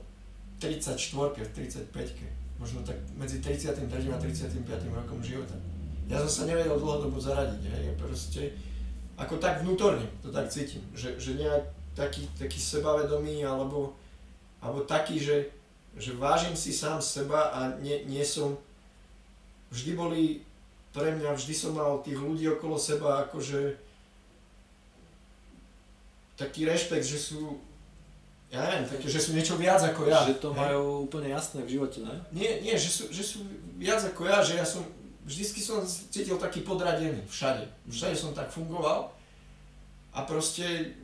34 v 35 možno tak medzi 33. a 35. rokom života. Ja som sa nevedel dlhodobo zaradiť, hej, proste ako tak vnútorne to tak cítim, že, že nejak taký, taký sebavedomý alebo, alebo taký, že, že vážim si sám seba a nie, nie som, vždy boli pre mňa, vždy som mal tých ľudí okolo seba akože taký rešpekt, že sú ja neviem, také, že sú niečo viac ako ja. Že to majú hej. úplne jasné v živote, ne? Nie, nie, že sú, že sú viac ako ja, že ja som, vždycky som cítil taký podradený, všade. Všade som tak fungoval a proste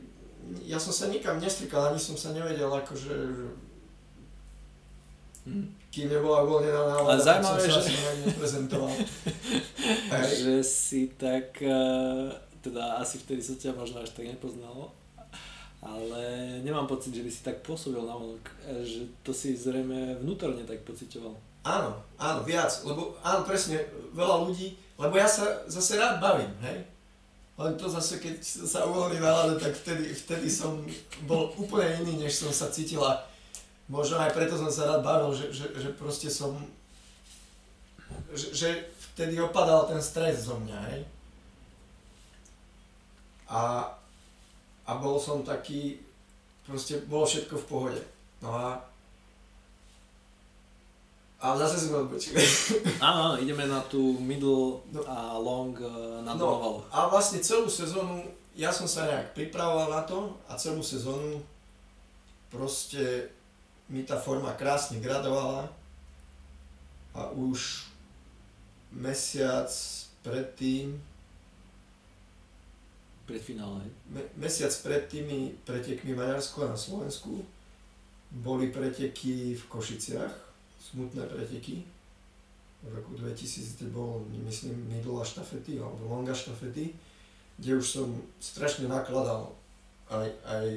ja som sa nikam nestrikal, ani som sa nevedel akože Mm. kým nebola uvoľnená Ale nálada, tak som zaujímavé, sa že- nejak neprezentoval. Že si tak, eh, teda asi vtedy som ťa možno až tak nepoznal, ale nemám pocit, že by si tak pôsobil na vonok, eh, že to si zrejme vnútorne tak pocitoval. Áno, áno, viac, lebo áno, presne, veľa ľudí, lebo ja sa zase rád bavím, hej. Len to zase, keď sa uvoľní nálada, tak vtedy, vtedy som bol úplne iný, než som sa cítila. Možno aj preto som sa rád bavil, že, že, že proste som, že, že vtedy opadal ten stres zo mňa, hej. A, a bol som taký, proste bolo všetko v pohode. No a a zase sme odbočili. Áno, ideme na tú middle No. a long eh, na No, a vlastne celú sezónu, ja som sa nejak pripravoval na to a celú sezónu proste mi tá forma krásne gradovala a už mesiac predtým, Pred finále. me, mesiac pred tými pretekmi Maďarsku a na Slovensku boli preteky v Košiciach, smutné preteky. V roku 2000 to bol, myslím, middle a štafety, alebo longa štafety, kde už som strašne nakladal aj, aj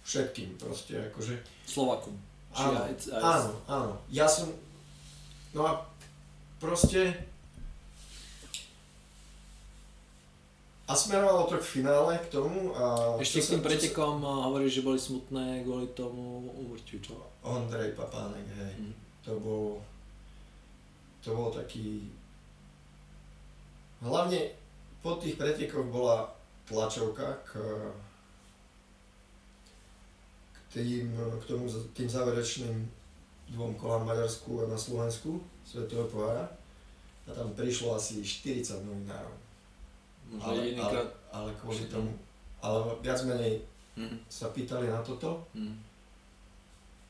všetkým proste, akože Slovakom. Áno, aj, aj, Áno, áno. Ja som... No a proste... A smerovalo to k finále, k tomu a... Ešte k tým sa- sa- pretekom eh, hovoríš, že boli smutné kvôli tomu úmrtiu, čo? Ondrej Papánek, hej. Mm. To bol... To bol taký... Hlavne po tých pretekoch bola tlačovka k, k, tým, k tomu, tým záverečným dvom kolám Maďarsku a na Slovensku Svetového pohára. A tam prišlo asi 40 novinárov. Možno Ale, ale, jedinkrát. ale kvôli Všetko. tomu, ale viac menej Mm. sa pýtali na toto Mm.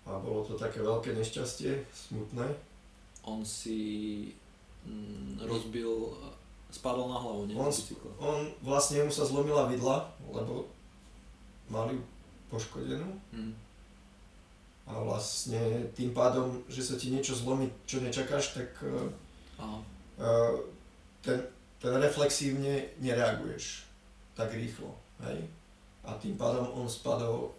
A bolo to také veľké nešťastie, smutné. On si mm, rozbil, spadol na hlavu, nie? On. On vlastne mu sa zlomila vidla, lebo mali ju poškodenú Mm. a vlastne tým pádom, že sa ti niečo zlomí, čo nečakáš, tak uh, Aha. uh, ten, ten reflexívne nereaguješ tak rýchlo, hej? A tým pádom on spadol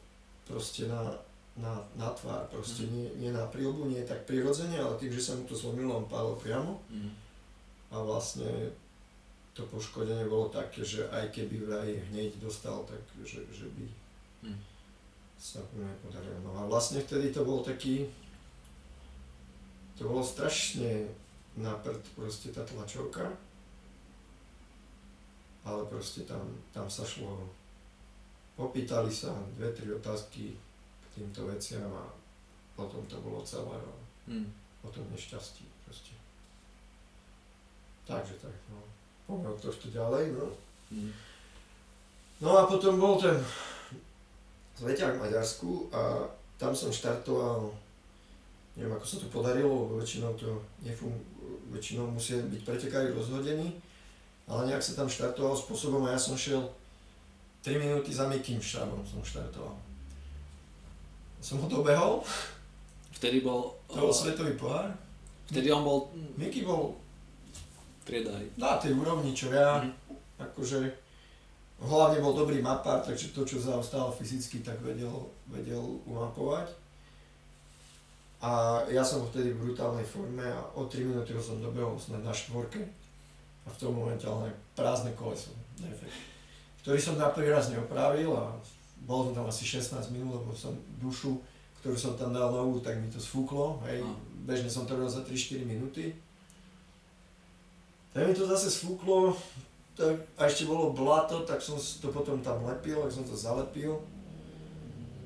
proste na, na, na tvár, proste Mhm. nie, nie na prílbu, nie tak prirodzene, ale tým, že sa mu to zlomilo, on padol priamo Mm. a vlastne to poškodenie bolo také, že aj keby vraj hneď dostal, tak že, že by Mm. sa mu nepodarilo. No a vlastne vtedy to bol taký, to bolo strašne na prd proste tá tlačovka, ale proste tam, tam sa šlo, popýtali sa dve, tri otázky týmto veciam a potom to bolo celé o, Mm. o tom nešťastí proste. Takže tak, no. Poďme od tohto ďalej, no. Mm. No a potom bol ten zveťák v Maďarsku a tam som štartoval, neviem ako sa to podarilo, lebo väčšinou to nefung, väčšinou musia byť pretekári rozhodení, ale nejak sa tam štartoval spôsobom a ja som šiel 3 minúty za Mikým Šrábom som štartoval. Som ho dobehol, Vtedy bol, to bol svetový pohár. vtedy on bol Miky bol trieda na tej úrovni, čo ja, Mhm. akože hlavne bol dobrý mapár, takže to, čo zaostalo fyzicky, tak vedel, vedel umapovať. A ja som vtedy v brutálnej forme a o 3 minúty ho som dobehol snad na štvorke a v tom momente ale prázdne koleso, defekt, ktorý som na prvý raz neopravil a bol som tam asi 16 minút, lebo som dušu, ktorú som tam dal novú, tak mi to sfúklo, hej, No. bežne som to robil za 3-4 minúty. Tak mi to zase sfúklo, tak, a ešte bolo blato, tak som to potom tam lepil, tak som to zalepil.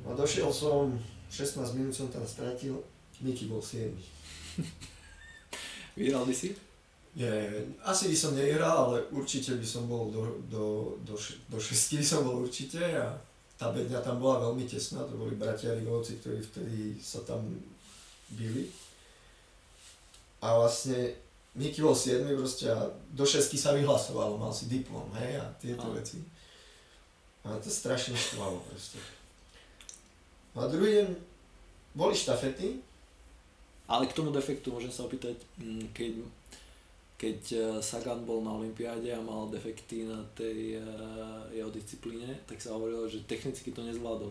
A došiel som, 16 minút som tam stratil, Miky bol 7. Vyhral by si? Nie, asi by som nevyhral, ale určite by som bol do, do, do, do 6 by som bol určite a tá bedňa tam bola veľmi tesná, to boli bratia Rivovci, ktorí vtedy sa tam byli. A vlastne Miky bol 7 proste a do 6 sa vyhlasovalo, mal si diplom, hej, a tieto Áno. veci. A to strašne štvalo proste. A druhý deň boli štafety, Ale k tomu defektu môžem sa opýtať, mm, keď, keď eh, Sagan bol na Olympiáde a mal defekty na tej uh, jeho disciplíne, tak sa hovorilo, že technicky to nezvládol.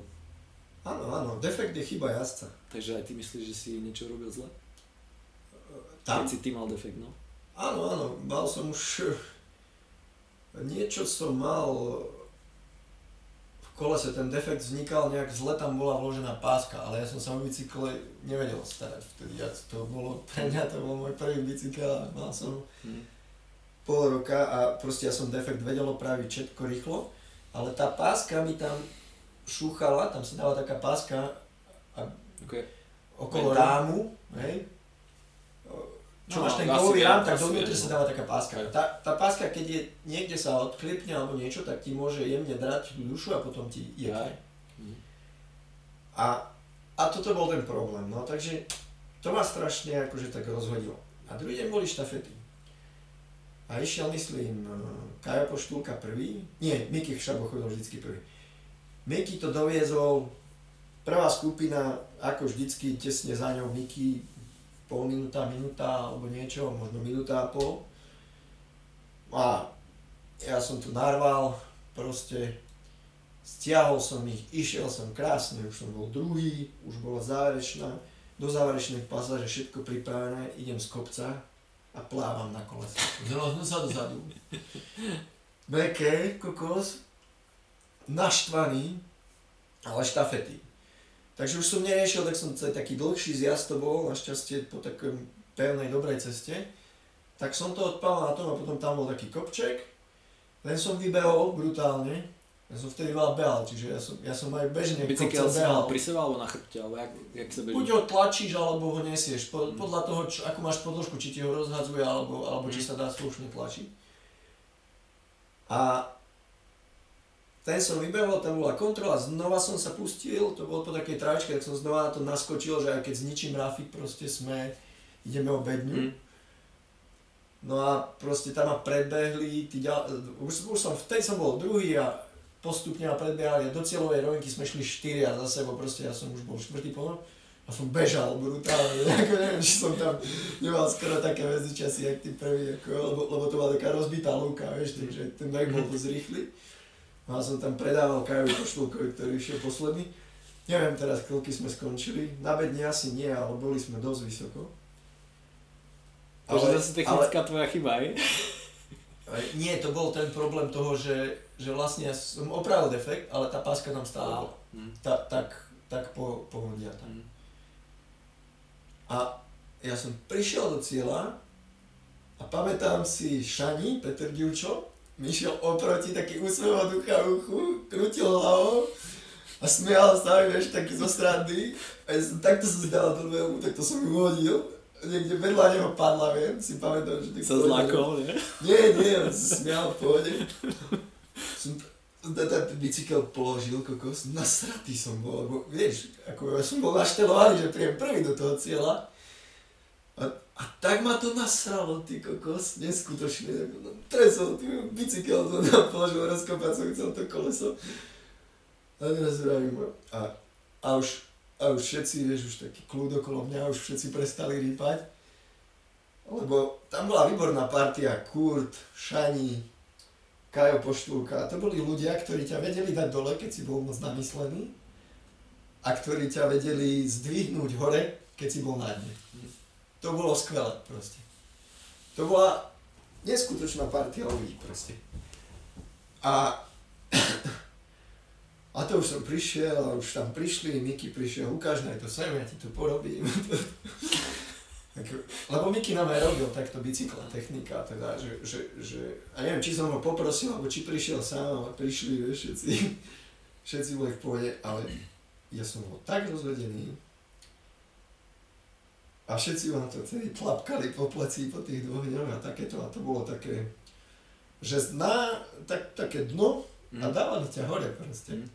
Áno, áno, defekt je chyba jazdca. Takže aj ty myslíš, že si niečo robil zle? Tam? Keď si ty mal defekt, no? Áno, áno, mal som už... Niečo som mal kolese, ten defekt vznikal nejak zle, tam bola vložená páska, ale ja som sa o bicykle nevedel starať vtedy. Ja to bolo, pre mňa to bol môj prvý bicykel a mal som Hm. pol roka a proste ja som defekt vedel opraviť všetko rýchlo, ale tá páska mi tam šúchala, tam sa dáva taká páska a Okay. okolo Mental. rámu, hej. Čo No, máš ten je, rám, tak dovnútri sa dáva taká páska. Tá, tá páska, keď je niekde sa odklipne alebo niečo, tak ti môže jemne drať tú dušu a potom ti je. Jaj. Mhm. A, a toto bol ten problém, no takže to ma strašne akože tak rozhodilo. A druhý deň boli štafety. A išiel, myslím, Kajo Poštulka prvý, nie, Miky Šabo chodil vždycky prvý. Miky to doviezol, prvá skupina, ako vždycky, tesne za ňou Miky, pol minúta, minúta alebo niečo, možno minúta a pol. A ja som to narval, proste stiahol som ich, išiel som krásne, už som bol druhý, už bola záverečná, do záverečnej pasáže všetko pripravené, idem z kopca a plávam na kolese. Zrovna sa dozadu. Beke, kokos, naštvaný, ale štafety. Takže už som neriešil, tak som taký dlhší zjazd to bol, našťastie po takej pevnej, dobrej ceste. Tak som to odpal na tom a potom tam bol taký kopček. Len som vybehol brutálne. Ja som vtedy veľa behal, čiže ja som, ja som aj bežne Bicykel si mal pri sebe alebo na chrbte, alebo jak, jak sa beží? Buď ho tlačíš, alebo ho nesieš. Po, Mm. podľa toho, čo, ako máš podložku, či ti ho rozhadzuje, alebo, alebo či Mm. sa dá slušne tlačiť. A ten som vybehol, tam bola kontrola, znova som sa pustil, to bolo po takej trajčke, tak som znova na to naskočil, že aj keď zničím Rafik, proste sme, ideme o bedňu. Hm. No a proste tam ma predbehli, tí ďal... už, už som, vtedy som bol druhý a postupne ma predbiehali a do cieľovej rovinky sme šli štyria za sebou, proste ja som už bol štvrtý po a som bežal brutálne, ako neviem, či som tam nemal skoro také medzičasy, jak tí prví, ako, lebo, lebo to bola taká rozbitá lúka, vieš, takže ten beh bol dosť rýchly. No a som tam predával Kajovi Koštulkovi, ktorý išiel posledný. Neviem teraz, koľky sme skončili, na bedni asi nie, ale boli sme dosť vysoko. Takže zase technická tvoja chyba, aj? Ale nie, to bol ten problém toho, že, že vlastne ja som opravil defekt, ale tá páska tam stále bola. Hm. Ta, tak, tak po, pohodiata. Hm. A ja som prišiel do cieľa a pamätám si Šani, Peter Diučo, mi šiel oproti taký úsmev od ucha k uchu, krútil hlavou a smial sa, vieš, taký zo strany. A ja som, takto si dal do dvehu, takto som ju hodil. Niekde vedľa neho padla, viem, si pamätám, že tak Sa zlákol, nie? Nie, nie, on sa smial v pohode. Som ten bicykel položil, kokos, nasratý som bol, lebo vieš, ako ja som bol naštelovaný, že príjem prvý do toho cieľa. A, tak ma to nasralo, ty kokos, neskutočne. No, tresol, ty bicykel som tam položil, rozkopať som chcel to koleso. A teraz vravím, a, a už, a už všetci, vieš, už taký kľud okolo mňa, už všetci prestali rýpať. Lebo tam bola výborná partia, Kurt, Šani, Kajo Poštulka. To boli ľudia, ktorí ťa vedeli dať dole, keď si bol moc namyslený a ktorí ťa vedeli zdvihnúť hore, keď si bol na dne. To bolo skvelé proste. To bola neskutočná partia ľudí proste. A, a to už som prišiel a už tam prišli, Miky prišiel, ukáž mi to sem, ja ti to porobím. Lebo Miky nám aj robil takto bicykla, technika, teda, že, že, že, a neviem, či som ho poprosil, alebo či prišiel sám, ale prišli, vieš, všetci, všetci boli v pohode, ale ja som bol tak rozvedený a všetci ma to celý tlapkali po pleci, po tých dvoch dňoch a takéto, a to bolo také, že na, tak, také dno a Hm. dávali ťa hore proste. Hm.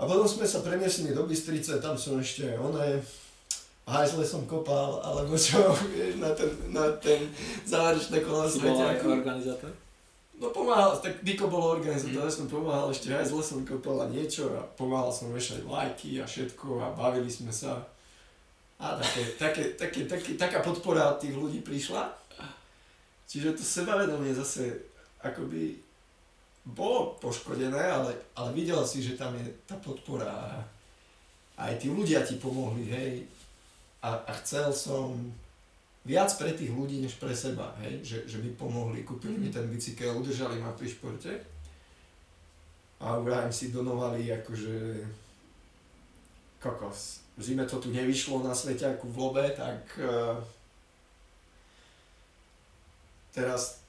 A potom sme sa premiesili do Bystrice, tam som ešte oné, hajzle som kopal, alebo čo, vieš, na ten, na ten záverečné kolo svete. ako organizátor? No pomáhal, tak Diko bol organizátor, ja som pomáhal ešte hajzle som kopal a niečo a pomáhal som vešať lajky a všetko a bavili sme sa. A také, také, také, také, taká podpora od tých ľudí prišla. Čiže to sebavedomie zase akoby bolo poškodené, ale, ale videl si, že tam je tá podpora a aj tí ľudia ti pomohli, hej. A, a chcel som viac pre tých ľudí, než pre seba, hej. Že, že mi pomohli, kúpili mi ten bicykel, udržali ma pri športe. A Abraham si donovali akože kokos. V zime to tu nevyšlo na Sveťaku v Lobe, tak uh, teraz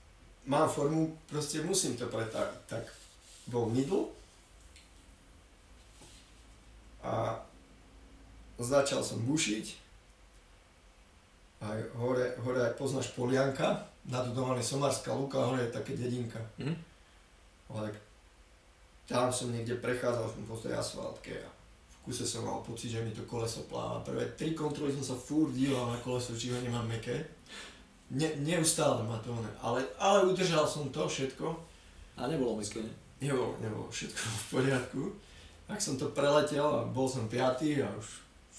mám formu, proste musím to pre tak, bol middle a začal som bušiť aj hore, hore aj poznáš Polianka, nad doma je Somarská luka, hore je také dedinka. Mm. Ale tam som niekde prechádzal som po tej asfaltke a kuse som mal pocit, že mi to koleso pláva. Prvé tri kontroly som sa fúr díval na koleso, či ho nemám meké. Ne, neustále ma to, ale, ale udržal som to všetko. A nebolo meké, ne? Nebolo, nebolo všetko v poriadku. Tak som to preletel a bol som piatý a už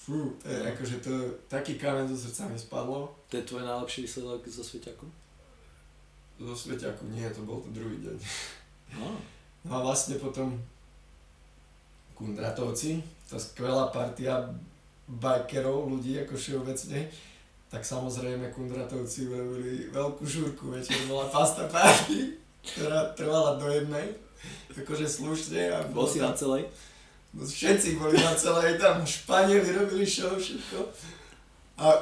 fú, je no. akože to, taký kamen zo srdca mi spadlo. To je tvoj najlepší výsledok zo Sveťaku? Zo Sveťaku nie, to bol to druhý deň. No. no a vlastne potom Kundratovci, tá skvelá partia bikerov, ľudí ako všeobecne, tak samozrejme Kundratovci urobili veľkú žúrku, večer bola pasta party, ktorá trvala do jednej, akože slušne. A Bol si na celej? No všetci boli na celej, tam Španieli robili show, všetko. A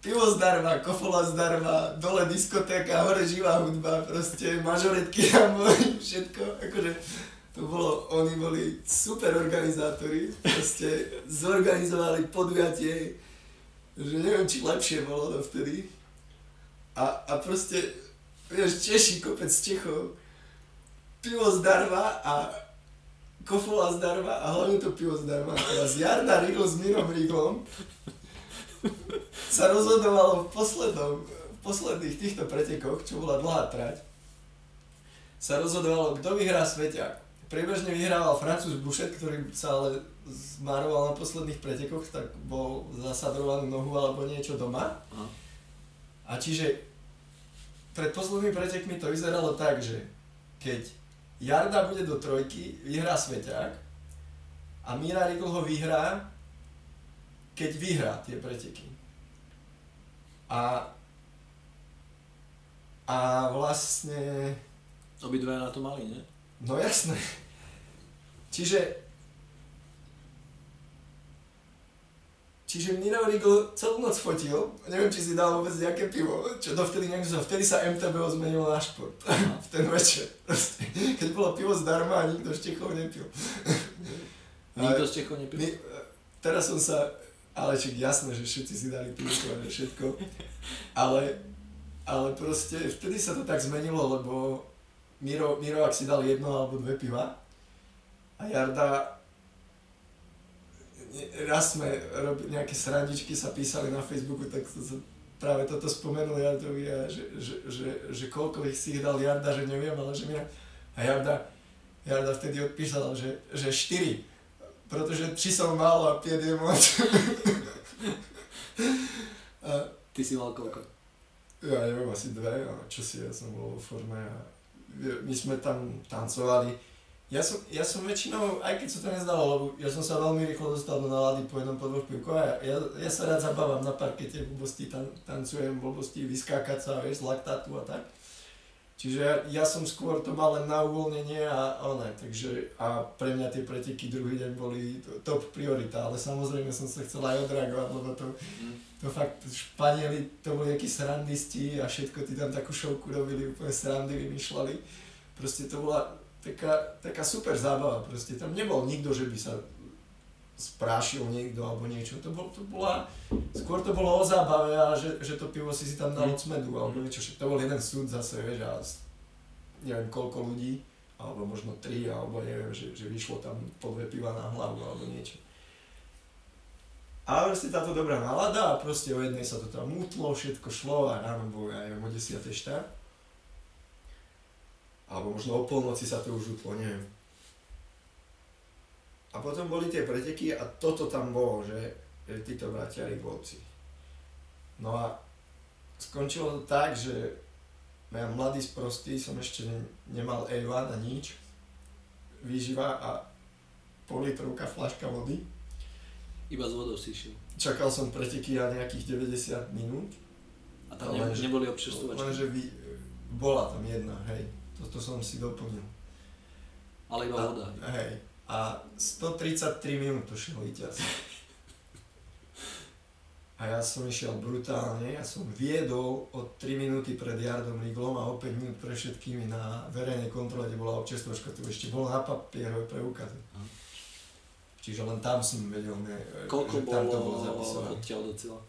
pivo zdarma, kofola zdarma, dole diskotéka, hore živá hudba, proste mažoretky tam boli, všetko, akože to bolo, oni boli super organizátori, proste zorganizovali podujatie, že neviem, či lepšie bolo to vtedy. A, a proste, vieš, Češi, kopec Čechov, pivo zdarma a kofola zdarma a hlavne to pivo zdarma. Teraz Jarda Rigl s Mirom Riglom sa rozhodovalo v poslednom, v posledných týchto pretekoch, čo bola dlhá trať, sa rozhodovalo, kto vyhrá Sveťák priebežne vyhrával Francúz Bouchet, ktorý sa ale zmaroval na posledných pretekoch, tak bol zasadrovanú nohu alebo niečo doma. Aha. A čiže pred poslednými pretekmi to vyzeralo tak, že keď Jarda bude do trojky, vyhrá Sveťák a Mira Rigl ho vyhrá, keď vyhrá tie preteky. A, a vlastne... Obidvaja na to mali, nie? No jasné. Čiže Čiže Miro Rigl celú noc fotil, neviem, či si dal vôbec nejaké pivo, čo dovtedy neexistovalo, vtedy sa MTBO zmenilo na šport, v ten večer, keď bolo pivo zdarma a nikto z Čechov nepil. Nikto z Čechov nepil? teraz som sa, ale či jasné, že všetci si dali pivo a všetko, ale, ale proste vtedy sa to tak zmenilo, lebo Miro, Miro ak si dal jedno alebo dve piva a Jarda raz sme robili nejaké srandičky, sa písali na Facebooku, tak to, to, práve toto spomenul Jardovi a že, že, že, že koľko ich si ich dal Jarda, že neviem, ale že Miro. A Jarda, Jarda vtedy odpísal, že, že štyri, pretože či som málo a 5 je moc. a, Ty si mal koľko? Ja neviem, asi dve, a čo si, ja som bol vo forme a my sme tam tancovali. Ja som, ja som väčšinou, aj keď sa to nezdalo, lebo ja som sa veľmi rýchlo dostal do nálady po jednom po a ja, ja sa rád zabávam na parkete, blbosti, tan, tancujem, blbosti, vyskákať sa, vieš, z laktátu a tak. Čiže ja, ja som skôr to mal len na uvoľnenie a one, takže a pre mňa tie preteky druhý deň boli top priorita, ale samozrejme som sa chcel aj odreagovať, lebo to, mm to fakt Španieli, to boli akí srandisti a všetko ty tam takú šovku robili, úplne srandy vymýšľali. Proste to bola taká, taká super zábava, proste tam nebol nikto, že by sa sprášil niekto alebo niečo, to, bol, to bola, skôr to bolo o zábave a že, že to pivo si si tam dal od smedu alebo niečo, to bol jeden súd zase, vieš, a neviem koľko ľudí, alebo možno tri, alebo neviem, že, že vyšlo tam po dve piva na hlavu alebo niečo. A proste táto dobrá nálada a proste o jednej sa to tam mutlo, všetko šlo a ráno bolo, ja neviem, o 10. štart. Alebo možno o polnoci sa to už utlo, neviem. A potom boli tie preteky a toto tam bolo, že, že títo bratia Riglovci. No a skončilo to tak, že ja mladý sprostý som ešte nemal A1 a nič. Výživa a pol litrovka flaška vody. Iba s vodou si išiel. Čakal som preteky na nejakých 90 minút. A tam ne, lenže, neboli občerstvovačky? Lenže vy, bola tam jedna, hej. Toto som si doplnil. Ale iba a, voda. Hej. A 133 minút to šiel víťaz. A ja som išiel brutálne, ja som viedol od 3 minúty pred Jardom Riglom a o 5 minút pre všetkými na verejnej kontrole, kde bola občerstvočka, to ešte bolo na papierové preukazy. Čiže len tam som vedel, ne, Koľko že tam to bolo zapisované. odtiaľ do cieľa?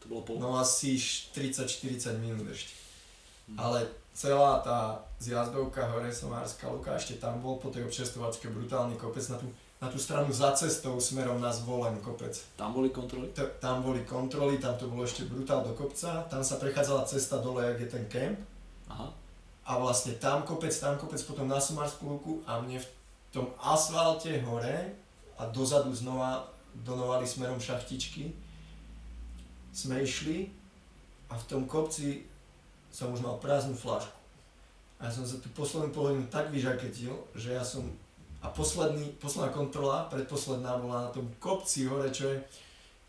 To bolo pol? No asi 30-40 minút ešte. Hm. Ale celá tá zjazdovka hore Somárska Luka, ešte tam bol po tej občerstvovačke brutálny kopec na tú na tú stranu za cestou smerom na zvolen kopec. Tam boli kontroly? T- tam boli kontroly, tam to bolo ešte brutál do kopca, tam sa prechádzala cesta dole, jak je ten kemp. Aha. A vlastne tam kopec, tam kopec, potom na Sumárskú luku a mne v tom asfalte hore a dozadu znova donovali smerom šachtičky. Sme išli a v tom kopci som už mal prázdnu flašku. A ja som sa tu poslednú polovinu tak vyžaketil, že ja som a posledný, posledná kontrola, predposledná bola na tom kopci hore, čo je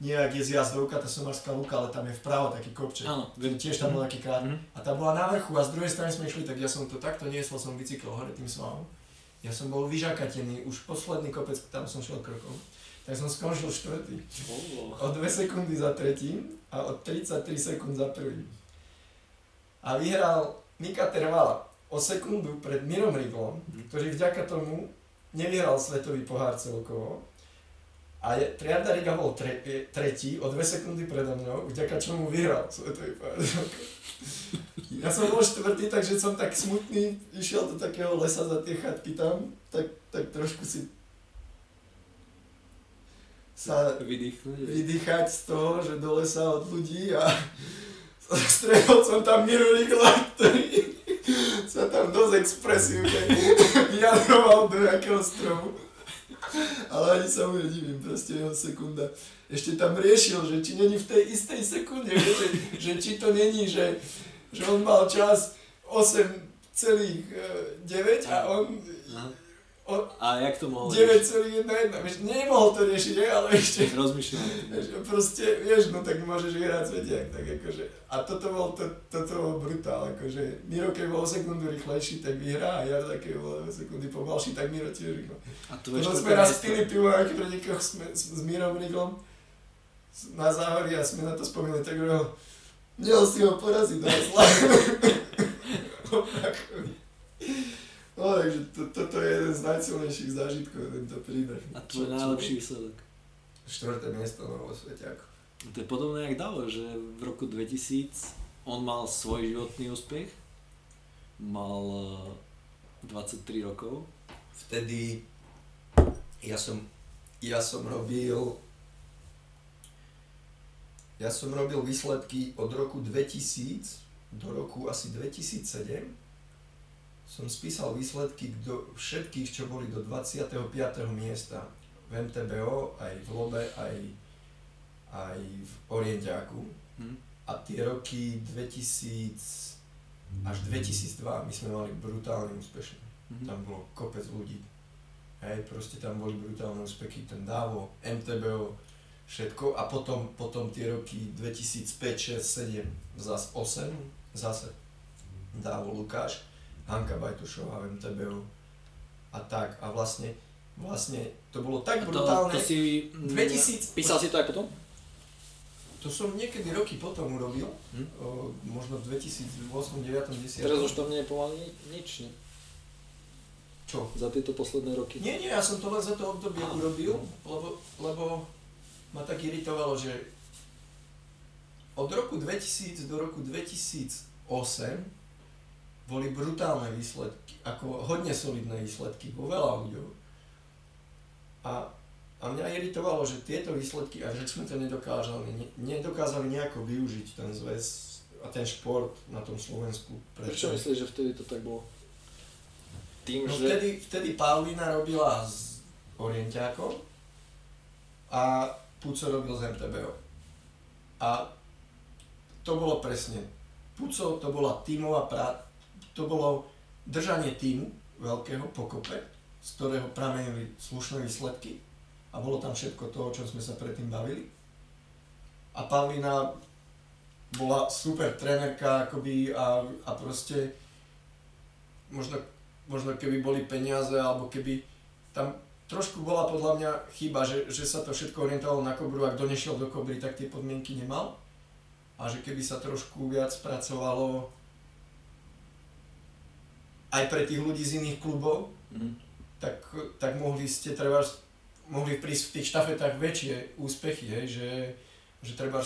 nejak je zjazdovka, tá somarská luka, ale tam je vpravo taký kopček. Áno. Tiež tam bol taký krát. Mm-hmm. A tá bola na vrchu a z druhej strany sme išli, tak ja som to takto niesol, som bicykel hore tým svalom. Ja som bol vyžakatený, už posledný kopec, tam som šiel krokom. Tak som skončil štvrtý. O 2 sekundy za tretím a o 33 sekúnd za prvým. A vyhral Mika Tervala o sekundu pred Mirom Riglom, mhm. ktorý vďaka tomu nevyhral svetový pohár celkovo. A je, Triarda Riga bol tre, tretí o dve sekundy predo mňou, vďaka čomu vyhral svetový pohár Ja som bol štvrtý, takže som tak smutný, išiel do takého lesa za tie chatky tam, tak, tak trošku si sa vydýchať z toho, že do lesa od ľudí a stretol som tam Miru Rigla, ktorý sa tam dosť expresívne vyjadroval do nejakého stromu. Ale ani sa mu nedivím, proste jeho sekunda. Ešte tam riešil, že či není v tej istej sekunde, že, že či to není, že, že on mal čas 8,9 a on O, a jak to mohol 9,11, vieš, nemohol to riešiť, ale ešte... Rozmýšľam. Proste, vieš, no tak môžeš vyhrať svetiak, tak akože... A toto bol, to, toto bol brutál, akože Miro keď bol o sekundu rýchlejší, tak vyhrá a Jarda keď bol o sekundy pomalší, tak Miro tiež rýchlo. A to Potom sme raz pili pivo na pretekoch s, s, s Mirom Riglom na záhori a sme na to spomínali, tak hovoril, Měl si ho poraziť na No takže to, toto je jeden z najsilnejších zážitkov, tento príbeh. A tvoj najlepší výsledok? Štvrté miesto no, vo svete ako. To je podobné jak Davo, že v roku 2000 on mal svoj životný úspech, mal 23 eh, rokov. Vtedy ja som, ja som robil ja som robil výsledky od roku 2000 do roku asi 2007 som spísal výsledky do všetkých, čo boli do 25. miesta v MTBO, aj v Lobe, aj, aj v Orientiaku. Hmm. A tie roky 2000 až 2002 my sme mali brutálne úspešné. Hmm. Tam bolo kopec ľudí. Hej, proste tam boli brutálne úspechy, ten Davo, MTBO, všetko. A potom, potom tie roky 2005, 6, 7, zase 8, zase Davo, Lukáš Hanka Bajtušová, MTBU a tak. A vlastne, vlastne to bolo tak brutálne. To, to si, 2000... Písal si to aj potom? To som niekedy roky potom urobil, hm? o, možno v 2008, 2009, 2010. Teraz už tam nie je pomaly nič, ne? Čo? Za tieto posledné roky? Nie, nie, ja som to len za to obdobie ah. urobil, lebo, lebo ma tak iritovalo, že od roku 2000 do roku 2008 boli brutálne výsledky, ako hodne solidné výsledky vo veľa ľuďov. A, a mňa iritovalo, že tieto výsledky, a že sme to nedokázali, ne, nedokázali nejako využiť ten zväz a ten šport na tom Slovensku. Prečo, Prečo myslíš, že vtedy to tak bolo? Tým, no že... vtedy, vtedy Paulina robila s Orientiakom a Puco robil z MTBO. A to bolo presne. Puco to bola tímová prá... to bolo držanie týmu veľkého pokope, z ktorého pramenili slušné výsledky a bolo tam všetko to, o čom sme sa predtým bavili. A Pavlina bola super trénerka akoby a, a proste možno, možno keby boli peniaze alebo keby tam trošku bola podľa mňa chyba, že, že sa to všetko orientovalo na Kobru a kto nešiel do Kobry, tak tie podmienky nemal. A že keby sa trošku viac pracovalo aj pre tých ľudí z iných klubov, mm. tak, tak mohli ste treba, mohli prísť v tých štafetách väčšie úspechy, hej, že, že treba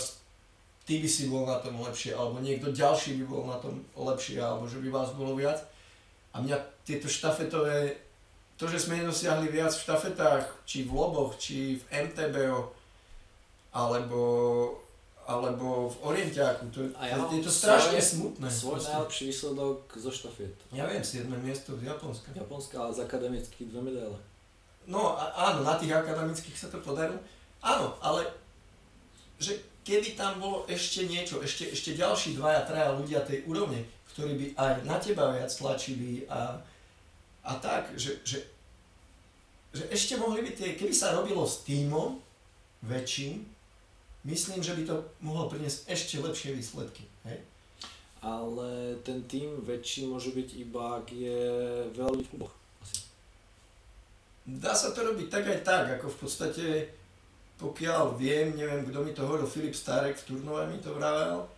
ty by si bol na tom lepšie, alebo niekto ďalší by bol na tom lepšie, alebo že by vás bolo viac. A mňa tieto štafetové to, že sme nedosiahli viac v štafetách, či v Loboch, či v MTBO, alebo, alebo v Orientiaku, to, a ja je to strašne svoj, smutné. Svoj najlepší výsledok zo štafet. Ja viem, 7. miesto z Japonska. Japonska, ale z akademických dve medaile. No áno, na tých akademických sa to podarilo. Áno, ale že keby tam bolo ešte niečo, ešte, ešte ďalší dvaja, traja ľudia tej úrovne, ktorí by aj na teba viac tlačili a, a tak, že, že, že ešte mohli byť tie, keby sa robilo s týmom väčším, myslím, že by to mohlo priniesť ešte lepšie výsledky. Hej? Ale ten tým väčší môže byť iba, ak je veľa ľudí v kluboch. Asi. Dá sa to robiť tak aj tak, ako v podstate, pokiaľ viem, neviem, kto mi to hovoril, Filip Starek v Turnove mi to vravel,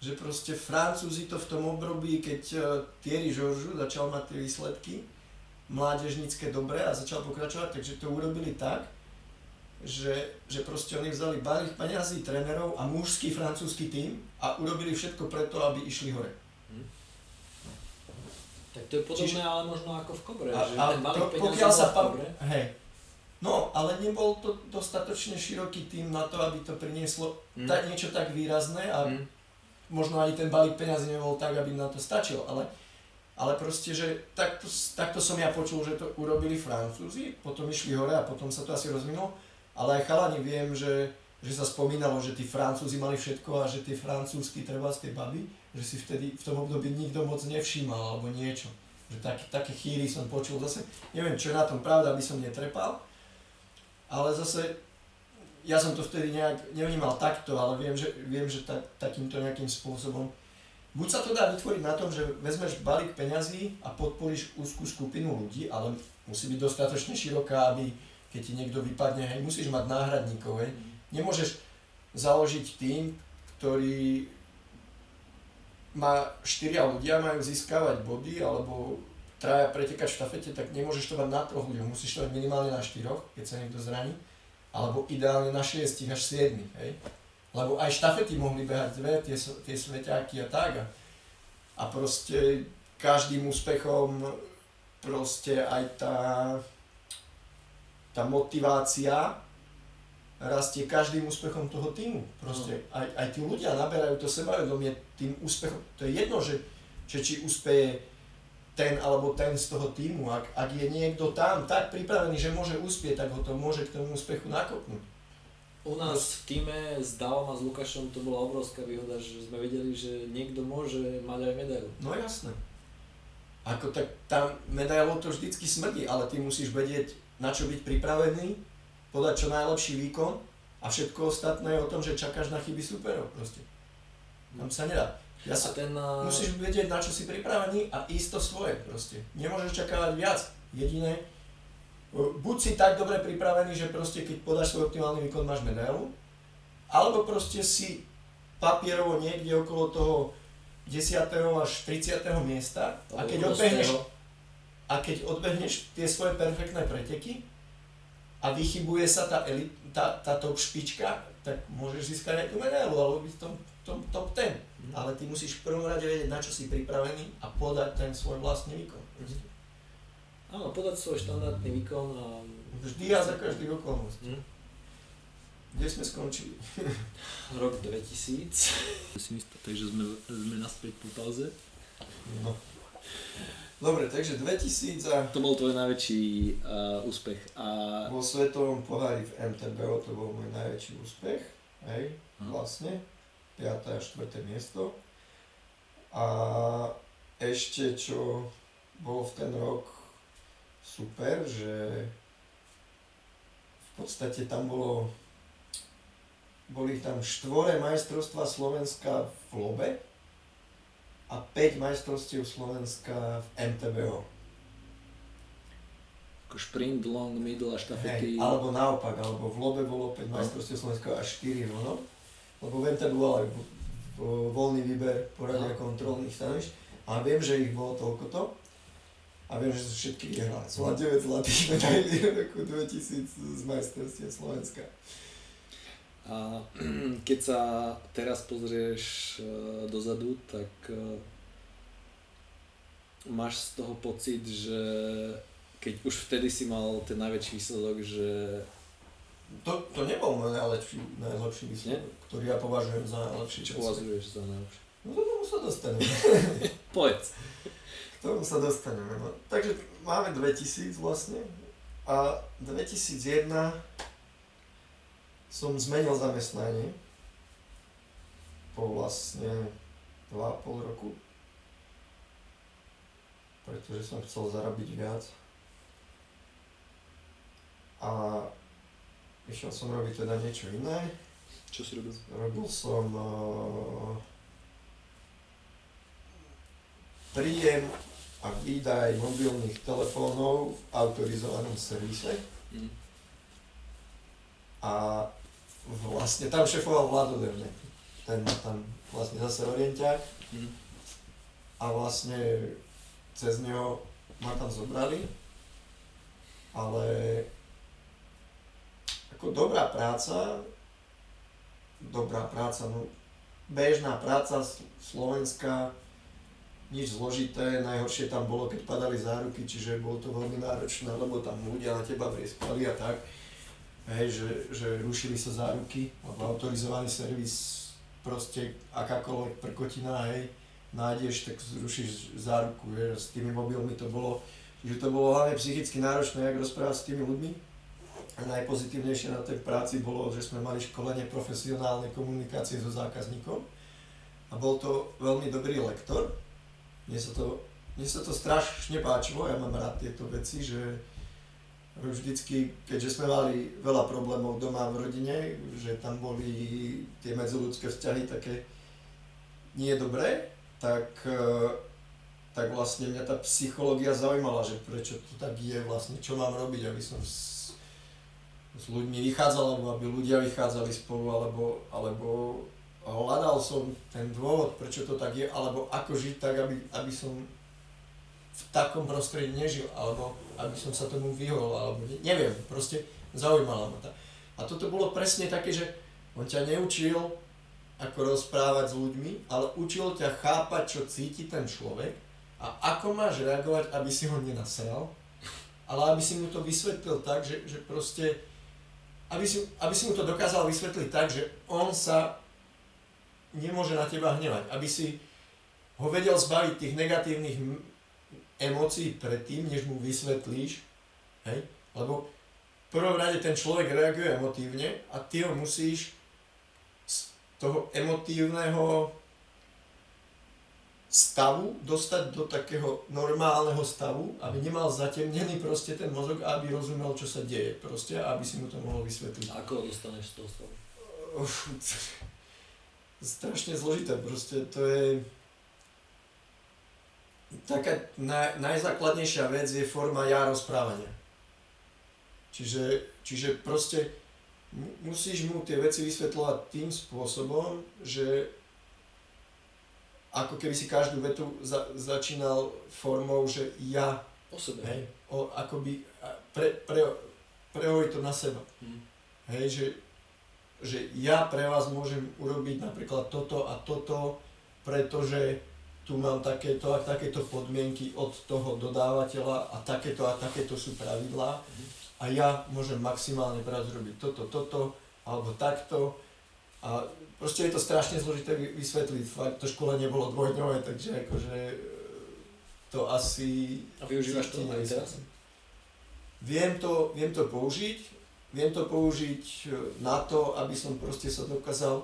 že proste Francúzi to v tom období, keď uh, Thierry Georgiou začal mať tie výsledky, mládežnícke dobre a začal pokračovať, takže to urobili tak, že, že proste oni vzali balík peňazí trénerov a mužský francúzsky tým a urobili všetko preto, aby išli hore. Hm. Tak to je podobné, Čiže, ale možno ako v Kobre, a, že a ten balík to, pokiaľ sa pa, hej, No, ale nebol to dostatočne široký tým na to, aby to prinieslo mm. ta, niečo tak výrazné a mm. možno ani ten balík peniazy nebol tak, aby na to stačil, ale ale proste, že takto, takto som ja počul, že to urobili Francúzi, potom išli hore a potom sa to asi rozvinulo, ale aj chalani viem, že, že sa spomínalo, že tí Francúzi mali všetko a že tie francúzsky treba z tej baby, že si vtedy v tom období nikto moc nevšímal alebo niečo. Že tak, také chýry som počul zase, neviem čo je na tom pravda, aby som netrepal, ale zase ja som to vtedy nejak nevnímal takto, ale viem, že, viem, že ta, takýmto nejakým spôsobom Buď sa to dá vytvoriť na tom, že vezmeš balík peňazí a podporíš úzkú skupinu ľudí, ale musí byť dostatočne široká, aby keď ti niekto vypadne, hej, musíš mať náhradníkov, hej. Nemôžeš založiť tým, ktorý má štyria ľudia, majú získavať body, alebo traja pretekať v štafete, tak nemôžeš to mať na troch ľuďoch, musíš to mať minimálne na štyroch, keď sa niekto zraní, alebo ideálne na šiestich až siedmich, hej lebo aj štafety mohli behať dve, tie, tie sveťáky a tak. A, a proste každým úspechom proste aj tá, tá motivácia rastie každým úspechom toho týmu. Proste no. aj, aj tí ľudia naberajú to sebavedomie tým úspechom. To je jedno, že, že či úspeje ten alebo ten z toho týmu. Ak, ak je niekto tam tak pripravený, že môže uspieť, tak ho to môže k tomu úspechu nakopnúť. U nás v týme s Davom a s Lukášom to bola obrovská výhoda, že sme vedeli, že niekto môže mať aj medailu. No jasné. Ako tak tam medailou to vždycky smrdí, ale ty musíš vedieť, na čo byť pripravený, podať čo najlepší výkon a všetko ostatné je o tom, že čakáš na chyby superov proste. Tam sa nedá. Ja sa, ten, uh... Musíš vedieť, na čo si pripravený a ísť to svoje proste. Nemôžeš čakávať viac. Jediné, buď si tak dobre pripravený, že proste keď podáš svoj optimálny výkon, máš medailu, alebo proste si papierovo niekde okolo toho 10. až 30. miesta a keď odbehneš, a keď odbehneš tie svoje perfektné preteky a vychybuje sa tá, elit, tá, tá top špička, tak môžeš získať aj tú medailu alebo byť v tom, tom top 10. Mm. Ale ty musíš v prvom rade vedieť, na čo si pripravený a podať ten svoj vlastný výkon. Mm. Áno, podať svoj štandardný výkon a... Vždy a za každý okolností. Hm? Kde sme skončili? Rok 2000. Takže sme, sme naspäť po pauze. No. Dobre, takže 2000 a... To bol tvoj najväčší uh, úspech. A... Vo svetovom pohári v MTBO to bol môj najväčší úspech. Hej, hm. vlastne. 5. a 4. miesto. A ešte čo bolo v ten rok super, že v podstate tam bolo boli tam štvore majstrovstva Slovenska v Lobe a 5 majstrovstiev Slovenska v MTBO. Ako sprint, long, middle a štafety. Hej, alebo naopak, alebo v Lobe bolo 5 majstrovstiev Slovenska a 4 v ono. Lebo v MTBO bol aj voľný výber poradia kontrolných stanovišť. A viem, že ich bolo toľko to. A viem, že všetky vyhrali. Mal 9 zlatých medailí v roku 2000 z majstrovstiev Slovenska. A keď sa teraz pozrieš e, dozadu, tak e, máš z toho pocit, že keď už vtedy si mal ten najväčší výsledok, že... To, to nebol môj najlepší, najlepší výsledok, Nie? ktorý ja považujem za najlepší. Čo považuješ za najlepší? No to tomu sa dostaneme. Povedz. K tomu sa dostaneme. No. Takže máme 2000 vlastne a 2001 som zmenil zamestnanie po vlastne 2,5 roku, pretože som chcel zarobiť viac. A išiel som robiť teda niečo iné. Čo si robil? Robil som uh, príjem a výdaj mobilných telefónov v autorizovanom servise. Mm. A vlastne tam šefoval Vlado Devne. Ten tam vlastne zase orienťák. Mm. A vlastne cez neho ma tam zobrali. Ale ako dobrá práca, dobrá práca, no bežná práca slovenská, nič zložité, najhoršie tam bolo, keď padali záruky, čiže bolo to veľmi náročné, lebo tam ľudia na teba vrieskali a tak hej, že, že rušili sa záruky, alebo autorizovaný servis, proste akákoľvek prkotina, hej, nájdeš, tak zrušíš záruku, že s tými mobilmi to bolo, že to bolo hlavne psychicky náročné, jak rozprávať s tými ľuďmi. A najpozitívnejšie na tej práci bolo, že sme mali školenie profesionálnej komunikácie so zákazníkom a bol to veľmi dobrý lektor. Mne sa to, mne sa to strašne páčilo, ja mám rád tieto veci, že vždycky, keďže sme mali veľa problémov doma v rodine, že tam boli tie medziludské vzťahy také nie dobré, tak, e, tak vlastne mňa tá psychológia zaujímala, že prečo to tak je vlastne, čo mám robiť, aby som s, s ľuďmi vychádzal, alebo aby ľudia vychádzali spolu, alebo, alebo hľadal som ten dôvod, prečo to tak je, alebo ako žiť tak, aby, aby som v takom prostredí nežil, alebo aby som sa tomu vyhol, alebo ne, neviem, proste zaujímala ma to. A toto bolo presne také, že on ťa neučil, ako rozprávať s ľuďmi, ale učil ťa chápať, čo cíti ten človek a ako máš reagovať, aby si ho nenasral, ale aby si mu to vysvetlil tak, že, že proste, aby si, aby si mu to dokázal vysvetliť tak, že on sa nemôže na teba hnevať, aby si ho vedel zbaviť tých negatívnych emócií predtým, než mu vysvetlíš, hej? Lebo v prvom rade ten človek reaguje emotívne a ty ho musíš z toho emotívneho stavu dostať do takého normálneho stavu, aby nemal zatemnený proste ten mozog a aby rozumel, čo sa deje proste a aby si mu to mohol vysvetliť. Ako ho dostaneš z toho stavu? strašne zložité, proste to je taká naj, najzákladnejšia vec je forma ja rozprávania. Čiže, čiže proste musíš mu tie veci vysvetľovať tým spôsobom, že ako keby si každú vetu za, začínal formou, že ja. O sebe. Hej, o, akoby pre, pre, prehoj to na seba. Hmm. Hej, že, že ja pre vás môžem urobiť napríklad toto a toto, pretože tu mám takéto a takéto podmienky od toho dodávateľa a takéto a takéto sú pravidlá. A ja môžem maximálne práve zrobiť toto, toto alebo takto. A proste je to strašne zložité vysvetliť, fakt to školenie bolo dvojdňové, takže akože to asi... A využívaš to aj teraz? Viem to, viem to použiť, viem to použiť na to, aby som proste sa dokázal.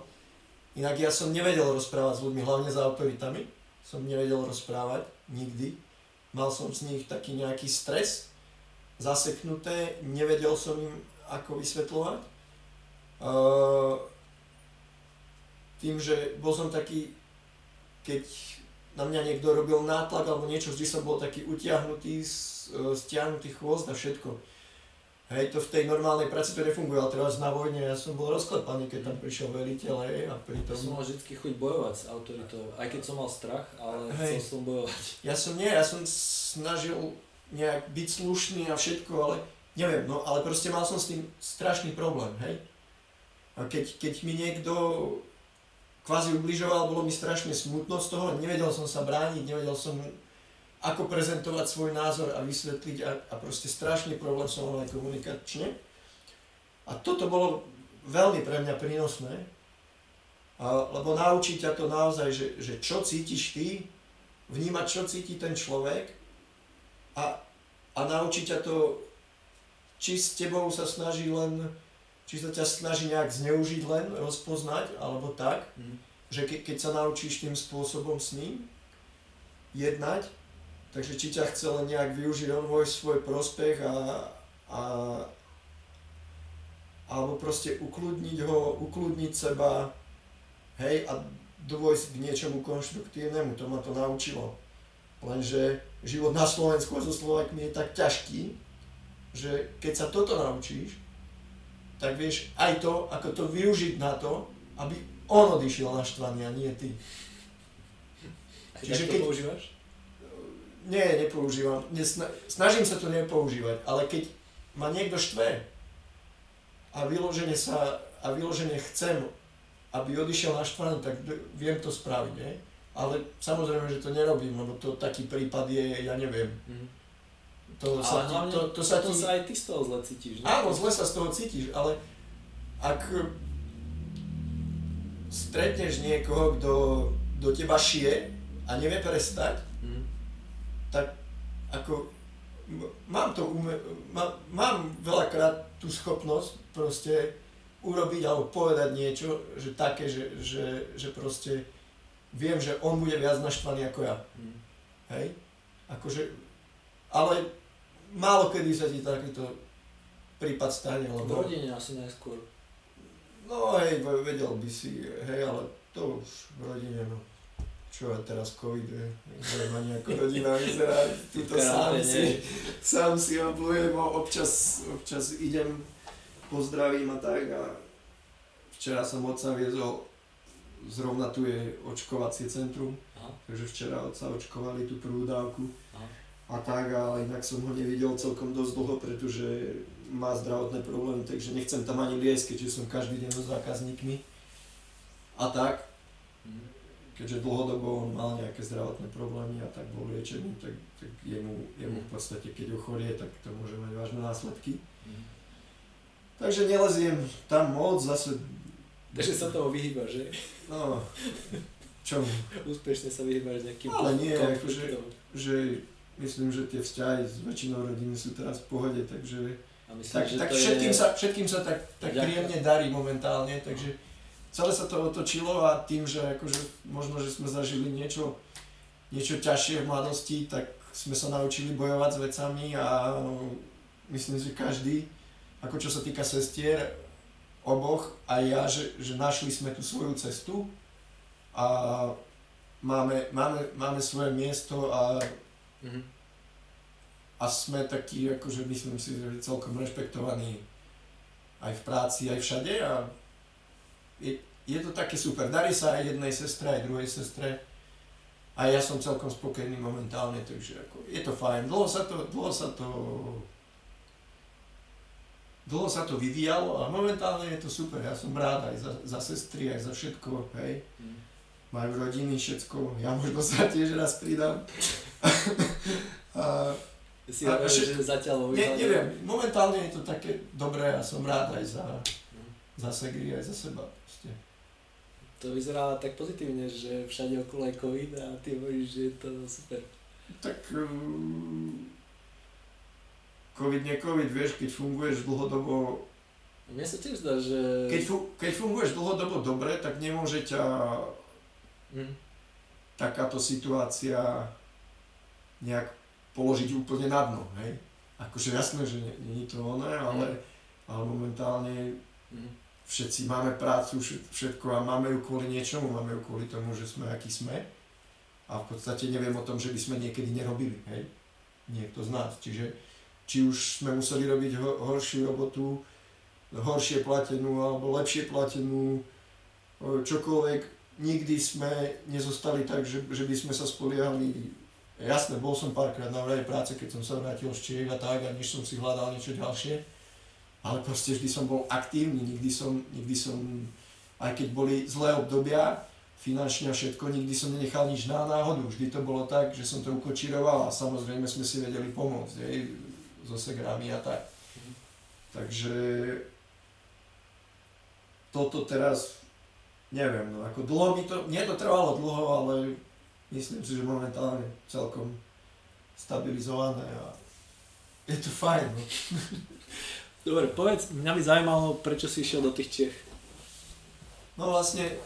Inak ja som nevedel rozprávať s ľuďmi, hlavne s autoritami. Som nevedel rozprávať, nikdy. Mal som z nich taký nejaký stres, zaseknuté, nevedel som im ako vysvetľovať. Tým, že bol som taký, keď na mňa niekto robil nátlak alebo niečo, vždy som bol taký utiahnutý, stiahnutý chvost a všetko. Hej, to v tej normálnej práci to nefunguje, ale teraz na vojne ja som bol rozklepaný, keď tam prišiel veliteľ, hej, a pritom... Ja som mal vždy chuť bojovať s autoritou, aj keď som mal strach, ale hej. chcel som bojovať. Ja som nie, ja som snažil nejak byť slušný a všetko, ale neviem, no ale proste mal som s tým strašný problém, hej. A keď, keď mi niekto kvázi ubližoval, bolo mi strašne smutno z toho, nevedel som sa brániť, nevedel som ako prezentovať svoj názor a vysvetliť a, a proste strašný problém som mal aj komunikačne. A toto bolo veľmi pre mňa prínosné, a, lebo naučí ťa to naozaj, že, že čo cítiš ty, vnímať, čo cíti ten človek a, a naučí ťa to, či s tebou sa snaží len či sa ťa snaží nejak zneužiť len, rozpoznať, alebo tak, mm. že ke, keď sa naučíš tým spôsobom s ním jednať, takže či ťa chce len nejak využiť on môj svoj prospech a, a alebo proste ukludniť ho, ukludniť seba, hej, a dôjsť k niečomu konštruktívnemu, to ma to naučilo. Lenže život na Slovensku so Slovakmi je tak ťažký, že keď sa toto naučíš, tak vieš aj to, ako to využiť na to, aby on odišiel naštvaný a nie ty. A Čiže to keď... používaš? Nie, nepoužívam. Nesna... Snažím sa to nepoužívať, ale keď ma niekto štve a vyložene sa a vyložene chcem, aby odišiel naštvaný, tak viem to spraviť, nie? Ale samozrejme, že to nerobím, lebo to taký prípad je, ja neviem. Mm to ale sa, ti, to, to, sa, ti... sa aj ty z toho zle cítiš. Ne? Áno, zle sa z toho cítiš, ale ak stretneš niekoho, kto do teba šije a nevie prestať. Tak ako mám to ume, má, mám veľakrát tú schopnosť proste urobiť alebo povedať niečo, že také, že, že, že proste viem, že on bude viac naštvaný ako ja. Mm. Hej? Akože, ale málo kedy sa ti takýto prípad stane, lebo... V rodine asi najskôr. No hej, vedel by si, hej, ale to už v rodine, no. Čo je teraz COVID, neviem ani ako rodina vyzerá, tuto sám si, sám si oblujem, občas, občas idem, pozdravím a tak a včera som otca viezol, zrovna tu je očkovacie centrum, Aha. takže včera otca očkovali tú prvú dávku. Aha a tak, ale inak som ho nevidel celkom dosť dlho, pretože má zdravotné problémy, takže nechcem tam ani liesť, keďže som každý deň so zákazníkmi. A tak, keďže dlhodobo on mal nejaké zdravotné problémy a tak bol liečený, tak, tak jemu, jemu v podstate, keď ochorie, tak to môže mať vážne následky. Takže neleziem tam moc, zase... Takže sa toho vyhýba, že? No, čomu? Úspešne sa vyhýbaš nejakým Ale nie, akože, že myslím, že tie vzťahy s väčšinou rodiny sú teraz v pohode, takže myslím, tak, tak všetkým, je... sa, všetkým sa tak, tak príjemne darí momentálne, takže celé sa to otočilo a tým, že akože možno, že sme zažili niečo, niečo ťažšie v mladosti, tak sme sa naučili bojovať s vecami a myslím, že každý, ako čo sa týka sestier, oboch, aj ja, že, že našli sme tú svoju cestu a máme, máme, máme svoje miesto a Mm-hmm. A sme takí, akože myslím si, že celkom rešpektovaní aj v práci, aj všade a je, je to také super. Darí sa aj jednej sestre, aj druhej sestre a ja som celkom spokojný momentálne, takže ako, je to fajn. Dlho sa to, dlho sa to dlho sa to vyvíjalo a momentálne je to super. Ja som rád aj za, za sestry, aj za všetko, hej. Mm. Majú rodiny, všetko. Ja možno sa tiež raz pridám. a, si a, hovoril, že zatiaľ ne, neviem, momentálne je to také dobré a som rád aj za, mm. za Segri, aj za seba. To vyzerá tak pozitívne, že všade okolo je COVID a ty hovoríš, že je to super. Tak um, COVID, nie COVID, vieš, keď funguješ dlhodobo Mne sa tiež zdá, že... Keď, fu- keď funguješ dlhodobo dobre, tak nemôže ťa Mm. takáto situácia nejak položiť úplne na dno, hej. Akože jasné, že nie, nie je to oné, ale, ale momentálne Mm. Všetci máme prácu, všet- všetko a máme ju kvôli niečomu, máme ju kvôli tomu, že sme akí sme. A v podstate neviem o tom, že by sme niekedy nerobili, hej. Niekto z nás. Čiže či už sme museli robiť ho- horšiu robotu, horšie platenú alebo lepšie platenú, čokoľvek, nikdy sme nezostali tak, že, že by sme sa spoliehali. Jasné, bol som párkrát na vraj práce, keď som sa vrátil z Čiech tak, a než som si hľadal niečo ďalšie. Ale proste vždy som bol aktívny, nikdy som, nikdy som, aj keď boli zlé obdobia, finančne a všetko, nikdy som nenechal nič na náhodu. Vždy to bolo tak, že som to ukočíroval a samozrejme sme si vedeli pomôcť, hej, so segrami a tak. Takže toto teraz, neviem, no ako dlho mi to, nie to trvalo dlho, ale myslím si, že momentálne celkom stabilizované a je to fajn. No. Dobre, povedz, mňa by zaujímalo, prečo si išiel do tých Čech. No vlastne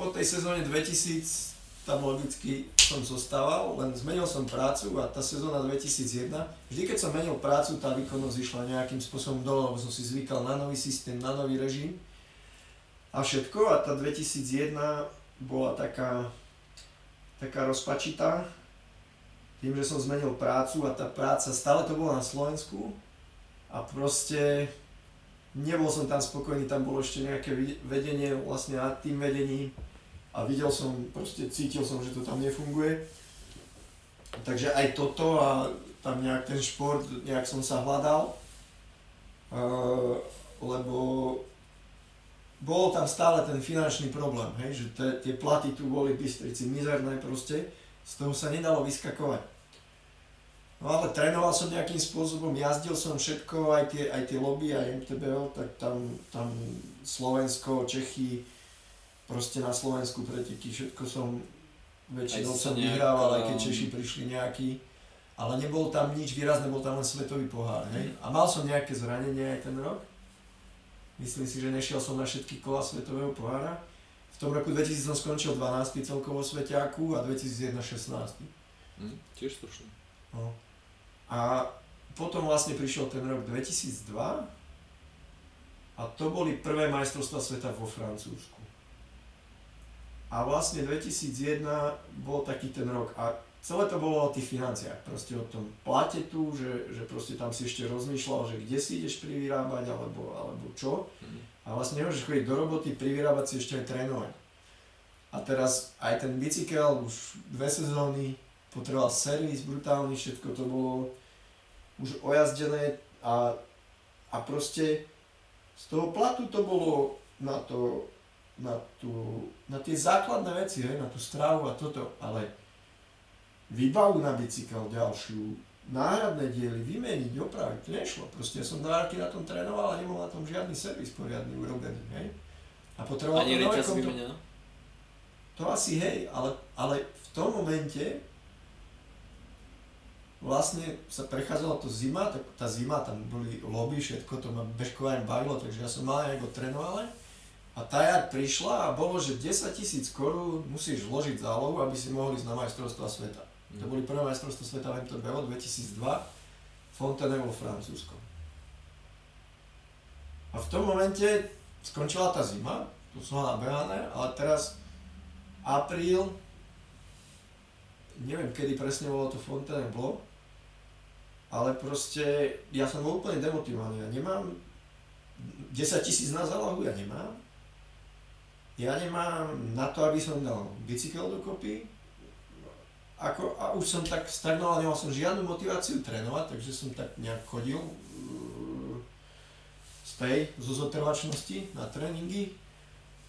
po tej sezóne 2000 tam logicky som zostával, len zmenil som prácu a tá sezóna 2001, vždy keď som menil prácu, tá výkonnosť išla nejakým spôsobom dole, lebo som si zvykal na nový systém, na nový režim a všetko a tá 2001 bola taká, taká rozpačitá, tým, že som zmenil prácu a tá práca, stále to bolo na Slovensku a proste nebol som tam spokojný, tam bolo ešte nejaké vedenie vlastne nad tým vedením a videl som, proste cítil som, že to tam nefunguje. Takže aj toto a tam nejak ten šport, nejak som sa hľadal, uh, lebo bol tam stále ten finančný problém, hej, že tie platy tu boli v Bystrici mizerné proste, z toho sa nedalo vyskakovať. No ale trénoval som nejakým spôsobom, jazdil som všetko, aj tie, aj tie lobby, aj MTBO, tak tam, tam Slovensko, Čechy, proste na Slovensku preteky, všetko som väčšinou som nejak, vyhrával, aj keď um, Češi prišli nejaký, ale nebol tam nič výrazné, bol tam len svetový pohár, hej. A mal som nejaké zranenie aj ten rok, myslím si, že nešiel som na všetky kola svetového pohára. V tom roku 2000 som skončil 12. celkovo sveťáku a 2001 16. Hm, tiež slušné. No. A potom vlastne prišiel ten rok 2002 a to boli prvé majstrovstvá sveta vo Francúzsku. A vlastne 2001 bol taký ten rok a celé to bolo o tých financiách, proste o tom plate tu, že, že proste tam si ešte rozmýšľal, že kde si ideš privyrábať alebo, alebo čo. Hm. A vlastne nemôžeš chodiť do roboty, privyrábať si ešte aj trénovať. A teraz aj ten bicykel už dve sezóny potreboval servis brutálny, všetko to bolo už ojazdené a, a proste z toho platu to bolo na to, na, tú, na tie základné veci, hej, na tú strávu a toto, ale výbavu na bicykel ďalšiu, náhradné diely, vymeniť, opraviť, to nešlo. Proste ja som dva roky na tom trénoval a nebol na tom žiadny servis poriadny urobený, hej. A potreboval Ani to nové konto- to asi hej, ale, ale v tom momente vlastne sa prechádzala to zima, tak tá zima, tam boli lobby, všetko, to ma bežkovanie bavilo, takže ja som mal nejako trénoval. A tá jak prišla a bolo, že 10 tisíc korún musíš vložiť zálohu, aby si mohli ísť na majstrovstvá sveta. To boli prvé majstrovstvá sveta v MTBO 2002, Fontenay vo. A v tom momente skončila tá zima, to som mal nabehané, ale teraz apríl, neviem kedy presne bolo to Fontainebleau, ale proste ja som úplne demotivovaný, ja nemám 10 tisíc na zálohu, ja nemám. Ja nemám na to, aby som dal bicykel dokopy, ako, a už som tak stagnoval, nemal som žiadnu motiváciu trénovať, takže som tak nejak chodil uh, z tej, zo zotrvačnosti na tréningy,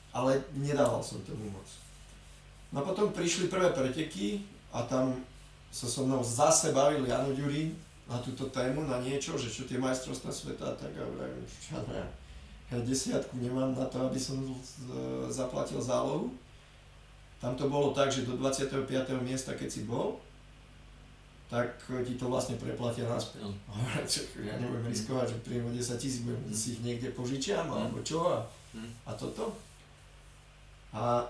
ale nedával som tomu moc. No potom prišli prvé preteky a tam sa so mnou zase bavil Jano Ďurín na túto tému, na niečo, že čo tie majstrovstvá sveta, tak ja vravím, čo ja ja desiatku nemám na to, aby som zaplatil zálohu. Tam to bolo tak, že do 25. miesta, keď si bol, tak ti to vlastne preplatia naspäť. No. ja nebudem riskovať, že príjem o 10 tisíc, budem Mm. si ich niekde požičiam, Mm. alebo čo a, Hm. a toto. A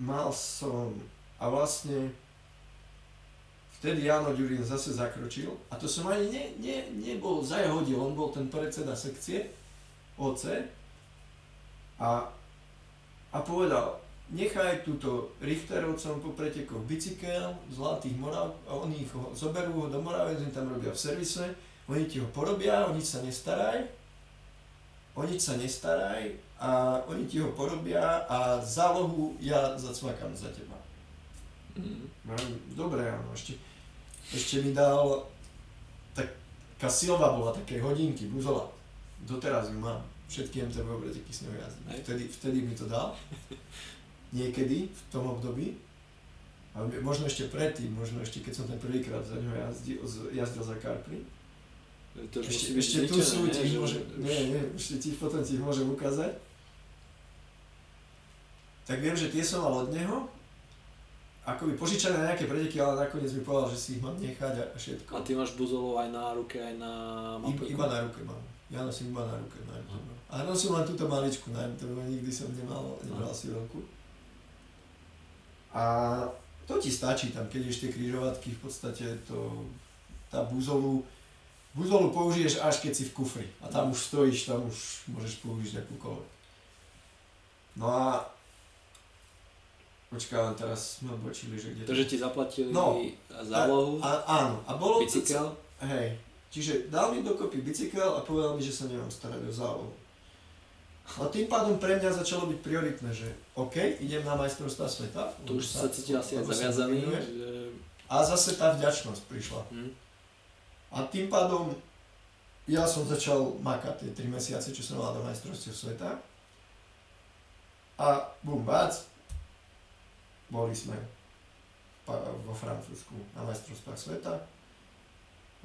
mal som, a vlastne vtedy Jano Ďurín zase zakročil a to som ani ne, ne, nebol za jeho diel, on bol ten predseda sekcie OC a, a povedal, nechaj túto Richterovcom po pretekoch bicykel, Zlatých Morav, a oni ich ho, zoberú ho do Moravec, oni tam robia v servise, oni ti ho porobia, o nič sa nestaraj, o nič sa nestaraj a oni ti ho porobia a zálohu ja zacmakám za teba. No, dobre, áno, ešte, ešte mi dal, taká silva bola, také hodinky, buzola. Doteraz ju mám. Všetky MTB preteky s ňou jazdím. Vtedy, vtedy mi to dal. Niekedy, v tom období. A možno ešte predtým, možno ešte keď som ten prvýkrát za ňou jazdil, jazdil za Carpri. To Ešte, ešte tu sú, ti ich Že- môžem, nie, nie, ešte ti potom ti ich môžem ukázať. Tak viem, že tie som mal od neho, akoby požičané na nejaké preteky, ale nakoniec mi povedal, že si ich mám nechať a všetko. A ty máš buzolov aj na ruke, aj na Iba, mape? iba na ruke mám. Ja nosím iba na ruke. Na MTB. A nosil len túto maličku na MTB, nikdy som nemal, nebral si veľkú. A to ti stačí tam, keď ješ tie križovatky, v podstate to, tá buzolu, buzolu použiješ až keď si v kufri. A tam už stojíš, tam už môžeš použiť akúkoľvek. No a Počkaj, teraz sme odbočili, že kde To, že ti zaplatili No. zálohu, A, áno, a bolo to, bicykel, Hej, čiže dal mi dokopy bicykel a povedal mi, že sa nemám starať o zálohu. A tým pádom pre mňa začalo byť prioritné, že OK, idem na majstrovstvá sveta. to už sa cítil asi aj zaviazaný, že... A zase tá vďačnosť prišla. Hm. A tým pádom ja som začal makať tie 3 mesiace, čo som mal do majstrovstiev sveta. A bum, bác, boli sme vo Francúzsku na majstrovstvách sveta.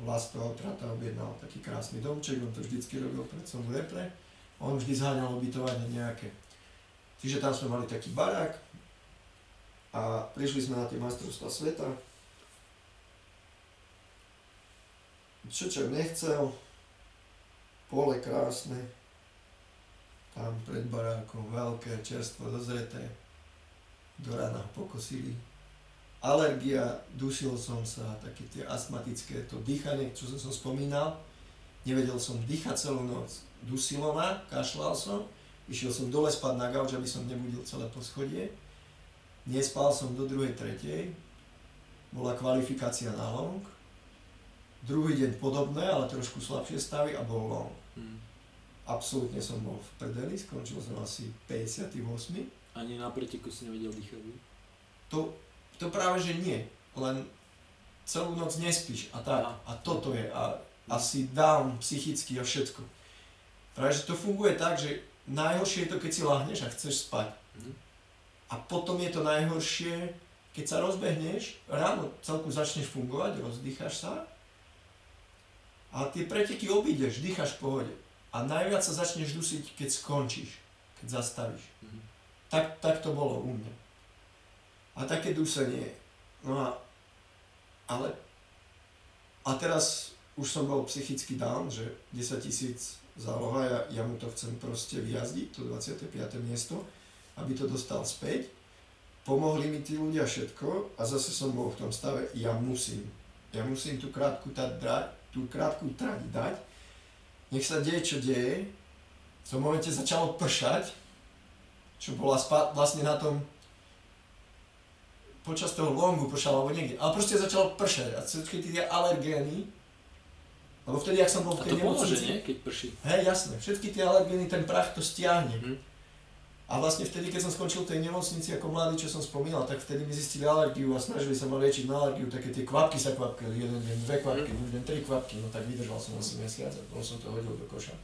Vlasto Trata objednal taký krásny domček, on to vždycky robil pred celú repre. On vždy zháňal ubytovanie nejaké. Čiže tam sme mali taký barák a prišli sme na tie majstrovstvá sveta. Čo nechcel, pole krásne, tam pred barákom veľké, čerstvo dozreté, do rána pokosili. Alergia, dusil som sa, také tie astmatické, to dýchanie, čo som, som spomínal, nevedel som dýchať celú noc. Dusilo ma, kašľal som, išiel som dole spať na gauč, aby som nebudil celé poschodie. Nespal som do druhej, tretej, bola kvalifikácia na long. Druhý deň podobné, ale trošku slabšie stavy a bol long. Hm. Absolútne som bol v prdeli, skončil som asi 58. Ani na preteku si nevedel dýchať. To, to práve že nie, len celú noc nespíš a tak. Aha. A toto je a asi down psychicky a všetko. Práve že to funguje tak, že najhoršie je to, keď si lahneš a chceš spať. Mhm. A potom je to najhoršie, keď sa rozbehneš, ráno celku začneš fungovať, rozdýcháš sa a tie preteky obídeš, dýcháš v pohode. A najviac sa začneš dusiť, keď skončíš, keď zastavíš. Mhm. Tak, tak to bolo u mňa. A také dusenie. No a, ale, a teraz už som bol psychicky down, že 10 tisíc záloha, ja, ja mu to chcem proste vyjazdiť, to 25. miesto, aby to dostal späť. Pomohli mi tí ľudia všetko a zase som bol v tom stave, ja musím. Ja musím tú krátku, tá, tú krátku trať dať. Nech sa deje, čo deje. V tom momente začalo pršať, čo bola spa- vlastne na tom počas toho longu pršalo alebo niekde, ale proste začalo pršať a všetky tie alergény, lebo vtedy, ak som bol v tej nemocnici, nie? Keď prší. hej, jasné, všetky tie alergény, ten prach to stiahne. Mhm. A vlastne vtedy, keď som skončil v tej nemocnici ako mladý, čo som spomínal, tak vtedy mi zistili alergiu a snažili sa ma liečiť na alergiu, také tie kvapky sa kvapkali, jeden deň dve kvapky, druhý deň tri kvapky, no tak vydržal som asi mesiac a potom som to hodil do koša.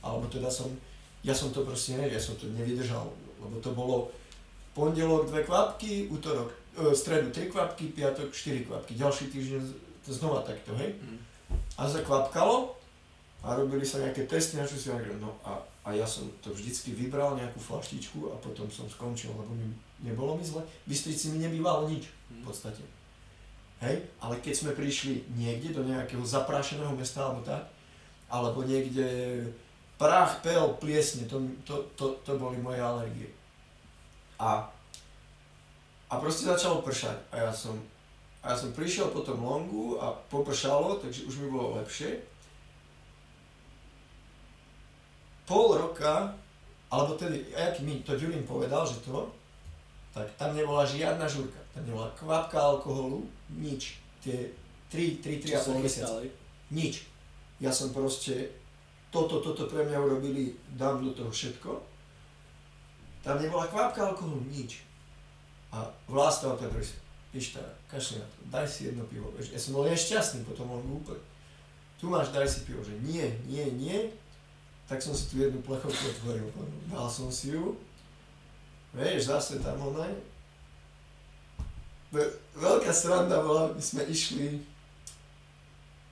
Alebo teda som, ja som to proste ne, ja som to nevydržal, lebo to bolo pondelok dve kvapky, útorok, e, stredu tri kvapky, piatok štyri kvapky, ďalší týždeň to znova takto, hej. Mhm. A zakvapkalo a robili sa nejaké testy, na čo si hovoril, no a, a ja som to vždycky vybral, nejakú flaštičku a potom som skončil, lebo mi, nebolo mi zle. V Bystrici mi nebývalo nič v Mhm. podstate. Hej, ale keď sme prišli niekde do nejakého zaprášeného mesta alebo tak, alebo niekde prach, pel, pliesne, to, to, to, to boli moje alergie. A, a proste začalo pršať a ja som, a ja som prišiel po tom longu a popršalo, takže už mi bolo lepšie. Pol roka, alebo tedy, jak mi to Ďurín povedal, že to, tak tam nebola žiadna žurka, tam nebola kvapka alkoholu, nič. Tie 3, 3, 3,5 mesiace. Nič. Ja som proste, toto, toto pre mňa urobili, dám do toho všetko. Tam nebola kvapka alkoholu, nič. A Vlasta opäť hovorí, Pišta, kašli na to, daj si jedno pivo. Ja som bol nešťastný potom on úplne. Tu máš, daj si pivo, že nie, nie, nie. Tak som si tu jednu plechovku otvoril, dal som si ju. Vieš, zase tam onaj, veľká sranda bola, my sme išli...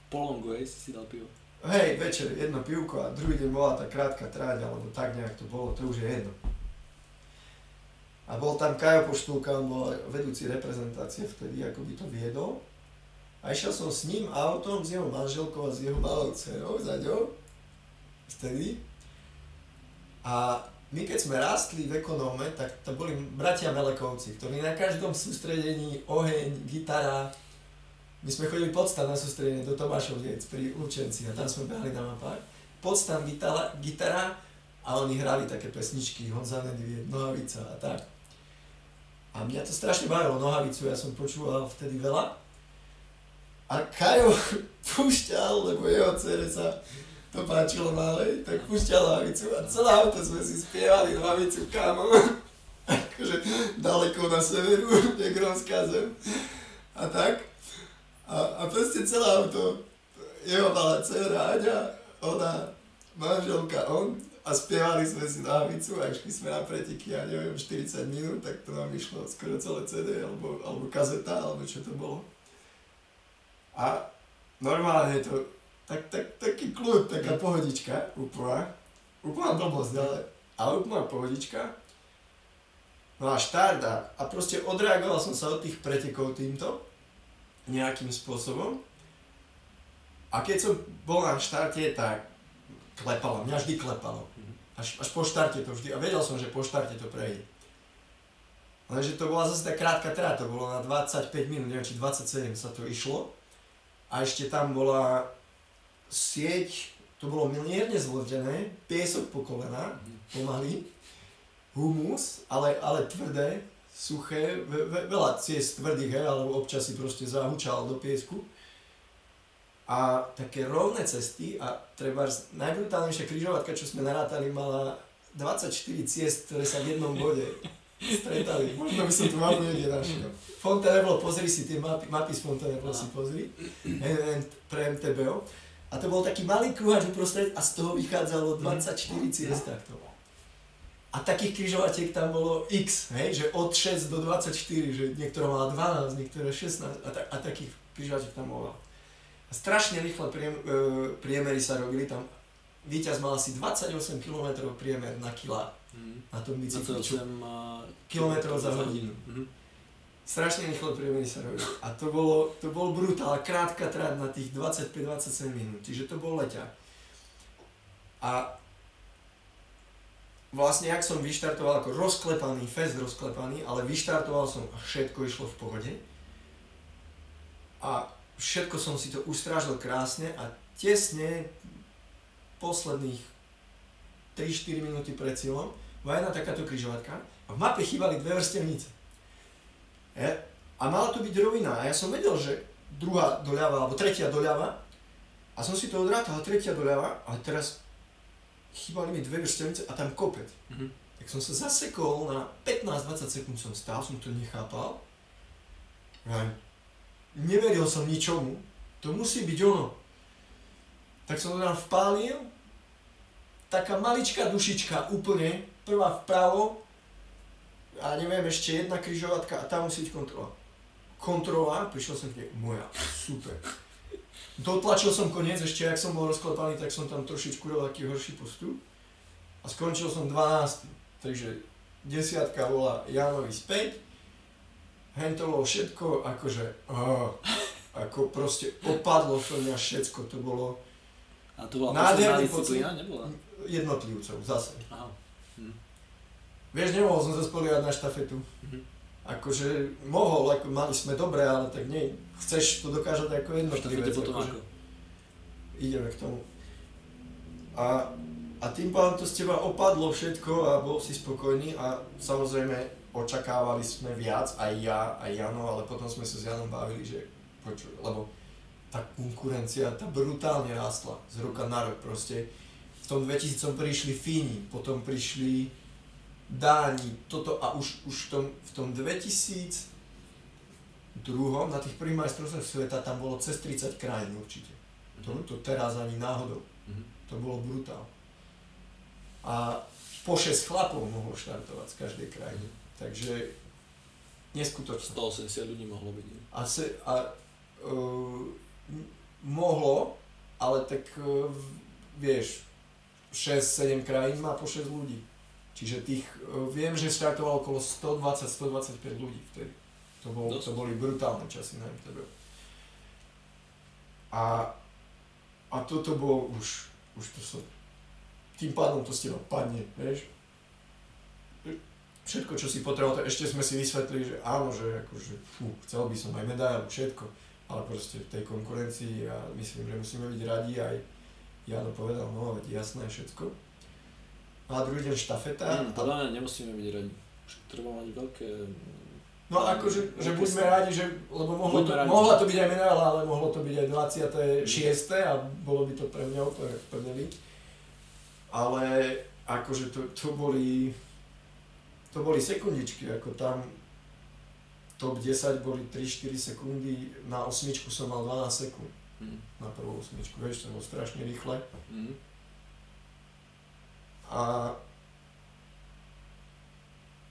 Po longu, hej, si si dal pivo. Hej, večer jedno pivko a druhý deň bola tá krátka tráť, alebo tak nejak to bolo, to už je jedno. A bol tam Kajo Poštulka, on bol vedúci reprezentácie vtedy, ako by to viedol. A išiel som s ním autom, s jeho manželkou a s jeho malou dcerou za ňou. Vtedy. A my keď sme rástli v ekonóme, tak to boli bratia Melekovci, ktorí na každom sústredení, oheň, gitara, my sme chodili podstan na sústredenie do Tomášoviec pri Lučenci a tam sme behali na mapách. Podstan, gitara, gitara a oni hrali také pesničky, Honza Nedvie, Nohavica a tak. A mňa to strašne bavilo, Nohavicu, ja som počúval vtedy veľa. A Kajo púšťal, lebo jeho dcere sa to páčilo malej, tak púšťal hlavicu a celé auto sme si spievali hlavicu, kámo. akože daleko na severu, Negronská zem. A tak. A, a proste celé auto, jeho malá dcera Aďa, ona, manželka, on, a spievali sme si hlavicu a išli sme na preteky, ja neviem, 40 minút, tak to nám išlo skoro celé CD, alebo, alebo kazeta, alebo čo to bolo. A normálne to, tak, tak, taký kľud, taká pohodička, úplná, úplná blbosť, ale, ale úplná pohodička. No a štart a, a proste odreagoval som sa od tých pretekov týmto, nejakým spôsobom. A keď som bol na štarte, tak klepalo, mňa vždy klepalo. Až, až po štarte to vždy, a vedel som, že po štarte to prejde. Lenže to bola zase tá krátka trá, to bolo na 25 minút, neviem, či 27 sa to išlo. A ešte tam bola sieť, to bolo mierne zvlhdené, piesok po kolena, pomaly, humus, ale, ale tvrdé, suché, ve, ve, veľa ciest tvrdých, hej, ale občas si proste zahučal do piesku. A také rovné cesty a treba najbrutálnejšia križovatka, čo sme narátali, mala 24 ciest, ktoré sa v jednom bode stretali. Možno by som tu mapu niekde našiel. Fontainebleau, pozri si tie mapy, mapy z Fontainebleau si pozri, pre MTBO. A to bol taký malý kruhač uprostred a z toho vychádzalo 24 ciest takto. A takých križovatiek tam bolo x, hej, že od 6 do 24, že niektorá mala 12, niektoré 16 a, ta, a takých križovatiek tam bolo. A strašne rýchle priem, e, priemery sa robili tam. Víťaz mal asi 28 km priemer na kila mm. na tom bicykli. 28 km za hodinu. Mm-hmm strašne rýchlo priemery sa robili. A to bolo, to bol brutál, krátka trať na tých 25-27 minút, čiže to bol leťa. A vlastne, ak som vyštartoval ako rozklepaný, fest rozklepaný, ale vyštartoval som a všetko išlo v pohode. A všetko som si to ustrážil krásne a tesne posledných 3-4 minúty pred cieľom bola jedna takáto križovatka a v mape chýbali dve vrstevnice. Je? A mala to byť rovina. A ja som vedel, že druhá doľava, alebo tretia doľava. A som si to odrátal, tretia doľava. A teraz chýbali mi dve vrstevnice a tam kopec. Mm-hmm. Tak som sa zasekol na 15-20 sekúnd som stál, som to nechápal. A neveril som ničomu. To musí byť ono. Tak som to tam vpálil. Taká maličká dušička úplne, prvá vpravo, a neviem, ešte jedna križovatka a tam musí byť kontrola. Kontrola, prišiel som k nej, moja, super. Dotlačil som koniec, ešte ak som bol rozklepaný, tak som tam trošičku robil taký horší postup. A skončil som 12. Takže desiatka bola Jánovi späť. hen to bolo všetko akože, uh, ako proste opadlo to mňa všetko, to bolo A to bola Nádherný disciplína, nebola? jednotlivcov zase. Aha. Hm. Vieš, nemohol som sa spoliehať na štafetu. Mhm. Akože mohol, ako mali sme dobre, ale tak nie, chceš to dokážať ako jednotlivec. potom akože ako? ideme k tomu. A, a tým pádom to z teba opadlo všetko a bol si spokojný a samozrejme očakávali sme viac, aj ja, aj Jano, ale potom sme sa s Janom bavili, že počuj, lebo tá konkurencia, tá brutálne rástla z roka na rok proste. V tom 2000 prišli Fíni, potom prišli Dáni, toto a už, už v, tom, v tom 2000 druhom, na tých prvých majstrovstvách sveta tam bolo cez 30 krajín určite. To, to teraz ani náhodou. Mhm. To bolo brutál. A po 6 chlapov mohlo štartovať z každej krajiny. Takže neskutočné. 180 ľudí mohlo byť. nie? A, se, a uh, mohlo, ale tak uh, vieš, 6-7 krajín má po 6 ľudí. Čiže tých, uh, viem, že štartovalo okolo 120-125 ľudí vtedy. To, bol, to boli brutálne časy na MTB. A, a toto bolo už, už to sa, tým pádom to z teba padne, vieš. Všetko, čo si potreboval, to ešte sme si vysvetlili, že áno, že akože, fú, chcel by som aj medailu, všetko, ale proste v tej konkurencii ja myslím, že musíme byť radi aj Jano povedal, no veď jasné všetko. No a druhý deň štafeta. Hm, podľa mňa nemusíme byť radi. Treba mať veľké... No akože, že buďme radi, že, lebo mohlo to, radi. mohla to byť aj medaila, ale mohlo to byť aj 26. a bolo by to pre mňa úplne prdeli. Ale akože to, to boli, to boli sekundičky, ako tam top 10 boli 3-4 sekundy, na osmičku som mal 12 sekúnd, Hm. na prvú osmičku, vieš, to bolo strašne rýchle. Hm. A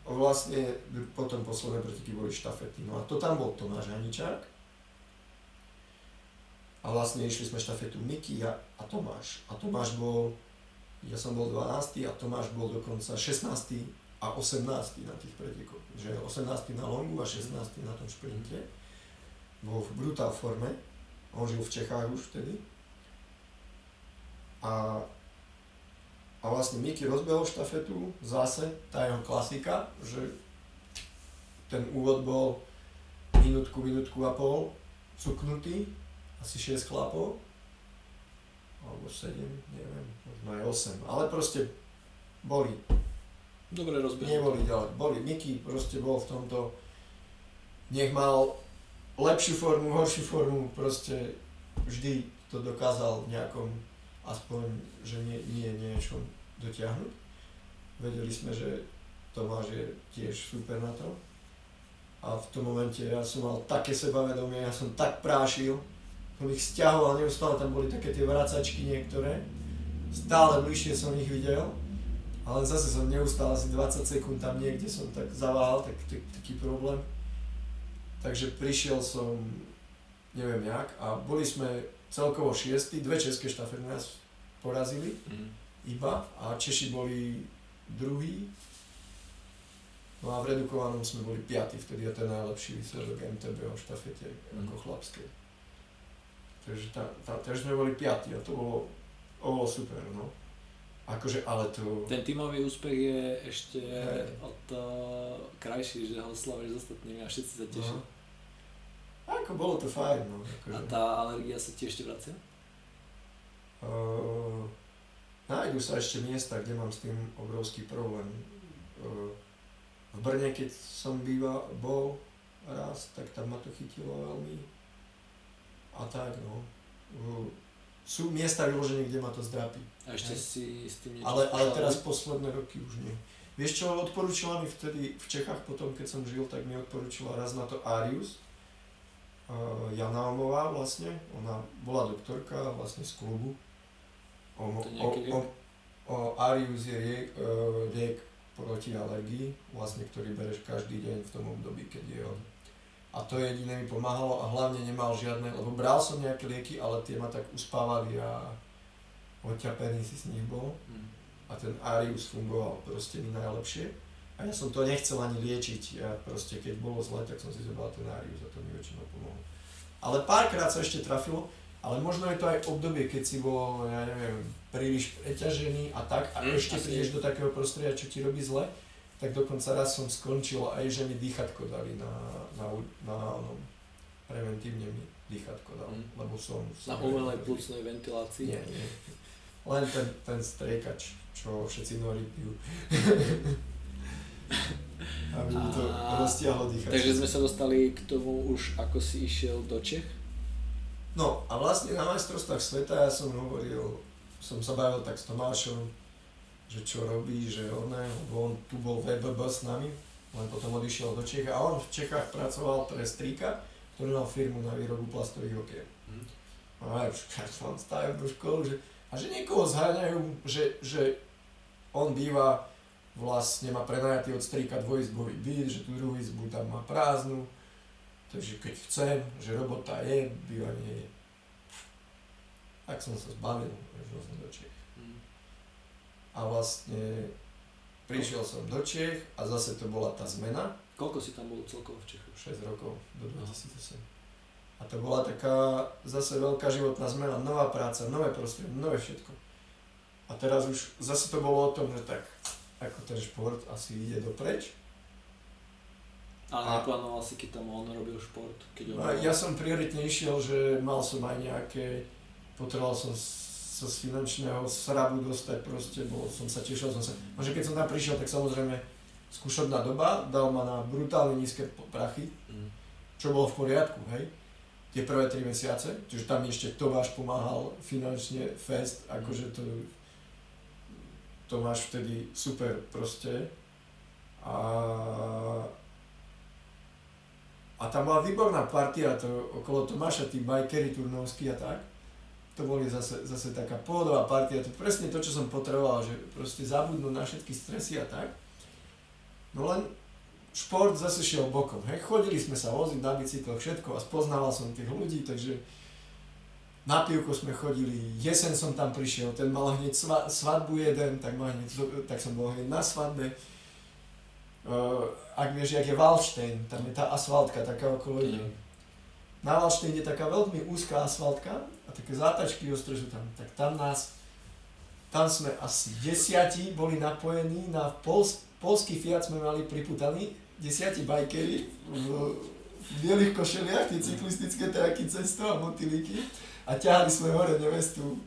vlastne potom posledné preteky boli štafety. No a to tam bol Tomáš Haničák. A vlastne išli sme štafetu Miky a, Tomáš. A Tomáš bol, ja som bol 12. a Tomáš bol dokonca 16. a 18. na tých pretekoch. Že 18. na longu a 16. na tom šprinte. Bol v brutál forme. On žil v Čechách už vtedy. A a vlastne Miky rozbehol štafetu, zase tá jeho klasika, že ten úvod bol minútku, minútku a pol cuknutý, asi 6 chlapov, alebo 7, neviem, možno aj 8, ale proste boli, Dobre rozbehnuté. neboli ďalej, boli. Miky proste bol v tomto, nech mal lepšiu formu, horšiu formu, proste vždy to dokázal v nejakom aspoň, že nie, nie niečom dotiahnuť. Vedeli sme, že Tomáš je tiež super na to. A v tom momente ja som mal také sebavedomie, ja som tak prášil, som ich stiahoval, neustále tam boli také tie vracačky niektoré. Stále bližšie som ich videl, ale zase som neustále asi 20 sekúnd tam niekde som tak zaváhal, tak, tak, taký problém. Takže prišiel som, neviem jak, a boli sme celkovo šiesti, dve české štafety nás porazili Hm. iba a Češi boli druhý. No a v redukovanom sme boli piatí, vtedy je ten najlepší výsledok MTB o štafete ako chlapskej. Takže, tá, tá, takže sme boli piatí a to bolo, to bolo super, no. Akože, ale to... Ten tímový úspech je ešte Hej. o to krajší, že ho slavíš s ostatnými a všetci sa tešia. No. Ako bolo to fajn, no. A Akože, tá alergia sa ti ešte vracia? uh, nájdu sa ešte miesta, kde mám s tým obrovský problém. Uh, v Brne, keď som býva, bol raz, tak tam ma to chytilo veľmi. A tak, no. Uh, sú miesta vyložené, kde ma to zdrapí. A ešte Hej. si s tým niečo Ale, ale teraz posledné roky už nie. Vieš čo, odporúčila mi vtedy v Čechách potom, keď som žil, tak mi odporúčila raz na to Arius. Jana Omová vlastne, ona bola doktorka vlastne z klubu. O, o, o, o Arius je riek, uh, riek proti alergii, vlastne, ktorý bereš každý deň v tom období, keď je on. A to jediné mi pomáhalo a hlavne nemal žiadne, lebo bral som nejaké lieky, ale tie ma tak uspávali a odťapený si z nich bol Hm. a ten Arius fungoval proste mi najlepšie. A ja som to nechcel ani liečiť. Ja proste, keď bolo zle, tak som si zobral ten Arius a to mi väčšinou pomohlo. Ale párkrát sa ešte trafilo, ale možno je to aj obdobie, keď si bol, ja neviem, príliš preťažený a tak a Mm, ešte prídeš do takého prostredia, čo ti robí zle, tak dokonca raz som skončil aj, že mi dýchatko dali na, na, na, onom, preventívne mi dýchatko dal, Mm. lebo som... Na som umelej plúcnej ventilácii. Nie, nie. Len ten, ten striekač, čo všetci nori pijú. Aby mi to roztiahlo dýchať. Takže sme sa dostali k tomu už, ako si išiel do Čech. No a vlastne na majstrovstvách sveta ja som hovoril, som sa bavil tak s Tomášom, že čo robí, že on, on tu bol VBB s nami, len potom odišiel do Čech a on v Čechách pracoval pre strýka, ktorý mal firmu na výrobu plastových okien. Mhm. A ja už som stavil do školu, že, a že niekoho zháňajú, že, že on býva vlastne má prenajatý od strýka dvojizbový byt, že tú druhú izbu tam má prázdnu, takže keď chcem, že robota je, bývanie je. Tak som sa zbavil, že som do Čech. Mm. A vlastne prišiel som do Čech a zase to bola tá zmena, Koľko si tam bol celkovo v Čechu? 6 rokov do 2008. A to bola taká zase veľká životná zmena, nová práca, nové prostredie, nové všetko. A teraz už zase to bolo o tom, že tak ako ten šport asi ide dopreč. Ale neplánoval si, keď tam on robil šport? Keď on No ja som prioritne išiel, že mal som aj nejaké, potreboval som sa z finančného srabu dostať proste, bol som sa tešil som sa. No, že keď som tam prišiel, tak samozrejme skúšobná doba, dal ma na brutálne nízke prachy, Mm. čo bolo v poriadku, hej. Tie prvé 3 mesiace, čiže tam ešte Tomáš pomáhal finančne, fest, akože to Tomáš vtedy super proste. A, a tam bola výborná partia to, okolo Tomáša, tí bajkery turnovskí a tak. To boli zase, zase taká pohodová partia, to presne to, čo som potreboval, že proste zabudnúť na všetky stresy a tak. No len šport zase šiel bokom, hej. Chodili sme sa voziť na bicykloch, všetko a spoznával som tých ľudí, takže na pivko sme chodili, jesen som tam prišiel, ten mal hneď sva, svadbu jeden, tak, ma hneď, tak som bol hneď na svadbe. Uh, ak vieš, jak je Wallstein, tam je tá asfaltka taká okolo Mm. Na Wallsteine je taká veľmi úzká asfaltka a také zátačky ostré sú tam, tak tam nás, tam sme asi desiati boli napojení na pols, polský Fiat sme mali priputaný, desiati bajkery v, v bielých košeliach, tie cyklistické traky cesto a motylíky a ťahali sme hore nevestu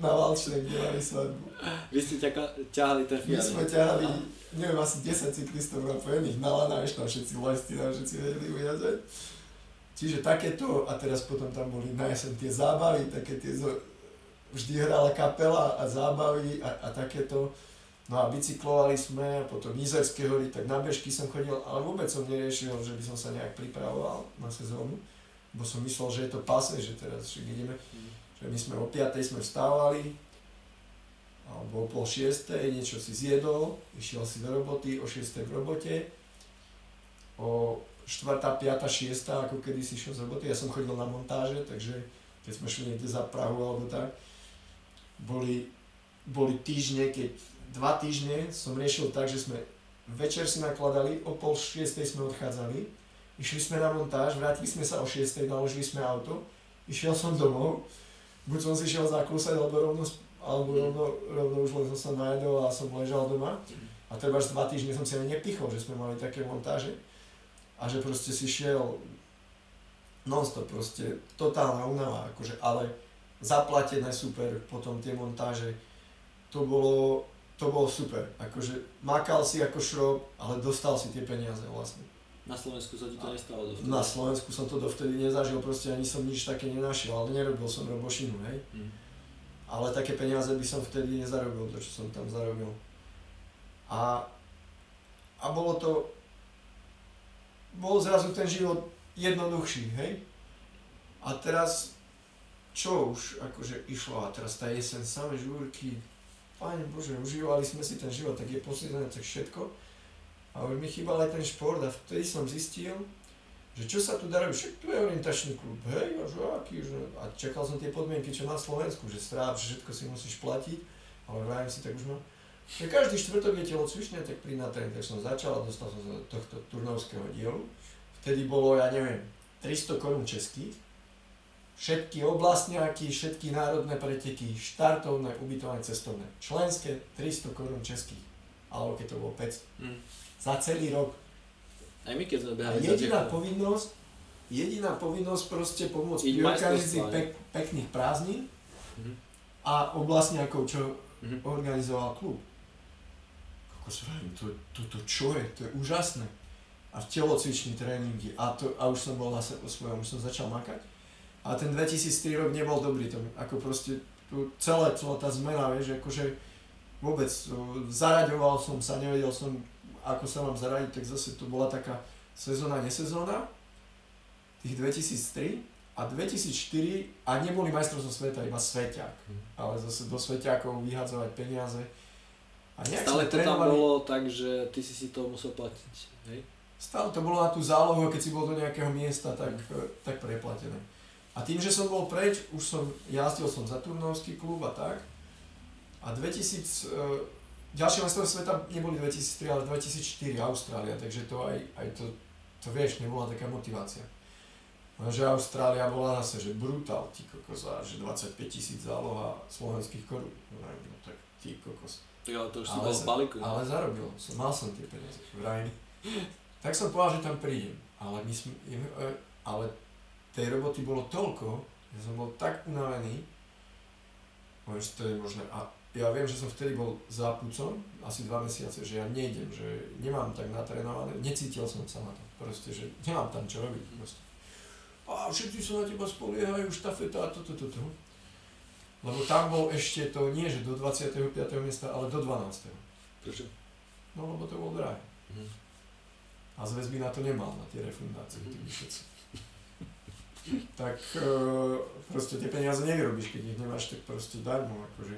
na Wallstein, kde mali svadbu. Vy ste ťaka, ťahali ten My Fiat. sme ťahali, neviem, asi 10 cyklistov napojených na lana, ešte tam všetci lesty, tam všetci vedeli ujazdať. Čiže takéto, a teraz potom tam boli na jeseň tie zábavy, také tie, vždy hrala kapela a zábavy a, a takéto. No a bicyklovali sme, a potom Nizerské hory, tak na bežky som chodil, ale vôbec som neriešil, že by som sa nejak pripravoval na sezónu, bo som myslel, že je to pase, že teraz že ideme, že my sme o 5 sme vstávali, alebo o pol šiestej, niečo si zjedol, išiel si do roboty, o 6 v robote, o 4, 5, 6, ako kedy si išiel z roboty, ja som chodil na montáže, takže keď sme šli niekde za Prahu alebo tak, boli, boli týždne, keď dva týždne som riešil tak, že sme večer si nakladali, o pol šiestej sme odchádzali, išli sme na montáž, vrátili sme sa o šiestej, naložili sme auto, išiel som domov, buď som si šiel zakúsať, alebo rovno, alebo rovno, rovno už len som sa najedol a som ležal doma. A treba až dva týždne som si ani nepichol, že sme mali také montáže. A že proste si šiel non-stop proste, totálna únava, akože, ale zaplatené super, potom tie montáže, to bolo, to bolo super, akože makal si ako šrob, ale dostal si tie peniaze vlastne. Na Slovensku sa ti to nestalo dovtedy. Na Slovensku som to dovtedy nezažil, proste ani som nič také nenašiel, ale nerobil som robošinu, hej. Mm. Ale také peniaze by som vtedy nezarobil, to čo som tam zarobil. A, a bolo to, bol zrazu ten život jednoduchší, hej? A teraz, čo už akože išlo, a teraz tá jeseň, samé žúrky, Pane Bože, užívali sme si ten život, tak je posledné, tak všetko. A mi chýbal aj ten šport a vtedy som zistil, že čo sa tu robiť, však tu je orientačný klub, hej, a že aký, že... A čakal som tie podmienky, čo na Slovensku, že stráv, že všetko si musíš platiť, ale vrajem si, tak už mám. že každý štvrtok je telocvične, tak pri na tréning, tak som začal a dostal som sa do tohto turnovského dielu. Vtedy bolo, ja neviem, 300 korún českých, všetky oblastňáky, všetky národné preteky, štartovné, ubytovanie, cestovné. Členské 300 korún českých, alebo keď to bolo 500. Mm. Za celý rok. Aj my keď sme behali jediná povinnosť, jediná povinnosť proste pomôcť majstrovstvá, pek, pekných prázdnin Mhm. a oblastňákov, čo Mhm. organizoval klub. Kokos vravím, to, to, to čo je? To je úžasné. A telocvičný tréningy a, to, a už som bol na svojom, už som začal makať. A ten 2003 rok nebol dobrý, to, ako proste tu celé, celá tá zmena, vieš, akože vôbec zaraďoval som sa, nevedel som, ako sa mám zaradiť, tak zase to bola taká sezóna, nesezóna, tých 2003 a 2004 a neboli majstrovstvo sveta, iba sveťák. Mhm. Ale zase do sveťákov vyhadzovať peniaze. A Stále to tam trénovali- bolo tak, že ty si si to musel platiť, hej? Stále to bolo na tú zálohu, keď si bol do nejakého miesta, tak, eh, tak preplatené. A tým, že som bol preč, už som, jazdil som za Turnovský klub a tak. A 2000, e, ďalšie majstrovstvá sveta neboli 2003, ale 2004 Austrália, takže to aj, aj to, to vieš, nebola taká motivácia. Lenže Austrália bola zase, že brutál, ty kokos, a že 25 tisíc záloha slovenských korún. No, no tak ty kokos. Tak ale to už si Ale bol sa- v balíku. Ale zarobil som, mal som tie peniaze, vrajím. Tak som povedal, že tam prídem, ale my sme, e, ale tej roboty bolo toľko, že som bol tak unavený, že to je možné. A ja viem, že som vtedy bol za pucom, asi dva mesiace, že ja nejdem, že nemám tak natrénované, necítil som sa na to, proste, že nemám tam čo robiť, proste. A všetci sa na teba spoliehajú, štafeta a toto, toto. Lebo tam bol ešte to nie, že do 25. miesta, ale do 12. Prečo? No lebo to bol drahé. Mhm. A zväz by na to nemal, na tie refundácie, tí všetci. Tak e, proste tie peniaze nevyrobíš, keď ich nemáš, tak proste darmo, akože.